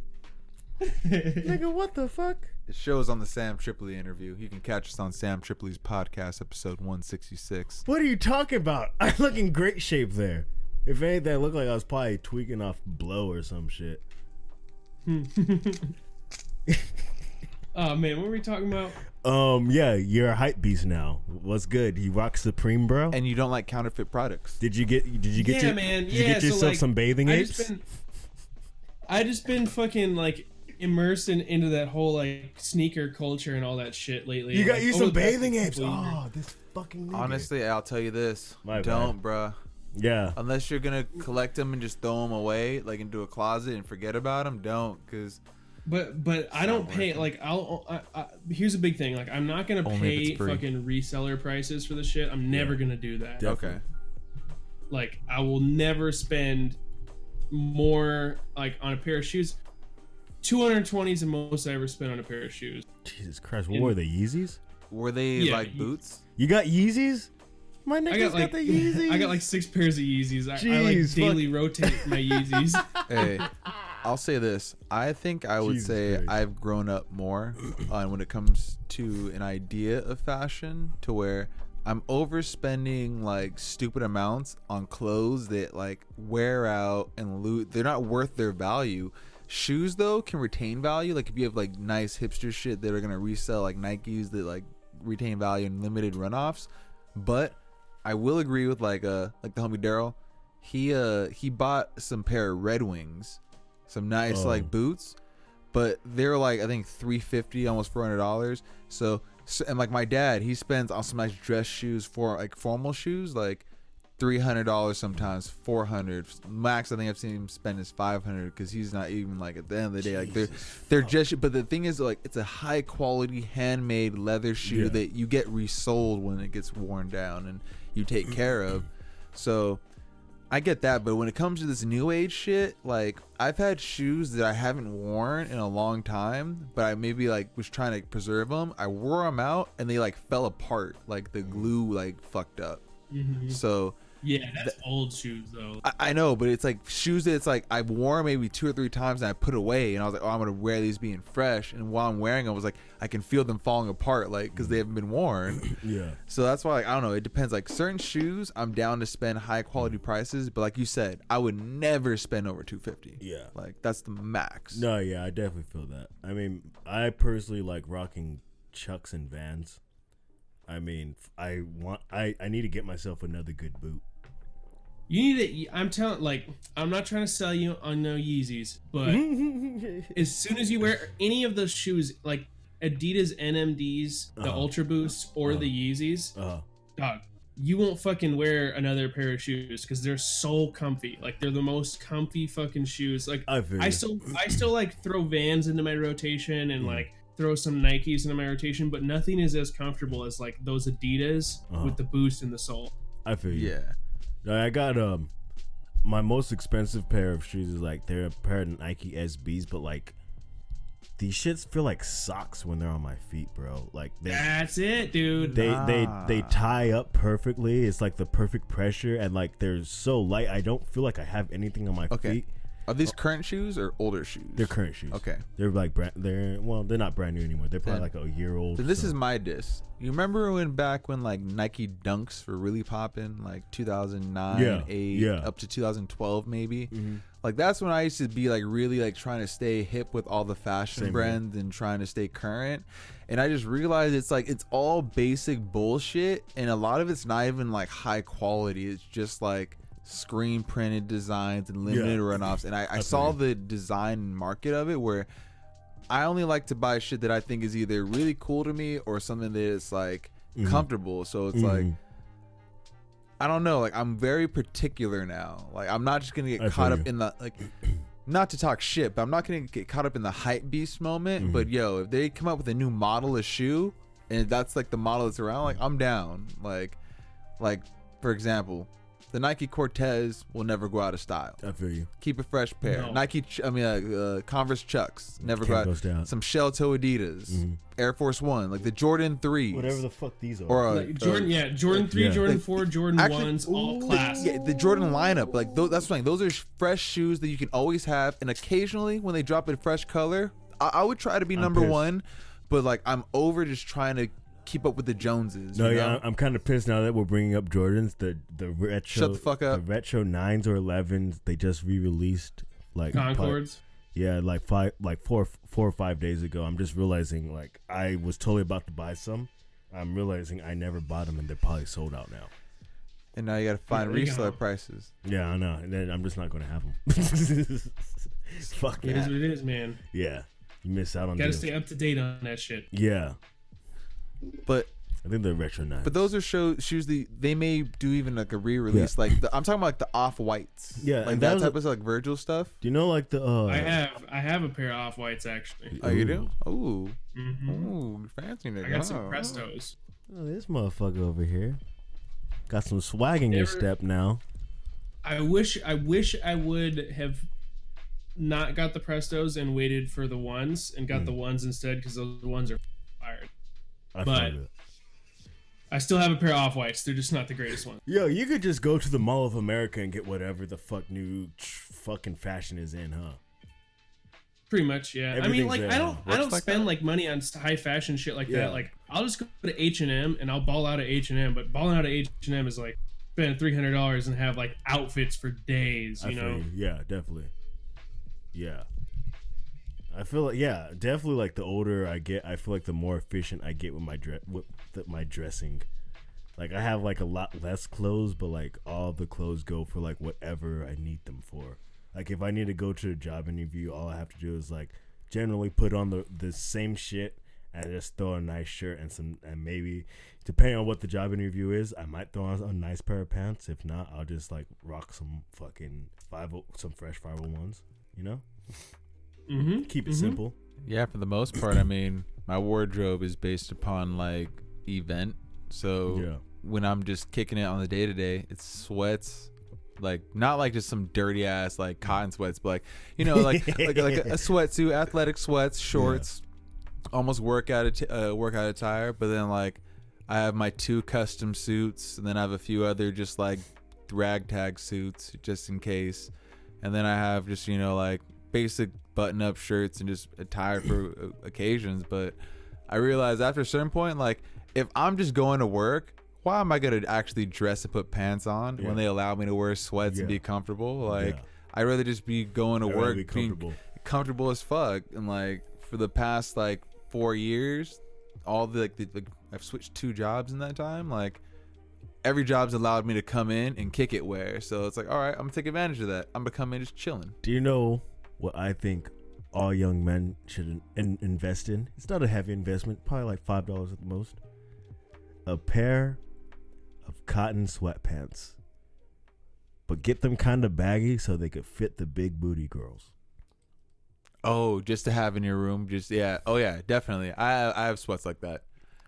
[SPEAKER 2] nigga, what the fuck?
[SPEAKER 1] It shows on the Sam Tripoli interview. You can catch us on Sam Tripoli's podcast, episode 166.
[SPEAKER 2] What are you talking about? I look in great shape there. If anything, I look like I was probably tweaking off blow or some shit.
[SPEAKER 3] Oh man, what were we talking about?
[SPEAKER 2] Um, yeah, you're a hype beast now. What's good? You rock Supreme, bro.
[SPEAKER 1] And you don't like counterfeit products.
[SPEAKER 2] did you get? Did you get?
[SPEAKER 3] yeah,
[SPEAKER 2] your,
[SPEAKER 3] man.
[SPEAKER 2] Did you
[SPEAKER 3] yeah,
[SPEAKER 2] get
[SPEAKER 3] so,
[SPEAKER 2] yourself
[SPEAKER 3] like,
[SPEAKER 2] some bathing
[SPEAKER 3] I
[SPEAKER 2] apes?
[SPEAKER 3] just been, I just been fucking like immersed in, into that whole like sneaker culture and all that shit lately.
[SPEAKER 2] you got
[SPEAKER 3] Like,
[SPEAKER 2] you
[SPEAKER 3] over
[SPEAKER 2] some
[SPEAKER 3] the
[SPEAKER 2] bathing apes. Oh, this fucking. Nigga.
[SPEAKER 1] Honestly, I'll tell you this.
[SPEAKER 2] My
[SPEAKER 1] don't, bruh.
[SPEAKER 2] yeah.
[SPEAKER 1] Unless you're gonna collect them and just throw them away, like into a closet and forget about them, don't. Cause
[SPEAKER 3] But but I don't pay
[SPEAKER 1] worth it.
[SPEAKER 3] like I'll. I, I, here's a big thing. Like I'm not gonna
[SPEAKER 1] Only
[SPEAKER 3] pay fucking reseller prices for the shit. I'm never gonna do that.
[SPEAKER 2] Definitely.
[SPEAKER 1] okay,
[SPEAKER 3] Like I will never spend more like on a pair of shoes. 220 is the most I ever spent on a pair of shoes.
[SPEAKER 2] Jesus Christ, what
[SPEAKER 3] In-
[SPEAKER 2] were they Yeezys?
[SPEAKER 1] were they
[SPEAKER 3] Yeah,
[SPEAKER 1] like
[SPEAKER 3] you-
[SPEAKER 1] boots?
[SPEAKER 2] You got Yeezys? My niggas
[SPEAKER 3] I got like
[SPEAKER 2] the Yeezys.
[SPEAKER 3] I got like six pairs of Yeezys. I, I like
[SPEAKER 2] Jeez,
[SPEAKER 3] daily rotate my Yeezys.
[SPEAKER 1] hey, I'll say this. I think I would
[SPEAKER 2] Jesus
[SPEAKER 1] say
[SPEAKER 2] Christ.
[SPEAKER 1] I've grown up more on when it comes to an idea of fashion to where I'm overspending like stupid amounts on clothes that like wear out and loot. They're not worth their value. Shoes though can retain value. Like if you have like nice hipster shit that are gonna resell like Nikes that like retain value in limited runoffs. But I will agree with like uh like the homie Daryl. He uh he bought some pair of Red Wings, some nice
[SPEAKER 2] Oh.
[SPEAKER 1] like boots, but they're like I think three fifty, almost four hundred dollars. So, so and like my dad, he spends on some nice dress shoes for like formal shoes, like three hundred dollars sometimes, four hundred max. I think I've seen him spend is five hundred because he's not even like at the end of the day like they're they're just. But the thing is like it's a high quality handmade leather shoe
[SPEAKER 2] Yeah.
[SPEAKER 1] that you get resold when it gets worn down and you take care of. So I get that, but when it comes to this new age shit, like I've had shoes that I haven't worn in a long time, but I maybe like was trying to preserve them. I wore them out and they like fell apart, like the glue like fucked up.
[SPEAKER 3] Mhm.
[SPEAKER 1] So
[SPEAKER 3] Yeah, that's old shoes though.
[SPEAKER 1] I, I know, but it's like shoes that it's like I've worn maybe two or three times and I put away, and I was like, oh, I'm gonna wear these being fresh, and while I'm wearing them, I was like, I can feel them falling apart, like because they haven't been worn.
[SPEAKER 2] Yeah.
[SPEAKER 1] So that's why, like, I don't know. It depends. Like certain shoes, I'm down to spend high quality mm. prices, but like you said, I would never spend over two fifty.
[SPEAKER 2] Yeah.
[SPEAKER 1] Like that's the max.
[SPEAKER 2] No, yeah, I definitely feel that. I mean, I personally like rocking Chucks and Vans. I mean, I want I I need to get myself another good boot.
[SPEAKER 3] You need to. I'm telling, like, I'm not trying to sell you on no Yeezys, but as soon as you wear any of those shoes, like Adidas NMDs, the
[SPEAKER 2] Uh-huh.
[SPEAKER 3] Ultra Boosts, or the Yeezys,
[SPEAKER 2] Uh,
[SPEAKER 3] dog, you won't fucking wear another pair of shoes because they're so comfy. Like, they're the most comfy fucking shoes. Like,
[SPEAKER 2] I
[SPEAKER 3] I still, I still like throw Vans into my rotation and
[SPEAKER 2] Mhm.
[SPEAKER 3] like throw some Nikes into my rotation, but nothing is as comfortable as like those Adidas
[SPEAKER 2] Uh-huh.
[SPEAKER 3] with the boost in the sole.
[SPEAKER 2] I feel you.
[SPEAKER 1] Yeah.
[SPEAKER 2] No, I got um my most expensive pair of shoes is like they're a pair of Nike SBs, but like these shits feel like socks when they're on my feet, bro. Like they
[SPEAKER 3] That's it, dude.
[SPEAKER 2] they they they tie up perfectly. It's like the perfect pressure and like they're so light. I don't feel like I have anything on my
[SPEAKER 1] Okay.
[SPEAKER 2] feet.
[SPEAKER 1] Are these current shoes or older shoes?
[SPEAKER 2] They're current shoes.
[SPEAKER 1] Okay.
[SPEAKER 2] They're like brand. They're well, they're not brand new anymore. They're probably
[SPEAKER 1] Then-
[SPEAKER 2] like a year old.
[SPEAKER 1] So this is my diss. You remember when back when like Nike Dunks were really popping, like 2009,
[SPEAKER 2] Yeah,
[SPEAKER 1] 8,
[SPEAKER 2] yeah.
[SPEAKER 1] up to 2012 maybe.
[SPEAKER 2] Mhm.
[SPEAKER 1] Like that's when I used to be like really like trying to stay hip with all the fashion
[SPEAKER 2] Same here.
[SPEAKER 1] brands and trying to stay current. And I just realized it's like it's all basic bullshit and a lot of it's not even like high quality. It's just like screen printed designs and limited
[SPEAKER 2] Yeah.
[SPEAKER 1] runoffs. And I, I saw the design market of it where I only like to buy shit that I think is either really cool to me or something that is like
[SPEAKER 2] Mhm.
[SPEAKER 1] comfortable. So it's like
[SPEAKER 2] Mhm.
[SPEAKER 1] I don't know. Like I'm very particular now. Like I'm not just gonna get
[SPEAKER 2] I
[SPEAKER 1] caught up
[SPEAKER 2] you.
[SPEAKER 1] in the like. Not to talk shit, but I'm not gonna get caught up in the hype beast moment.
[SPEAKER 2] Mhm.
[SPEAKER 1] But yo, if they come up with a new model of shoe, and that's like the model that's around, like I'm down. Like, like for example, the Nike Cortez will never go out of style.
[SPEAKER 2] I feel you.
[SPEAKER 1] Keep a fresh pair.
[SPEAKER 3] No.
[SPEAKER 1] Nike, Ch- I mean, uh, uh, Converse Chucks never go
[SPEAKER 2] Can't
[SPEAKER 1] out.
[SPEAKER 2] goes down.
[SPEAKER 1] Some shell toe Adidas,
[SPEAKER 2] Mhm.
[SPEAKER 1] Air Force One, like the Jordan threes,
[SPEAKER 2] Whatever the fuck these are.
[SPEAKER 1] or uh,
[SPEAKER 3] Like, Jordan, yeah, Jordan three,
[SPEAKER 2] yeah.
[SPEAKER 3] Jordan
[SPEAKER 1] Like,
[SPEAKER 3] four, Jordan
[SPEAKER 1] Actually,
[SPEAKER 3] ones, all
[SPEAKER 1] ooh,
[SPEAKER 3] class.
[SPEAKER 1] Yeah, the Jordan lineup, like those, that's fine. Those are fresh shoes that you can always have, and occasionally when they drop a fresh color, I, I would try to be
[SPEAKER 2] I'm
[SPEAKER 1] number
[SPEAKER 2] pissed.
[SPEAKER 1] one. But like, I'm over just trying to keep up with the Joneses.
[SPEAKER 2] No,
[SPEAKER 1] you
[SPEAKER 2] yeah,
[SPEAKER 1] know?
[SPEAKER 2] I'm- I'm kind of pissed now that we're bringing up Jordans. The the retro,
[SPEAKER 1] Shut the fuck up.
[SPEAKER 2] The retro nines or elevens, they just re-released like probably-
[SPEAKER 3] Concords.
[SPEAKER 2] yeah, like five, like four, four or five days ago. I'm just realizing like I was totally about to buy some. I'm realizing I never bought them, and they're probably sold out now.
[SPEAKER 1] and now you got to find
[SPEAKER 3] there you
[SPEAKER 1] reseller prices.
[SPEAKER 2] Yeah, I know. And then I'm just not going to have them. Fuck
[SPEAKER 3] It is
[SPEAKER 2] that.
[SPEAKER 3] what it is, man.
[SPEAKER 2] Yeah, you miss out on.
[SPEAKER 3] Got to stay up to date on that shit.
[SPEAKER 2] Yeah,
[SPEAKER 1] But
[SPEAKER 2] I think they're retro nines.
[SPEAKER 1] but those are show, shoes that they may do even like a re-release. Like the, I'm talking about like the off whites.
[SPEAKER 2] Yeah,
[SPEAKER 1] like
[SPEAKER 2] and
[SPEAKER 1] that
[SPEAKER 2] that was
[SPEAKER 1] type of like Virgil stuff.
[SPEAKER 2] Do you know like the? uh
[SPEAKER 3] I have I have a pair of off whites actually.
[SPEAKER 1] Oh, you do? Ooh,
[SPEAKER 3] hmm
[SPEAKER 1] ooh, fancy nigga.
[SPEAKER 3] I got some
[SPEAKER 1] Oh.
[SPEAKER 3] Prestos.
[SPEAKER 2] Oh, this motherfucker over here got some swag in your step now.
[SPEAKER 3] I wish I wish I would have not got the Prestos and waited for the ones and got
[SPEAKER 2] Mm.
[SPEAKER 3] the ones instead because those ones are fired.
[SPEAKER 2] I
[SPEAKER 3] But- I still have a pair of off whites. They're just not the greatest ones.
[SPEAKER 2] Yo, you could just go to the Mall of America and get whatever the fuck new tr- fucking fashion is in, huh?
[SPEAKER 3] Pretty much, yeah. I mean,
[SPEAKER 2] Everything's
[SPEAKER 3] like. I don't, I don't
[SPEAKER 1] like
[SPEAKER 3] spend
[SPEAKER 1] that?
[SPEAKER 3] like money on high fashion shit like
[SPEAKER 2] Yeah.
[SPEAKER 3] that. Like I'll just go to H and M and I'll ball out at H and M. But balling out at H and M is like spend three hundred dollars and have like outfits for days. You
[SPEAKER 2] feel
[SPEAKER 3] know,
[SPEAKER 2] you. Yeah, definitely. Yeah. I feel like yeah, definitely like the older I get, I feel like the more efficient I get with my dress with the, my dressing. Like I have like a lot less clothes, but like all the clothes go for like whatever I need them for. Like if I need to go to a job interview, all I have to do is like generally put on the the same shit and just throw a nice shirt and some and maybe depending on what the job interview is, I might throw on a nice pair of pants. If not, I'll just like rock some fucking five oh, some fresh five hundred ones. You know,
[SPEAKER 3] Mm-hmm.
[SPEAKER 2] keep it
[SPEAKER 3] Mhm.
[SPEAKER 2] simple.
[SPEAKER 1] Yeah, for the most part, I mean, my wardrobe is based upon like event. So
[SPEAKER 2] Yeah.
[SPEAKER 1] when I'm just kicking it on the day to day, it's sweats. Like not like just some dirty ass like cotton sweats, but like you know like like like a, a sweatsuit, athletic sweats, shorts, almost workout atti- uh, workout attire. But then like I have my two custom suits, and then I have a few other just like ragtag suits just in case, and then I have just you know like basic button up shirts and just attire for uh, occasions. But I realized after a certain point, like if I'm just going to work, why am I gonna actually dress and put pants on
[SPEAKER 2] Yeah.
[SPEAKER 1] when they allow me to wear sweats and be comfortable? Like
[SPEAKER 2] Yeah.
[SPEAKER 1] I'd rather just be going to
[SPEAKER 2] I'd
[SPEAKER 1] work
[SPEAKER 2] be
[SPEAKER 1] being
[SPEAKER 2] comfortable.
[SPEAKER 1] comfortable as fuck. And like for the past like four years, all the like, the, like I've switched two jobs in that time. Like every job's allowed me to come in and kick it where. So it's like, all right, I'm gonna take advantage of that. I'm gonna come in just chilling.
[SPEAKER 2] Do you know what I think all young men should in- invest in? It's not a heavy investment, probably like five dollars at the most. A pair of cotton sweatpants, but get them kind of baggy so they could fit the big booty girls.
[SPEAKER 1] Oh, just to have in your room, just yeah. Oh yeah, definitely. I I have sweats like that.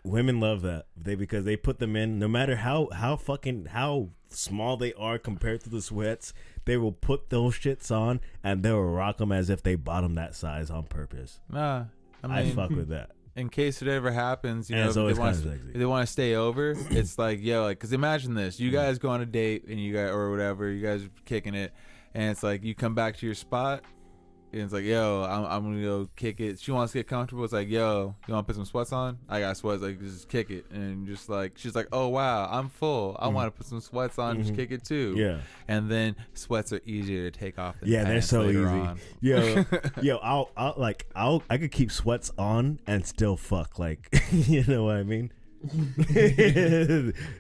[SPEAKER 2] Women love that they because they put them in no matter how how fucking how small they are compared to the sweats. They will put those shits on and they will rock them as if they bought them that size on purpose.
[SPEAKER 1] Nah, I
[SPEAKER 2] I, fuck with that.
[SPEAKER 1] in case it ever happens, you
[SPEAKER 2] And
[SPEAKER 1] know,
[SPEAKER 2] it's
[SPEAKER 1] if
[SPEAKER 2] always
[SPEAKER 1] they want
[SPEAKER 2] kinda
[SPEAKER 1] to, if they want to stay over, it's like, yo, like, cause imagine this:
[SPEAKER 2] Mm.
[SPEAKER 1] you guys go on a date and you guys or whatever, you guys are kicking it, and it's like you come back to your spot, and it's like, yo, I'm, I'm gonna go kick it. She wants to get comfortable. It's like, yo, you want to put some sweats on? I got sweats. Like, just kick it, and just like she's like, oh wow, I'm full. I want to put some sweats on. Just
[SPEAKER 2] Mhm.
[SPEAKER 1] kick it too.
[SPEAKER 2] Yeah.
[SPEAKER 1] And then sweats are easier to take off. Than
[SPEAKER 2] Yeah, they're so easy.
[SPEAKER 1] on.
[SPEAKER 2] Yo, yo, I'll, I'll like, I'll, I could keep sweats on and still fuck. Like, you know what I mean?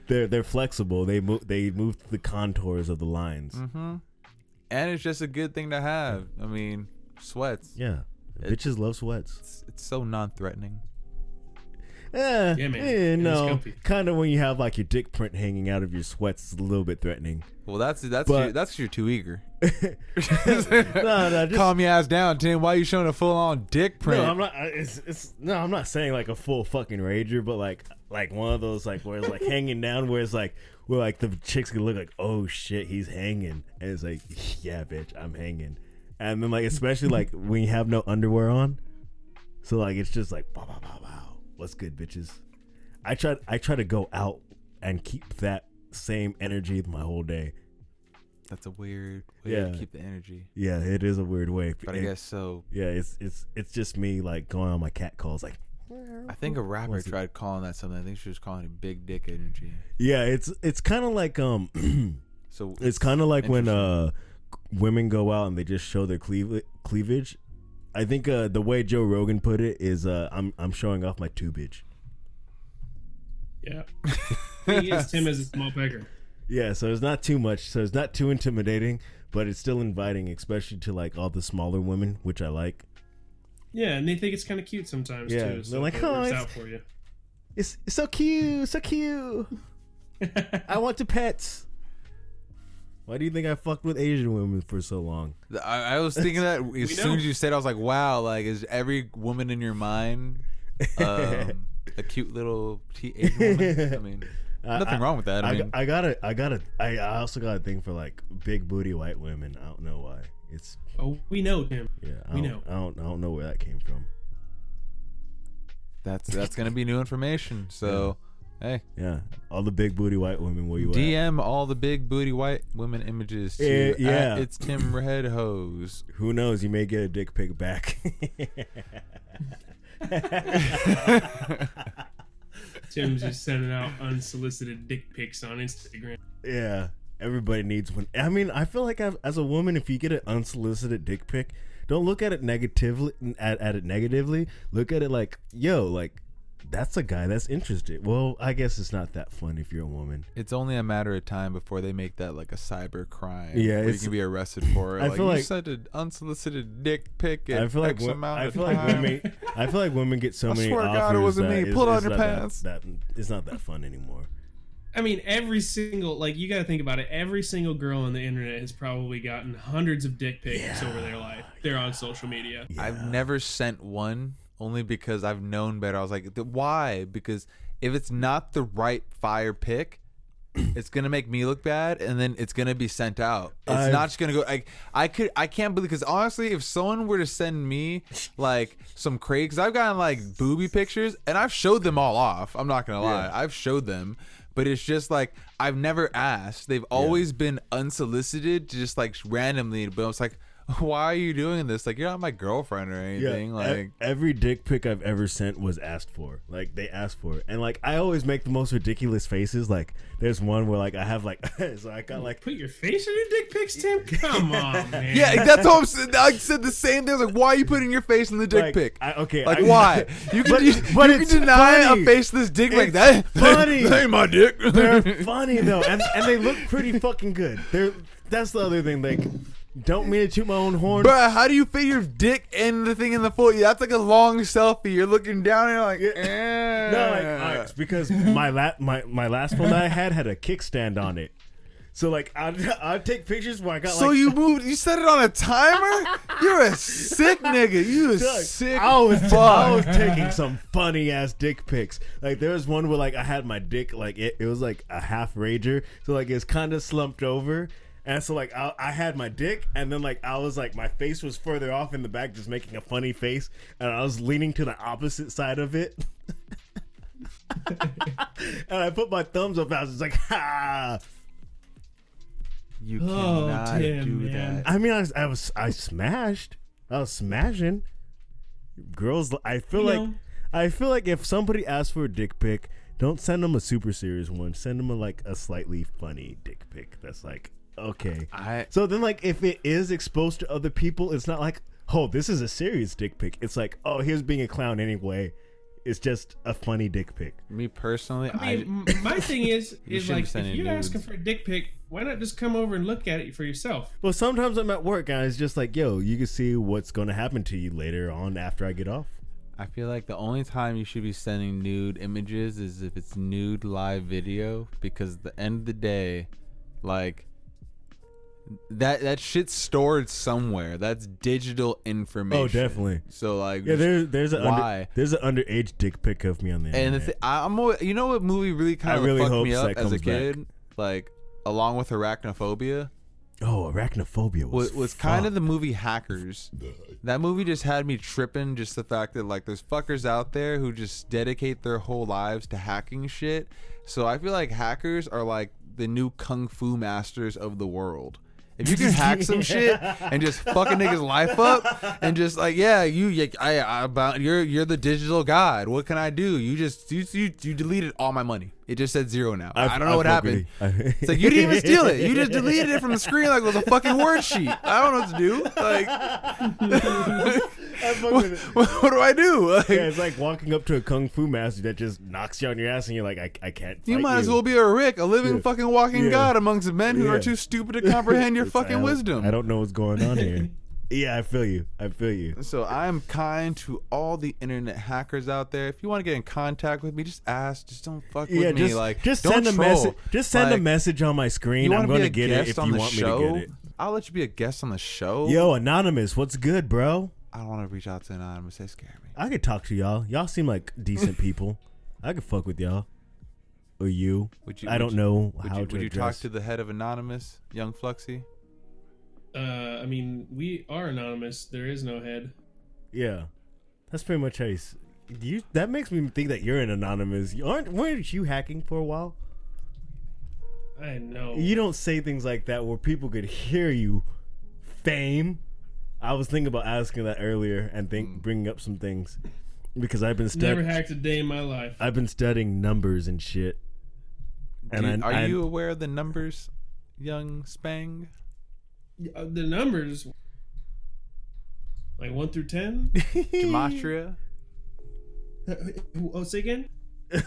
[SPEAKER 2] they're they're flexible. They move. They move the contours of the lines.
[SPEAKER 1] Mm-hmm. And it's just a good thing to have. I mean, sweats.
[SPEAKER 2] Yeah,
[SPEAKER 1] It-
[SPEAKER 2] bitches love sweats.
[SPEAKER 1] It's, it's so non-threatening.
[SPEAKER 2] Eh,
[SPEAKER 3] Yeah, man.
[SPEAKER 2] eh, no, kind of when you have like your dick print hanging out of your sweats, it's a little bit threatening.
[SPEAKER 1] Well, that's that's
[SPEAKER 2] But-
[SPEAKER 1] your, that's 'cause you're too eager.
[SPEAKER 2] no, no, just,
[SPEAKER 1] Calm your ass down, Tim. Why are you showing a full-on dick print?
[SPEAKER 2] No, I'm not. It's, it's no, I'm not saying like a full fucking rager, but like like one of those like where it's like hanging down, where it's like where like the chicks can look like, oh shit, he's hanging, and it's like, yeah, bitch, I'm hanging, and then like especially like when you have no underwear on, so like it's just like, wow, wow, wow, wow, what's good, bitches? I try I try to go out and keep that same energy my whole day.
[SPEAKER 1] That's a weird way
[SPEAKER 2] Yeah.
[SPEAKER 1] to keep the energy.
[SPEAKER 2] Yeah, it is a weird way,
[SPEAKER 1] But I guess so.
[SPEAKER 2] yeah, it's it's it's just me like going on my cat calls like.
[SPEAKER 1] I think a rapper
[SPEAKER 2] Was it-
[SPEAKER 1] tried calling that something. I think she was calling it big dick energy.
[SPEAKER 2] Yeah, it's it's kind of like um,
[SPEAKER 1] So
[SPEAKER 2] it's kind of like when uh, women go out and they just show their cleave- cleavage. I think uh, the way Joe Rogan put it is uh, I'm I'm showing off my tubage.
[SPEAKER 3] Yeah. he is Tim as a small pecker.
[SPEAKER 2] Yeah, so it's not too much, so it's not too intimidating, but it's still inviting, especially to like all the smaller women, which I like.
[SPEAKER 3] Yeah, and they think it's kind of cute sometimes
[SPEAKER 2] Yeah,
[SPEAKER 3] too.
[SPEAKER 2] they're like, "Oh, it's-
[SPEAKER 3] out for you.
[SPEAKER 2] It's, it's so cute, so cute. I want to pets. Why do you think I fucked with Asian women for so long?
[SPEAKER 1] I, I was thinking that as soon
[SPEAKER 3] know.
[SPEAKER 1] as you said, I was like, "Wow!" Like, is every woman in your mind um, a cute little T- Asian woman? I mean,
[SPEAKER 2] I-
[SPEAKER 1] nothing
[SPEAKER 2] I-
[SPEAKER 1] wrong with that. I,
[SPEAKER 2] I,
[SPEAKER 1] mean,
[SPEAKER 2] I got a, I got a, I I also got a thing for like big booty white women. I don't know why. It's
[SPEAKER 3] oh, we know Tim.
[SPEAKER 2] yeah. I
[SPEAKER 3] We
[SPEAKER 2] don't,
[SPEAKER 3] know.
[SPEAKER 2] I don't, I don't know where that came from.
[SPEAKER 1] that's that's gonna be new information. So, hey,
[SPEAKER 2] Yeah, all the big booty white women. Where you at?
[SPEAKER 1] DM all the big booty white women images to
[SPEAKER 2] Eh,
[SPEAKER 1] at
[SPEAKER 2] yeah.
[SPEAKER 1] it's Tim Red Hose.
[SPEAKER 2] Who knows? You may get a dick pic back.
[SPEAKER 3] Tim's just sending out unsolicited dick pics on Instagram.
[SPEAKER 2] yeah, everybody needs one. I mean, I feel like I've, as a woman, if you get an unsolicited dick pic, don't look at it negatively. At, at it negatively, look at it like, yo, like that's a guy that's interested. Well, I guess it's not that fun if you're a woman.
[SPEAKER 1] It's only a matter of time before they make that like a cyber crime.
[SPEAKER 2] Yeah,
[SPEAKER 1] where you can be arrested for it.
[SPEAKER 2] I
[SPEAKER 1] like,
[SPEAKER 2] feel
[SPEAKER 1] you
[SPEAKER 2] like-
[SPEAKER 1] sent an unsolicited dick pic. At
[SPEAKER 2] I feel like
[SPEAKER 1] X
[SPEAKER 2] wo-
[SPEAKER 1] amount
[SPEAKER 2] I
[SPEAKER 1] of
[SPEAKER 2] feel like women. I feel like women get so
[SPEAKER 1] I
[SPEAKER 2] many
[SPEAKER 1] swear to
[SPEAKER 2] offers
[SPEAKER 1] God, it wasn't
[SPEAKER 2] that
[SPEAKER 1] me.
[SPEAKER 2] it's-
[SPEAKER 1] Pull down
[SPEAKER 2] it's
[SPEAKER 1] your
[SPEAKER 2] not that-
[SPEAKER 1] pants.
[SPEAKER 2] That, it's not that fun anymore.
[SPEAKER 3] I mean, every single like you got to think about it. Every single girl on the internet has probably gotten hundreds of dick pics over their life. They're on social media.
[SPEAKER 1] I've never sent one only because I've known better. I was like, why? Because if it's not the right fire pick, it's gonna make me look bad, and then it's gonna be sent out. It's
[SPEAKER 2] I've-
[SPEAKER 1] not just gonna go. Like I could, I can't believe because honestly, if someone were to send me like some crazy, because I've gotten like booby pictures, and I've showed them all off. I'm not gonna lie,
[SPEAKER 2] Yeah.
[SPEAKER 1] I've showed them. But it's just like I've never asked. They've always been unsolicited, just like randomly. But I was like, why are you doing this? Like you're not my girlfriend or anything.
[SPEAKER 2] e-
[SPEAKER 1] like
[SPEAKER 2] every dick pic I've ever sent was asked for. Like they asked for it, and like I always make the most ridiculous faces. Like there's one where like I have like so I got like
[SPEAKER 3] Put your face in your dick pics, Tim. Come on, man.
[SPEAKER 1] Yeah, that's what I'm saying. I said the same thing. I was like, why are you putting your face in the dick
[SPEAKER 2] like,
[SPEAKER 1] pic?
[SPEAKER 2] I, okay,
[SPEAKER 1] like,
[SPEAKER 2] I-
[SPEAKER 1] why? You can,
[SPEAKER 2] But-
[SPEAKER 1] you,
[SPEAKER 2] but
[SPEAKER 1] you
[SPEAKER 2] it's
[SPEAKER 1] can deny
[SPEAKER 2] funny.
[SPEAKER 1] a faceless dick like
[SPEAKER 2] It's
[SPEAKER 1] that.
[SPEAKER 2] funny.
[SPEAKER 1] that ain't my dick.
[SPEAKER 2] They're funny though, and and they look pretty fucking good. They're that's the other thing. Like, don't mean to toot my own horn.
[SPEAKER 1] Bruh, how do you fit your dick in the thing in the foot? That's like a long selfie. You're looking down and you're like, eh.
[SPEAKER 2] No, like, right, it's because my la- my my last phone that I had had a kickstand on it. So like I'd, I'd take pictures where I got
[SPEAKER 1] So
[SPEAKER 2] like
[SPEAKER 1] you moved? You set it on a timer? You're a sick nigga. You a
[SPEAKER 2] Doug,
[SPEAKER 1] sick.
[SPEAKER 2] I was I was taking some funny ass dick pics. Like there was one where like I had my dick like it, it was like a half rager, so like it's kind of slumped over. And so like I, I had my dick, and then like I was like my face was further off in the back, just making a funny face, and I was leaning to the opposite side of it. and I put my thumbs up. I was just like, ha.
[SPEAKER 1] You
[SPEAKER 3] Oh,
[SPEAKER 1] cannot
[SPEAKER 3] Tim,
[SPEAKER 1] do
[SPEAKER 3] man.
[SPEAKER 1] that.
[SPEAKER 2] I mean, I was, I was, I smashed. I was smashing. Girls, I feel
[SPEAKER 3] You
[SPEAKER 2] like,
[SPEAKER 3] know.
[SPEAKER 2] I feel like if somebody asks for a dick pic, don't send them a super serious one. Send them a like a slightly funny dick pic. That's like okay.
[SPEAKER 1] I
[SPEAKER 2] So then, like, if it is exposed to other people, it's not like, oh, this is a serious dick pic. It's like, oh, here's being a clown anyway. It's just a funny dick pic.
[SPEAKER 1] me personally,
[SPEAKER 3] I mean, m- my thing is,
[SPEAKER 1] You
[SPEAKER 3] is like if you're
[SPEAKER 1] nudes.
[SPEAKER 3] asking for a dick pic, why not just come over and look at it for yourself?
[SPEAKER 2] Well, sometimes I'm at work, and it's just like, yo, you can see what's going to happen to you later on after I get off.
[SPEAKER 1] I feel like the only time you should be sending nude images is if it's nude live video because at the end of the day, like that that shit's stored somewhere. That's digital information.
[SPEAKER 2] Oh, definitely.
[SPEAKER 1] So like
[SPEAKER 2] Yeah, there's there's a
[SPEAKER 1] Why?
[SPEAKER 2] under, there's an underage dick pic of me on the
[SPEAKER 1] and the I'm always, you know what movie really kind of
[SPEAKER 2] really
[SPEAKER 1] fucked me up as a
[SPEAKER 2] comes back.
[SPEAKER 1] kid, like along with arachnophobia.
[SPEAKER 2] oh, arachnophobia was
[SPEAKER 1] was, was kind of the movie Hackers. That movie just had me tripping. Just the fact that like there's fuckers out there who just dedicate their whole lives to hacking shit. So I feel like hackers are like the new kung fu masters of the world. If you can hack some shit and just fuck a nigga's life up and just like yeah you, you I, I about you're you're the digital god what can I do you just you you, you deleted all my money it just said zero now I, don't know what
[SPEAKER 2] fuck with
[SPEAKER 1] happened
[SPEAKER 2] you.
[SPEAKER 1] it's like you didn't even steal it. You just deleted it from the screen like it was a fucking word sheet. I don't know what to do. Like, what, what, what do I do? Like,
[SPEAKER 2] Yeah, it's like walking up to a kung fu master that just knocks you on your ass, and you're like, I, I can't.
[SPEAKER 1] you might as well be a Rick, a living
[SPEAKER 2] Yeah.
[SPEAKER 1] fucking walking
[SPEAKER 2] Yeah.
[SPEAKER 1] god amongst men who
[SPEAKER 2] Yeah.
[SPEAKER 1] are too stupid to comprehend your fucking
[SPEAKER 2] I
[SPEAKER 1] wisdom.
[SPEAKER 2] I don't know what's going on here. yeah, I feel you. I feel you.
[SPEAKER 1] So I'm kind to all the internet hackers out there. If you want to get in contact with me, just ask. Just don't fuck with
[SPEAKER 2] Yeah,
[SPEAKER 1] me.
[SPEAKER 2] just
[SPEAKER 1] like,
[SPEAKER 2] just send a
[SPEAKER 1] troll.
[SPEAKER 2] message. Just send
[SPEAKER 1] Like,
[SPEAKER 2] a message on my screen. I'm going
[SPEAKER 1] to
[SPEAKER 2] to
[SPEAKER 1] be a
[SPEAKER 2] get it if you want
[SPEAKER 1] show?
[SPEAKER 2] me to get it.
[SPEAKER 1] I'll let you be a guest on the show.
[SPEAKER 2] Yo, anonymous, what's good, bro?
[SPEAKER 1] I don't want to reach out to anonymous. They scare me.
[SPEAKER 2] I could talk to y'all. Y'all seem like decent people. I could fuck with y'all. Or you.
[SPEAKER 1] Would you?
[SPEAKER 2] I don't
[SPEAKER 1] you-
[SPEAKER 2] know
[SPEAKER 1] Would
[SPEAKER 2] how
[SPEAKER 1] you,
[SPEAKER 2] to
[SPEAKER 1] would you talk to the head of Anonymous, Young Fluxy?
[SPEAKER 3] Uh, I mean, we are anonymous. There is no head.
[SPEAKER 2] Yeah, that's pretty much how you. s- You that makes me think that you're an anonymous. You aren't weren't you hacking for a while?
[SPEAKER 3] I know.
[SPEAKER 2] You don't say things like that where people could hear you. Fame. I was thinking about asking that earlier and think bringing up some things because I've been studying.
[SPEAKER 3] Never
[SPEAKER 2] studying.
[SPEAKER 3] hacked a day in my life.
[SPEAKER 2] I've been studying numbers and shit. And
[SPEAKER 1] you-
[SPEAKER 2] I-
[SPEAKER 1] are
[SPEAKER 2] I-
[SPEAKER 1] you aware of the numbers, Young Spang?
[SPEAKER 3] Uh, the numbers, like one through ten.
[SPEAKER 1] Gematria?
[SPEAKER 3] oh, say again.
[SPEAKER 2] He's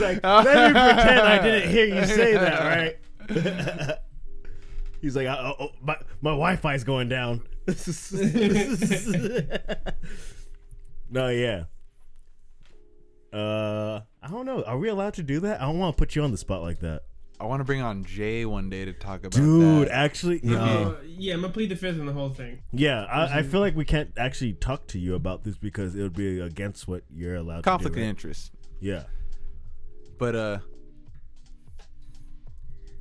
[SPEAKER 2] like, let me pretend I didn't hear you say that, right? He's like, oh, oh, my my Wi-Fi's going down. no, yeah. Uh, I don't know. Are we allowed to do that? I don't want to put you on the spot like that,
[SPEAKER 1] I want to bring on Jay one day to talk about it.
[SPEAKER 2] dude.
[SPEAKER 1] that.
[SPEAKER 2] Actually,
[SPEAKER 1] Yeah.
[SPEAKER 2] no.
[SPEAKER 3] Uh, yeah, I'm gonna plead the fifth in the whole thing.
[SPEAKER 2] Yeah, I, I feel like we can't actually talk to you about this because it would be against what you're allowed
[SPEAKER 1] Conflict
[SPEAKER 2] to
[SPEAKER 1] of
[SPEAKER 2] do. right?
[SPEAKER 1] Of interest.
[SPEAKER 2] Yeah.
[SPEAKER 1] But uh,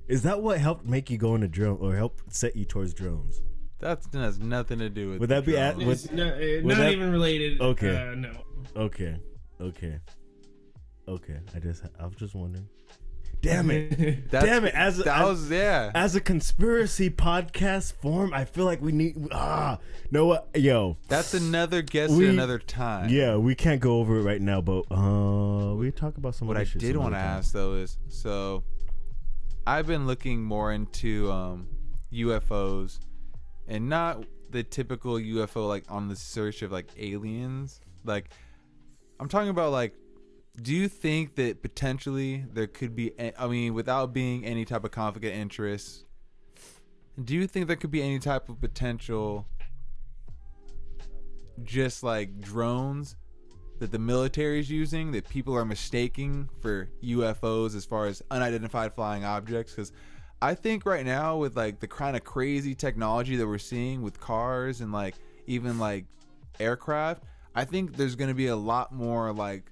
[SPEAKER 2] Is that what helped make you go into drone or helped set you towards drones?
[SPEAKER 1] that's, that has nothing to do with.
[SPEAKER 2] Would
[SPEAKER 1] the
[SPEAKER 2] that be at-
[SPEAKER 1] drones.
[SPEAKER 2] Would-
[SPEAKER 3] It's not, uh,
[SPEAKER 2] would
[SPEAKER 3] not
[SPEAKER 2] that-
[SPEAKER 3] even related.
[SPEAKER 2] Okay.
[SPEAKER 3] Uh, no.
[SPEAKER 2] Okay. Okay. Okay. I just I was just wondering. Damn it.
[SPEAKER 1] That's-
[SPEAKER 2] Damn it, as-
[SPEAKER 1] that
[SPEAKER 2] as-
[SPEAKER 1] was yeah.
[SPEAKER 2] As a conspiracy podcast form, I feel like we need ah know what yo.
[SPEAKER 1] That's another guess
[SPEAKER 2] We-
[SPEAKER 1] at another time.
[SPEAKER 2] Yeah, we can't go over it right now, but uh we talk about some
[SPEAKER 1] What I did want to ask though is so I've been looking more into um, UFOs and not the typical UFO like on the search of like aliens. Like I'm talking about like do you think that potentially there could be i mean without being any type of conflict of interest do you think there could be any type of potential just like drones that the military is using that people are mistaking for UFOs as far as unidentified flying objects? Because I think right now with like the kind of crazy technology that we're seeing with cars and like even like aircraft I think there's going to be a lot more like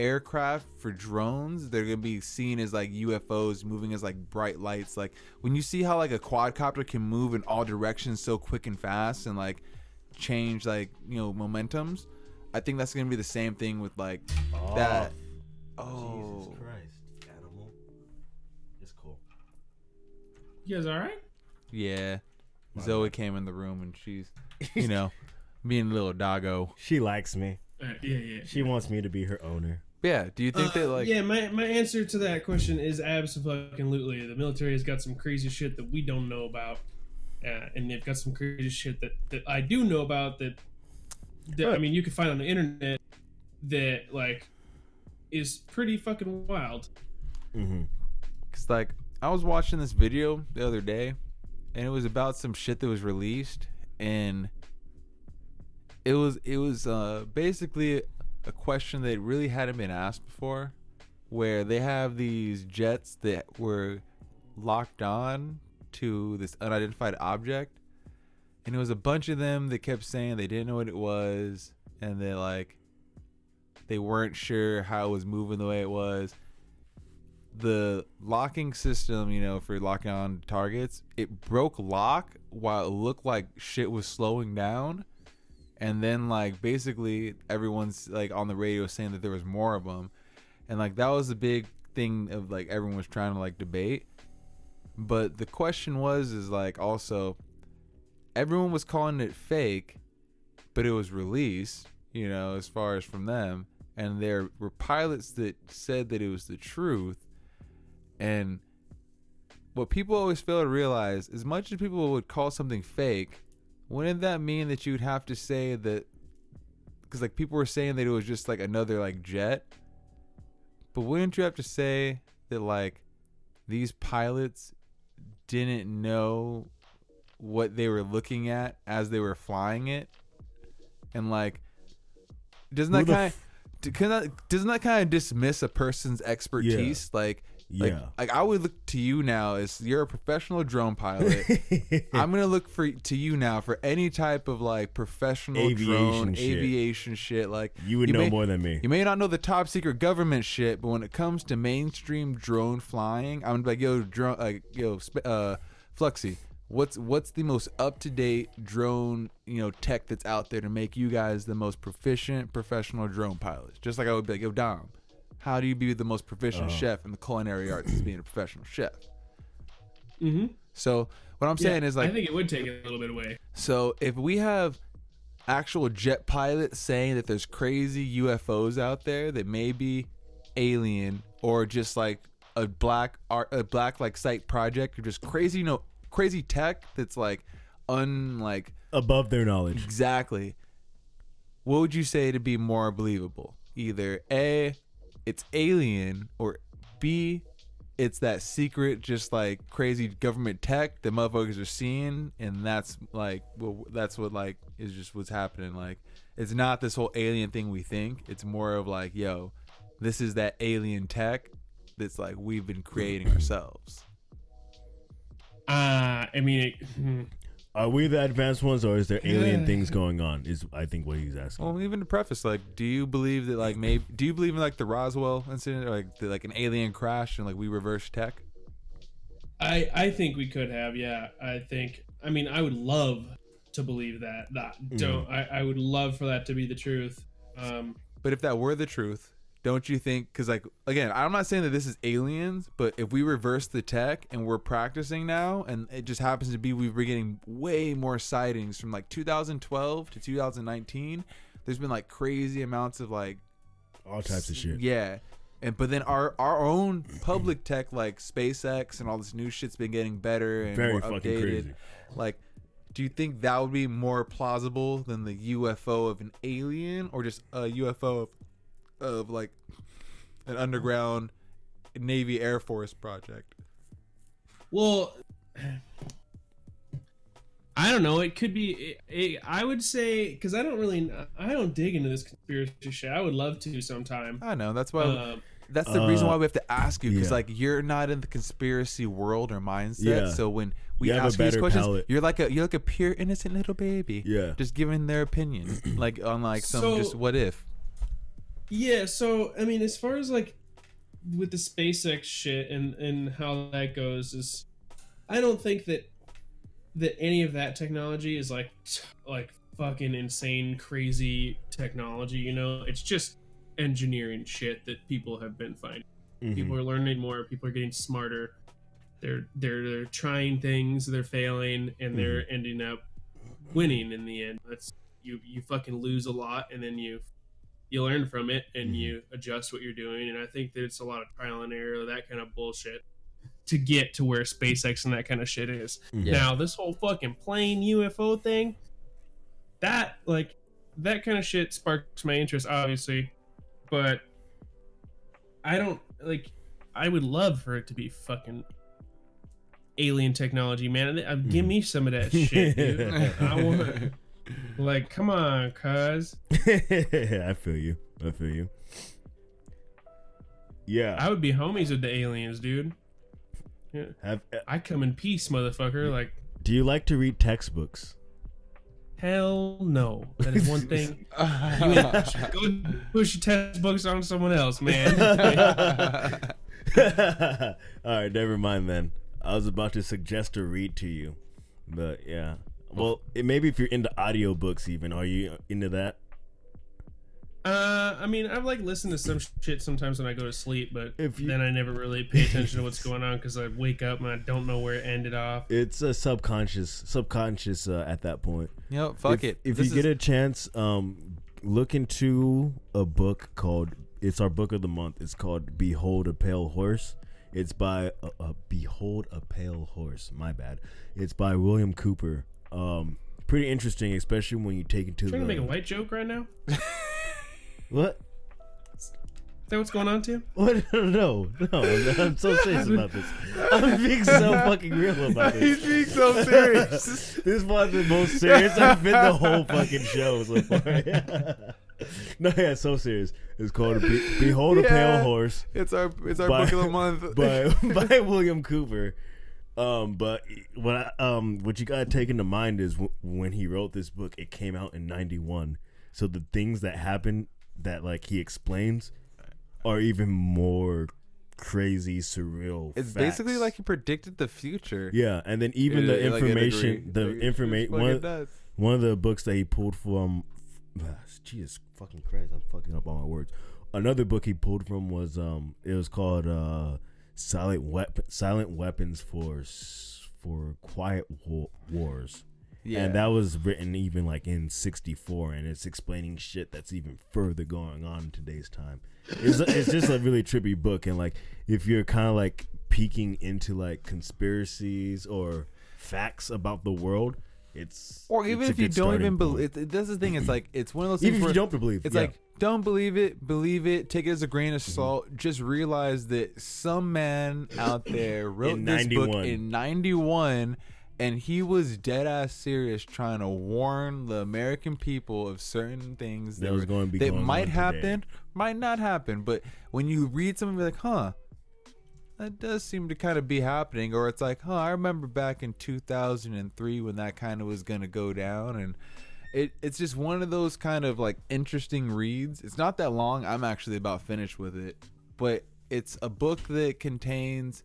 [SPEAKER 1] aircraft for drones they're going to be seen as like UFOs moving as like bright lights like when you see how like a quadcopter can move in all directions so quick and fast and like change like you know momentums I think that's gonna be the same thing with like that. Oh,
[SPEAKER 2] Jesus Christ, animal. It's cool.
[SPEAKER 3] You guys all right?
[SPEAKER 1] yeah. Zoe came in the room and she's, you know, being a little doggo.
[SPEAKER 2] She likes me.
[SPEAKER 3] Uh, yeah, yeah.
[SPEAKER 2] She wants me to be her owner.
[SPEAKER 1] Yeah. Do you think that
[SPEAKER 3] Uh,
[SPEAKER 1] like?
[SPEAKER 3] yeah, my, my answer to that question is absolutely. The military has got some crazy shit that we don't know about, uh, and they've got some crazy shit that, that I do know about that, that I mean you can find on the internet that like is pretty fucking wild.
[SPEAKER 2] Mm-hmm.
[SPEAKER 1] Cause like I was watching this video the other day, and it was about some shit that was released, and it was it was uh basically a question that really hadn't been asked before, where they have these jets that were locked on to this unidentified object, and it was a bunch of them that kept saying they didn't know what it was, and they like they weren't sure how it was moving the way it was the locking system, you know, for locking on targets, it broke lock while it looked like shit was slowing down. And then, like, basically, everyone's like on the radio saying that there was more of them. And, like, that was the big thing of like everyone was trying to like debate. But the question was, is like also, everyone was calling it fake, but it was released, you know, as far as from them. And there were pilots that said that it was the truth. And what people always fail to realize, as much as people would call something fake, wouldn't that mean that you'd have to say that? Because like people were saying that it was just like another like jet, but wouldn't you have to say that like these pilots didn't know what they were looking at as they were flying it, and like doesn't that kind of doesn't that kind of dismiss a person's expertise? Like, like,
[SPEAKER 2] Yeah.
[SPEAKER 1] like I would look to you now as you're a professional drone pilot. I'm gonna look for to you now for any type of like professional
[SPEAKER 2] Aviation
[SPEAKER 1] drone
[SPEAKER 2] shit.
[SPEAKER 1] aviation shit. Like
[SPEAKER 2] you would know
[SPEAKER 1] may,
[SPEAKER 2] more than me.
[SPEAKER 1] You may not know the top secret government shit, but when it comes to mainstream drone flying, I'm like, yo, drone, like, yo, uh, Fluxy, what's what's the most up to date drone, you know, tech that's out there to make you guys the most proficient professional drone pilots? Just like I would be like, yo, Dom, how do you be the most proficient
[SPEAKER 2] Uh-huh.
[SPEAKER 1] chef in the culinary arts as being a professional chef?
[SPEAKER 3] Mm-hmm.
[SPEAKER 1] So what I'm saying is like,
[SPEAKER 3] I think it would take it a little bit away.
[SPEAKER 1] so if we have actual jet pilots saying that there's crazy UFOs out there that may be alien or just like a black art a black like site project or just crazy you know crazy tech that's like unlike
[SPEAKER 2] Above their knowledge.
[SPEAKER 1] exactly what would you say to be more believable? Either A, it's alien, or B, it's that secret, just like crazy government tech that motherfuckers are seeing, and that's like, well, that's what like is just what's happening. Like, it's not this whole alien thing we think. It's more of like, yo, this is that alien tech that's like we've been creating ourselves.
[SPEAKER 3] Uh, I mean, it, hmm.
[SPEAKER 2] Are we the advanced ones, or is there alien
[SPEAKER 3] Yeah.
[SPEAKER 2] things going on? Is I think what he's asking.
[SPEAKER 1] Well, even to preface, like, do you believe that, like, maybe, do you believe in like the Roswell incident, or like, the, like an alien crash and like we reverse tech?
[SPEAKER 3] I I think we could have. Yeah, I think. I mean, I would love to believe that. That don't. I, I would love for that to be the truth. Um,
[SPEAKER 1] But if that were the truth, don't you think? Because like, again, I'm not saying that this is aliens, but if we reverse the tech and we're practicing now, and it just happens to be we were getting way more sightings from like 2012 to 2019. There's been like crazy amounts of like
[SPEAKER 2] All types of shit.
[SPEAKER 1] Yeah. And but then our our own public tech like SpaceX and all this new shit's been getting better and
[SPEAKER 2] Very
[SPEAKER 1] more
[SPEAKER 2] fucking
[SPEAKER 1] updated.
[SPEAKER 2] crazy.
[SPEAKER 1] Like, do you think that would be more plausible than the UFO of an alien or just a UFO of, of like an underground Navy Air Force project?
[SPEAKER 3] well, I don't know. It could be. It, it, I would say because I don't really. I don't dig into this conspiracy shit. I would love to sometime.
[SPEAKER 1] I know that's why
[SPEAKER 3] Um,
[SPEAKER 1] that's the reason
[SPEAKER 2] Uh,
[SPEAKER 1] why we have to ask you because
[SPEAKER 2] yeah.
[SPEAKER 1] like you're not in the conspiracy world or mindset.
[SPEAKER 2] Yeah.
[SPEAKER 1] So when we
[SPEAKER 2] You
[SPEAKER 1] ask you these questions,
[SPEAKER 2] palate.
[SPEAKER 1] you're like a you're like a pure innocent little baby.
[SPEAKER 2] Yeah.
[SPEAKER 1] just giving their opinion, like on like some
[SPEAKER 3] So-
[SPEAKER 1] just what if.
[SPEAKER 3] Yeah, so I mean, as far as like with the SpaceX shit and and how that goes is, I don't think that that any of that technology is like t- like fucking insane crazy technology. You know, it's just engineering shit that people have been finding.
[SPEAKER 2] Mhm.
[SPEAKER 3] People are learning more. People are getting smarter. They're they're they're trying things. They're failing, and they're ending up winning in the end. That's you you fucking lose a lot, and then you you learn from it, and mm-hmm. you adjust what you're doing. And I think that it's a lot of trial and error, that kind of bullshit, to get to where SpaceX and that kind of shit is. Mm-hmm.
[SPEAKER 2] Yeah.
[SPEAKER 3] Now this whole fucking plane UFO thing, that like that kind of shit sparks my interest, obviously, but I don't like. I would love for it to be fucking alien technology, man. Uh, Give mm-hmm. me some of that shit, dude. I want, like, come on, cuz.
[SPEAKER 2] I feel you. I feel you. Yeah.
[SPEAKER 3] I would be homies with the aliens, dude. Yeah.
[SPEAKER 2] Have, uh,
[SPEAKER 3] I come in peace, motherfucker. Like,
[SPEAKER 2] do you like to read textbooks?
[SPEAKER 3] hell no. That is one thing. You go push your textbooks on someone else, man.
[SPEAKER 2] All right, never mind then. I was about to suggest a read to you, but yeah. Well, it, maybe if you're into audiobooks, even are you into that?
[SPEAKER 3] Uh, I mean, I like listen to some shit sometimes when I go to sleep, but
[SPEAKER 2] If you-
[SPEAKER 3] then I never really pay attention to what's going on because I wake up and I don't know where it ended off.
[SPEAKER 2] It's a subconscious, subconscious uh, at that point.
[SPEAKER 1] Yo, fuck
[SPEAKER 2] if,
[SPEAKER 1] it.
[SPEAKER 2] If
[SPEAKER 1] This
[SPEAKER 2] you get a chance, um, look into a book called. It's our book of the month. It's called "Behold a Pale Horse." It's by uh, uh, "Behold a Pale Horse." My bad. It's by William Cooper. Um, pretty interesting, especially when you take it to
[SPEAKER 3] trying
[SPEAKER 2] the
[SPEAKER 3] to make a white joke right now.
[SPEAKER 2] what.
[SPEAKER 3] Is that what's going on, Tim?
[SPEAKER 2] What? No, no, I'm so serious about this. I'm being so fucking real about this.
[SPEAKER 1] He's being so serious.
[SPEAKER 2] this is one of the most serious I've been the whole fucking show so far. no, yeah, so serious. It's called Be- "Behold a
[SPEAKER 1] Yeah.
[SPEAKER 2] Pale Horse"
[SPEAKER 1] it's our it's our
[SPEAKER 2] By-
[SPEAKER 1] book of the month.
[SPEAKER 2] by by William Cooper. Um, but what I, um what you gotta take into mind is w- when he wrote this book, it came out in '91. So the things that happen that like he explains are even more crazy, surreal.
[SPEAKER 1] it's
[SPEAKER 2] facts.
[SPEAKER 1] basically like he predicted the future.
[SPEAKER 2] yeah, and then even the
[SPEAKER 1] It- like, it
[SPEAKER 2] information,
[SPEAKER 1] agree.
[SPEAKER 2] the information, one, one of the books that he pulled from Jesus fucking Christ, I'm fucking up all my words. Another book he pulled from was um it was called uh Silent Weapon Silent Weapons for for Quiet Wa- Wars.
[SPEAKER 1] Yeah.
[SPEAKER 2] And that was written even like in 64 and it's explaining shit that's even further going on in today's time. It's it's just a really trippy book and like if you're kind of like peeking into like conspiracies or facts about the world, it's
[SPEAKER 1] Or even
[SPEAKER 2] a
[SPEAKER 1] if you don't even believe, it, that's the thing. It's mm-hmm. like it's one of those things
[SPEAKER 2] even if you don't believe,
[SPEAKER 1] it's
[SPEAKER 2] yeah.
[SPEAKER 1] like don't believe it, believe it, take it as a grain
[SPEAKER 2] Mm-hmm.
[SPEAKER 1] of salt. Just realize that some man out there wrote
[SPEAKER 2] In
[SPEAKER 1] this book in '91, and he was dead ass serious trying to warn the American people of certain things
[SPEAKER 2] That
[SPEAKER 1] that,
[SPEAKER 2] was going to be
[SPEAKER 1] that
[SPEAKER 2] going
[SPEAKER 1] might
[SPEAKER 2] on today.
[SPEAKER 1] happen, might not happen. But when you read something, like, huh. That does seem to kind of be happening, or it's like, huh? I remember back in 2003 when that kind of was gonna go down, and it it's just one of those kind of like interesting reads. It's not that long. I'm actually about finished with it, but it's a book that contains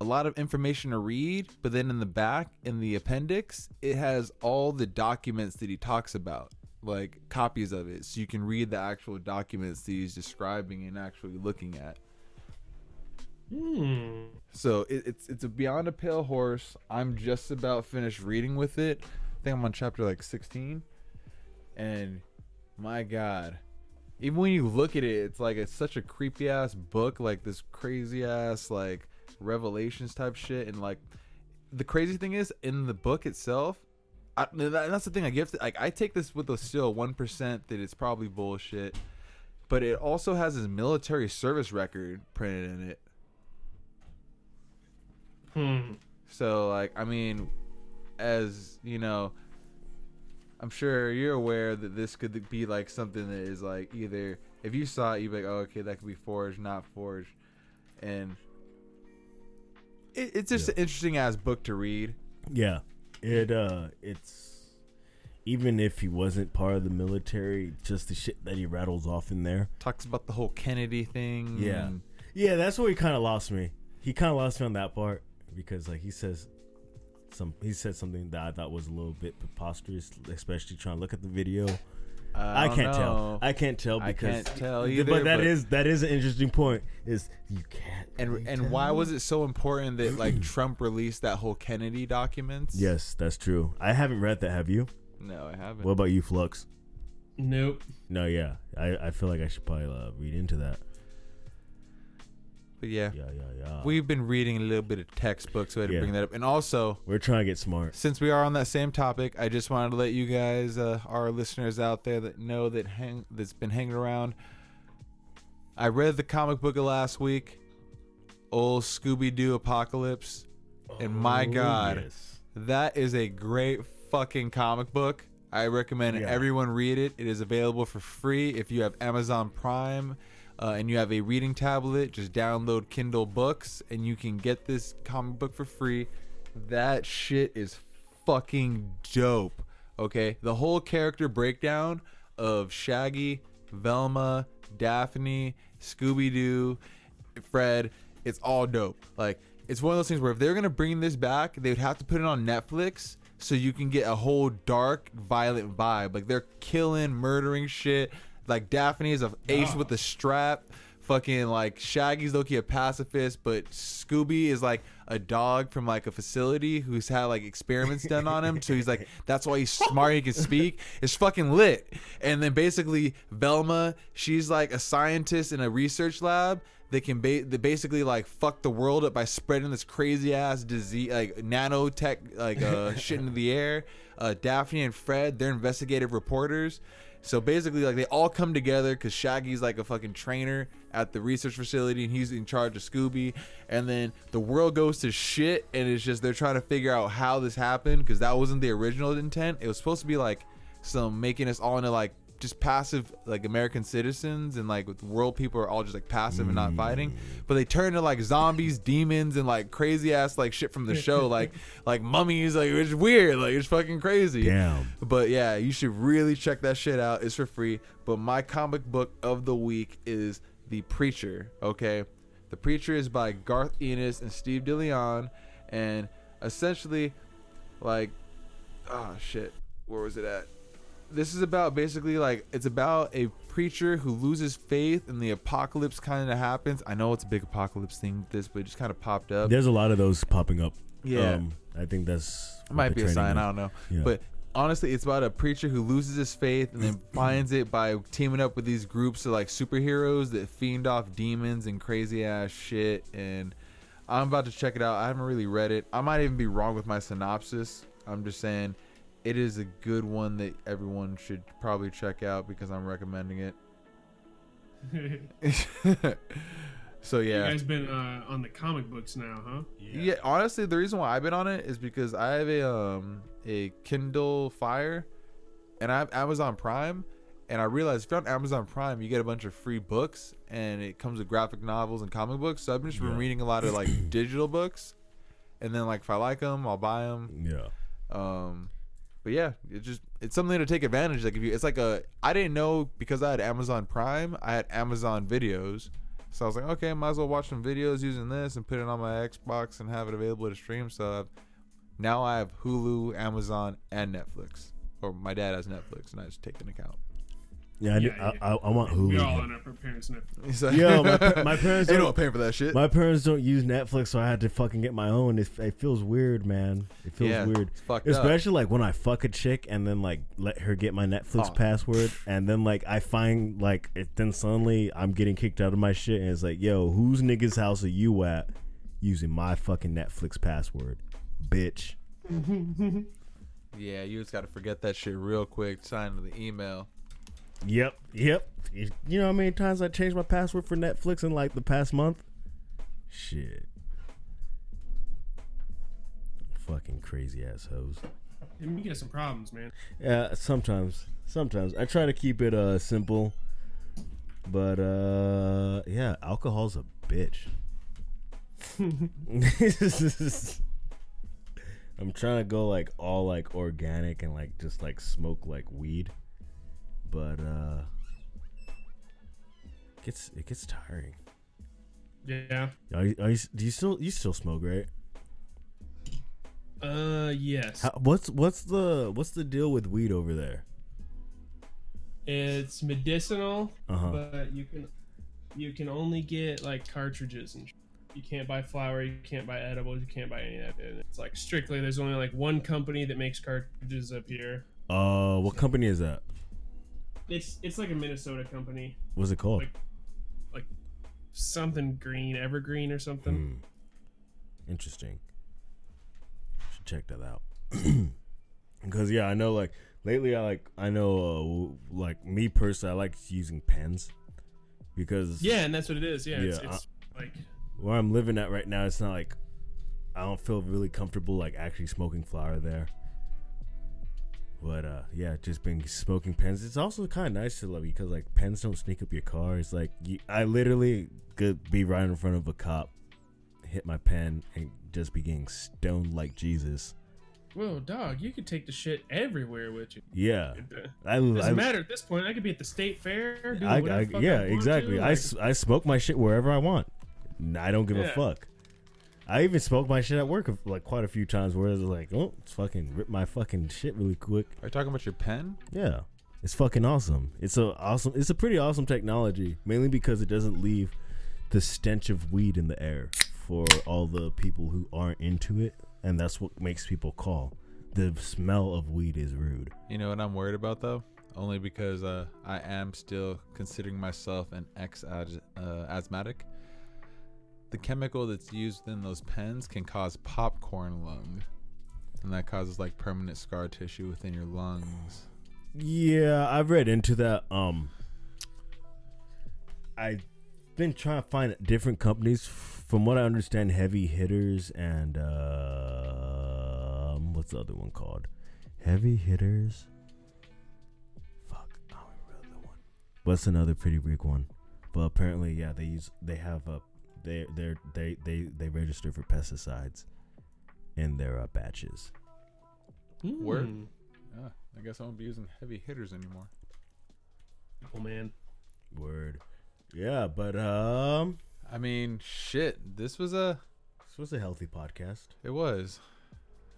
[SPEAKER 1] a lot of information to read, but then in the back in the appendix, it has all the documents that he talks about, like copies of it, so you can read the actual documents that he's describing and actually looking at.
[SPEAKER 3] Hmm.
[SPEAKER 1] So it, it's it's a Behold a Pale Horse. I'm just about finished reading with it. I think I'm on chapter like 16, and my God, even when you look at it, it's like it's such a creepy ass book, like this crazy ass like revelations type shit, and like the crazy thing is in the book itself. I, that- that's the thing I give. To, like I take this with a still one percent that it's probably bullshit, but it also has his military service record printed in it.
[SPEAKER 3] Hmm.
[SPEAKER 1] So like I mean, as you know, I'm sure you're aware that this could be like something that is like either if you saw it, you'd be like, oh okay, that could be forged, not forged, and it, it's just
[SPEAKER 2] Yeah.
[SPEAKER 1] an interesting ass book to read.
[SPEAKER 2] Yeah, it uh, it's even if he wasn't part of the military, just the shit that he rattles off in there.
[SPEAKER 1] Talks about the whole Kennedy thing.
[SPEAKER 2] Yeah. Yeah, that's where he kind of lost me. He kind of lost me on that part because like he says some he said something that I thought was a little bit preposterous, especially trying to look at the video. I,
[SPEAKER 1] don't
[SPEAKER 2] can't tell. I can't tell because I
[SPEAKER 1] can't tell
[SPEAKER 2] Th-
[SPEAKER 1] either,
[SPEAKER 2] But that
[SPEAKER 1] but-
[SPEAKER 2] is that is an interesting point. Is you can't
[SPEAKER 1] and
[SPEAKER 2] really
[SPEAKER 1] and why was it so important that like Trump released that whole Kennedy documents?
[SPEAKER 2] Yes, that's true. I haven't read that. Have you?
[SPEAKER 1] No, I haven't.
[SPEAKER 2] What about you, Flux?
[SPEAKER 3] Nope.
[SPEAKER 2] No, yeah. I, I feel like I should probably uh, read into that.
[SPEAKER 1] But yeah.
[SPEAKER 2] Yeah, yeah, yeah.
[SPEAKER 1] We've been reading a little bit of textbooks, so I had to
[SPEAKER 2] Yeah.
[SPEAKER 1] bring that up. And also,
[SPEAKER 2] We're trying to get smart.
[SPEAKER 1] since we are on that same topic, I just wanted to let you guys, uh, our listeners out there, that know that hang that's been hanging around. I read the comic book of last week, old Scooby Doo Apocalypse, and my
[SPEAKER 2] Oh,
[SPEAKER 1] God,
[SPEAKER 2] yes.
[SPEAKER 1] that is a great fucking comic book. I recommend
[SPEAKER 2] Yeah.
[SPEAKER 1] everyone read it. It is available for free if you have Amazon Prime uh, and you have a reading tablet. Just download Kindle Books and you can get this comic book for free. That shit is fucking dope. Okay, the whole character breakdown of Shaggy, Velma, Daphne, Scooby Doo, Fred, it's all dope. Like it's one of those things where if they're gonna bring this back, they would have to put it on Netflix so you can get a whole dark, violent vibe. Like they're killing, murdering shit. Like Daphne is a ace with the strap. Fucking like Shaggy's low-key a pacifist, but Scooby is like a dog from like a facility who's had like experiments done on him. So he's like, that's why he's smart. He can speak. It's fucking lit. And then basically Velma, she's like a scientist in a research lab they can ba- they basically like fuck the world up by spreading this crazy ass disease like nanotech like uh shit into the air uh daphne and fred they're investigative reporters so basically like they all come together because shaggy's like a fucking trainer at the research facility and he's in charge of scooby. And then the world goes to shit and it's just they're trying to figure out how this happened because that wasn't the original intent. It was supposed to be like some making us all into like just passive like American citizens and like the world people are all just like passive and not mm. fighting, but they turn to like zombies, demons, and like crazy ass like shit from the show, like like mummies. Like it's weird, like it's fucking crazy.
[SPEAKER 2] Damn.
[SPEAKER 1] But yeah, you should really check that shit out. It's for free. But my comic book of the week is The Preacher. Okay, The Preacher is by Garth Ennis and Steve Dillon, and essentially, like, oh shit, where was it at? This is about basically like it's about a preacher who loses faith and the apocalypse kind of happens. I know it's a big apocalypse thing this, but it just kind of popped up.
[SPEAKER 2] There's a lot of those popping up.
[SPEAKER 1] Yeah.
[SPEAKER 2] Um, I think that's
[SPEAKER 1] It might be a sign.
[SPEAKER 2] is.
[SPEAKER 1] I don't know.
[SPEAKER 2] Yeah.
[SPEAKER 1] But honestly, it's about a preacher who loses his faith and then finds it by teaming up with these groups of like superheroes that fiend off demons and crazy ass shit. And I'm about to check it out. I haven't really read it. I might even be wrong with my synopsis. I'm just saying it is a good one that everyone should probably check out because I'm recommending it. so yeah,
[SPEAKER 3] You
[SPEAKER 1] yeah.
[SPEAKER 3] guys been uh, on the comic books now, huh?
[SPEAKER 1] yeah. honestly, the reason why I've been on it is because I have a um a Kindle Fire, and I have Amazon Prime, and I realized if you're on Amazon Prime, you get a bunch of free books, and it comes with graphic novels and comic books. So I've just been
[SPEAKER 2] Yeah.
[SPEAKER 1] reading a lot of like digital books, and then like if I like them, I'll buy them.
[SPEAKER 2] Yeah.
[SPEAKER 1] Um, but yeah, it's just it's something to take advantage. Like if you, it's like a I didn't know because I had Amazon Prime, I had Amazon Videos, so I was like, okay, might as well watch some videos using this and put it on my Xbox and have it available to stream. So I've, now I have Hulu, Amazon, and Netflix. Or my dad has Netflix, and I just take an account.
[SPEAKER 2] Yeah, I,
[SPEAKER 3] Yeah,
[SPEAKER 2] I,
[SPEAKER 3] yeah.
[SPEAKER 2] I, I want
[SPEAKER 3] We all
[SPEAKER 2] Hulu.
[SPEAKER 3] on our parents' Netflix.
[SPEAKER 1] He's like,
[SPEAKER 2] Yo, my, pa- my parents
[SPEAKER 1] Ain't no
[SPEAKER 2] don't.
[SPEAKER 1] one paying for that shit.
[SPEAKER 2] My parents don't use Netflix, so I had to fucking get my own. It, it feels weird, man. It feels
[SPEAKER 1] yeah,
[SPEAKER 2] weird.
[SPEAKER 1] It's fucked up.
[SPEAKER 2] Especially like when I fuck a chick and then like let her get my Netflix
[SPEAKER 1] Oh.
[SPEAKER 2] password, and then like I find like it, then suddenly I'm getting kicked out of my shit, and it's like, yo, whose nigga's house are you at using my fucking Netflix password, bitch?
[SPEAKER 1] Yeah, you just gotta forget that shit real quick. Sign to the email.
[SPEAKER 2] Yep, yep. You know how many times I changed my password for Netflix in like the past month? Shit. Fucking crazy ass hoes.
[SPEAKER 3] You get some problems, man.
[SPEAKER 2] Yeah, sometimes. Sometimes. I try to keep it uh simple. But uh yeah, alcohol's a bitch. I'm trying to go like all like organic and like just like smoke like weed. But uh it gets it gets tiring.
[SPEAKER 3] Yeah.
[SPEAKER 2] Are you, are you, do you still you still smoke, right?
[SPEAKER 3] Uh, yes.
[SPEAKER 2] How, what's what's the what's the deal with weed over there?
[SPEAKER 3] It's medicinal,
[SPEAKER 2] Uh-huh.
[SPEAKER 3] but you can you can only get like cartridges and you can't buy flour, you can't buy edibles, you can't buy any of that. And it's like strictly there's only like one company that makes cartridges up here.
[SPEAKER 2] Uh, what company is that?
[SPEAKER 3] It's it's like a Minnesota company,
[SPEAKER 2] What's it called?
[SPEAKER 3] Like- something green, evergreen or something.
[SPEAKER 2] Hmm. Interesting. Should check that out. Because yeah, I know like lately I like I know uh, like me personally I like using pens because
[SPEAKER 3] Yeah, and that's what it is. Yeah, it's,
[SPEAKER 2] Yeah,
[SPEAKER 3] it's like
[SPEAKER 2] where I'm living at right now it's not like I don't feel really comfortable like actually smoking flower there. But uh yeah, just been smoking pens. It's also kind of nice to love you because like pens don't sneak up your car. It's like you, I literally could be right in front of a cop, hit my pen, and just be getting stoned like Jesus.
[SPEAKER 3] whoa, dog, you could take the shit everywhere with you.
[SPEAKER 2] Yeah,
[SPEAKER 3] It,
[SPEAKER 2] I,
[SPEAKER 3] doesn't
[SPEAKER 2] I,
[SPEAKER 3] matter at this point. I could be at the state fair.
[SPEAKER 2] I, I yeah, exactly.
[SPEAKER 3] to,
[SPEAKER 2] I,
[SPEAKER 3] like-
[SPEAKER 2] I smoke my shit wherever I want. I don't give a fuck. I even smoked my shit at work like quite a few times where it's like, oh, it's fucking rip my fucking shit really quick.
[SPEAKER 1] Are you talking about your pen?
[SPEAKER 2] Yeah, it's fucking awesome. It's a awesome. It's a pretty awesome technology, mainly because it doesn't leave the stench of weed in the air for all the people who aren't into it, and that's what makes people call. The smell of weed is rude.
[SPEAKER 1] You know what I'm worried about though? Only because uh, I am still considering myself an ex uh, asthmatic. The chemical that's used in those pens can cause popcorn lung, and that causes like permanent scar tissue within your lungs.
[SPEAKER 2] Yeah, I've read into that. Um, I've been trying to find different companies. From what I understand, heavy hitters and uh, what's the other one called? Heavy hitters. Fuck, I don't remember the one. What's another pretty big one? But apparently, yeah, they use they have a they they they they they register for pesticides in their uh, batches.
[SPEAKER 1] Word.
[SPEAKER 3] Hmm.
[SPEAKER 1] Ah, I guess I won't be using heavy hitters anymore.
[SPEAKER 3] Oh man.
[SPEAKER 2] Word. Yeah, but um.
[SPEAKER 1] I mean, shit. This was a.
[SPEAKER 2] This was a healthy podcast.
[SPEAKER 1] It was.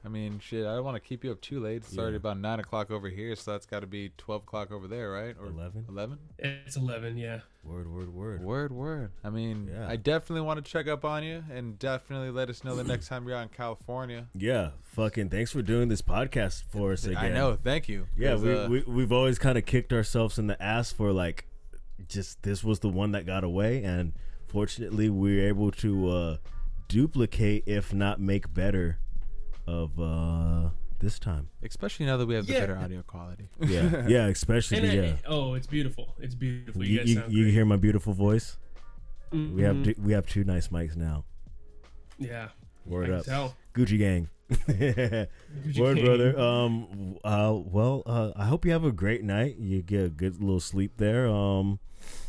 [SPEAKER 1] I mean, shit. I don't want to keep you up too late. It's already about nine o'clock over here, so that's got to be twelve o'clock over there, right? Or
[SPEAKER 2] 11?
[SPEAKER 1] Eleven.
[SPEAKER 3] It's eleven. Yeah.
[SPEAKER 2] Word, word, word.
[SPEAKER 1] Word, word. I mean,
[SPEAKER 2] Yeah.
[SPEAKER 1] I definitely want to check up on you and definitely let us know the next time you're out in California.
[SPEAKER 2] Yeah, fucking thanks for doing this podcast for us again.
[SPEAKER 1] I know. Thank you.
[SPEAKER 2] Yeah, we,
[SPEAKER 1] uh,
[SPEAKER 2] we, we've always kind of kicked ourselves in the ass for like, just this was the one that got away. And fortunately, we are able to uh, duplicate, if not make better, of uh, this time.
[SPEAKER 1] Especially now that we have the
[SPEAKER 3] Yeah.
[SPEAKER 1] better audio quality.
[SPEAKER 2] Yeah, yeah, especially
[SPEAKER 3] And
[SPEAKER 2] the,
[SPEAKER 3] I-
[SPEAKER 2] yeah.
[SPEAKER 3] oh, it's beautiful. It's beautiful. You,
[SPEAKER 2] You,
[SPEAKER 3] guys
[SPEAKER 2] you,
[SPEAKER 3] sound
[SPEAKER 2] you
[SPEAKER 3] great.
[SPEAKER 2] hear my beautiful voice? We have
[SPEAKER 3] Mhm.
[SPEAKER 2] two, we have two nice mics now.
[SPEAKER 3] yeah.
[SPEAKER 2] Word
[SPEAKER 3] I can
[SPEAKER 2] up,
[SPEAKER 3] tell.
[SPEAKER 2] Gucci gang.
[SPEAKER 3] Gucci
[SPEAKER 2] Word,
[SPEAKER 3] gang.
[SPEAKER 2] brother. Um. Uh. Well. Uh. I hope you have a great night. You get a good little sleep there. Um.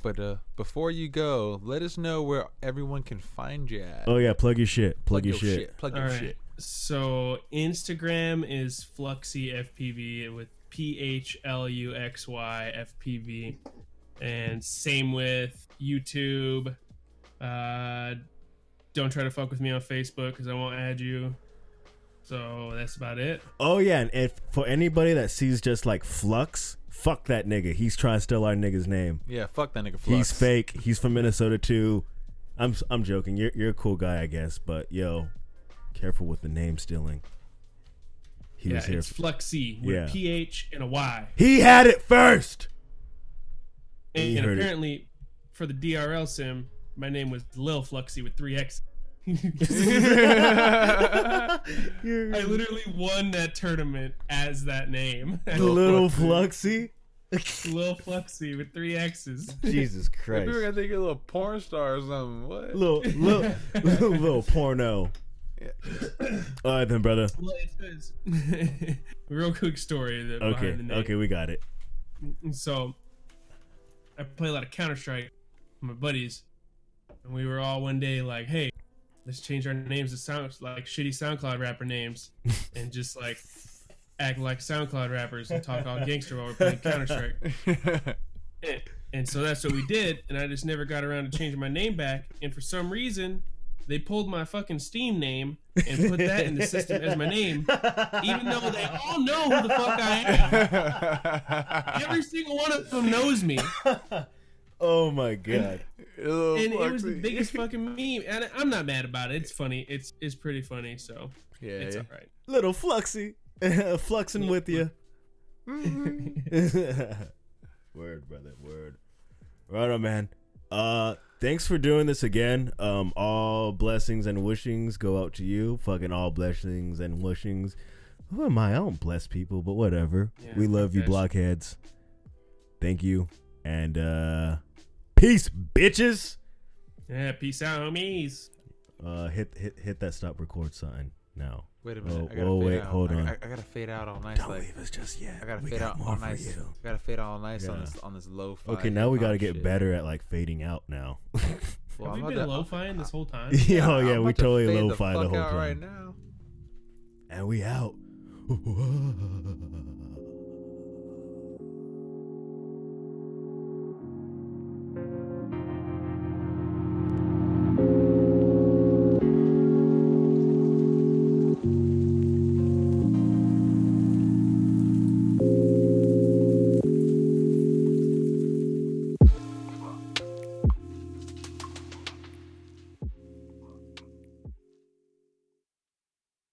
[SPEAKER 1] But uh, before you go, let us know where everyone can find you at.
[SPEAKER 2] Oh yeah. Plug your shit. Plug, your, shit.
[SPEAKER 1] Plug
[SPEAKER 3] All
[SPEAKER 1] your
[SPEAKER 3] right.
[SPEAKER 1] shit.
[SPEAKER 3] So Instagram is Fluxy FPV with P H L U X Y FPV, and same with YouTube. Uh, don't try to fuck with me on Facebook because I won't add you. So that's about it.
[SPEAKER 2] Oh yeah. And if for anybody that sees just like Flux, fuck that nigga. He's trying to steal our nigga's name.
[SPEAKER 1] Yeah, fuck that nigga. Flux.
[SPEAKER 2] He's fake. He's from Minnesota too. I'm I'm joking. You're you're a cool guy, I guess. But yo, careful with the name stealing. He
[SPEAKER 3] yeah,
[SPEAKER 2] was here.
[SPEAKER 3] it's Fluxy with
[SPEAKER 2] Yeah.
[SPEAKER 3] P H and a Y.
[SPEAKER 2] he had it first.
[SPEAKER 3] And,
[SPEAKER 2] You
[SPEAKER 3] and
[SPEAKER 2] heard it.
[SPEAKER 3] apparently, for the DRL sim, my name was Lil Fluxy with three X. I literally won that tournament as that name.
[SPEAKER 2] Little Fluxy.
[SPEAKER 3] Lil Fluxy with three X's.
[SPEAKER 2] Jesus
[SPEAKER 1] We
[SPEAKER 2] Christ.
[SPEAKER 1] were gonna think you're a little porn star or something. What?
[SPEAKER 2] Little little little, little porno.
[SPEAKER 1] Yeah.
[SPEAKER 2] All right then, brother.
[SPEAKER 3] Well, it says real quick story that
[SPEAKER 2] Okay,
[SPEAKER 3] the name.
[SPEAKER 2] okay, we got it.
[SPEAKER 3] So I play a lot of Counter Strike with my buddies, and we were all one day like, "Hey, let's change our names to sound like shitty SoundCloud rapper names, and just like act like SoundCloud rappers and talk all gangster while we're playing Counter Strike." And, and so that's what we did, and I just never got around to changing my name back. And for some reason, they pulled my fucking Steam name and put that in the system as my name, even though they all know who the fuck I am. Every single one of them knows me,
[SPEAKER 2] Oh my god.
[SPEAKER 1] Little
[SPEAKER 3] and it was the biggest fucking meme. And I'm not mad about it. It's funny. It's it's pretty funny. So
[SPEAKER 1] Yeah,
[SPEAKER 3] it's
[SPEAKER 1] yeah.
[SPEAKER 3] all right.
[SPEAKER 2] Little Fluxy. Fluxing with you. word, brother, word. Right on, man. Uh, thanks for doing this again. Um, all blessings and wishings go out to you. Fucking all blessings and wishings. Who am I? I don't bless people, but whatever.
[SPEAKER 3] Yeah,
[SPEAKER 2] we love you,
[SPEAKER 3] that
[SPEAKER 2] blockheads. Thank you, and uh, peace, bitches.
[SPEAKER 3] Yeah. Peace out, homies.
[SPEAKER 2] Uh, hit hit hit that stop record sign now.
[SPEAKER 1] Wait a minute.
[SPEAKER 2] Oh,
[SPEAKER 1] I gotta
[SPEAKER 2] oh, wait,
[SPEAKER 1] out.
[SPEAKER 2] hold
[SPEAKER 1] I,
[SPEAKER 2] on.
[SPEAKER 1] I, I gotta fade out all nice.
[SPEAKER 2] Don't
[SPEAKER 1] like,
[SPEAKER 2] leave us just yet.
[SPEAKER 1] I gotta
[SPEAKER 2] we
[SPEAKER 1] fade
[SPEAKER 2] got
[SPEAKER 1] out
[SPEAKER 2] more
[SPEAKER 1] all
[SPEAKER 2] for
[SPEAKER 1] nice.
[SPEAKER 2] you.
[SPEAKER 1] I gotta fade out all nice on this on this low.
[SPEAKER 2] Okay, now we gotta get better at like fading out now.
[SPEAKER 1] Well,
[SPEAKER 3] Have
[SPEAKER 1] I'm
[SPEAKER 3] we been
[SPEAKER 1] to-
[SPEAKER 3] lo-fiing this whole time?
[SPEAKER 2] yeah, oh
[SPEAKER 1] I'm
[SPEAKER 2] yeah, we
[SPEAKER 1] to
[SPEAKER 2] totally
[SPEAKER 1] fade
[SPEAKER 2] lo-fi the,
[SPEAKER 1] fuck
[SPEAKER 2] whole
[SPEAKER 1] out
[SPEAKER 2] time.
[SPEAKER 1] right now.
[SPEAKER 2] And we out.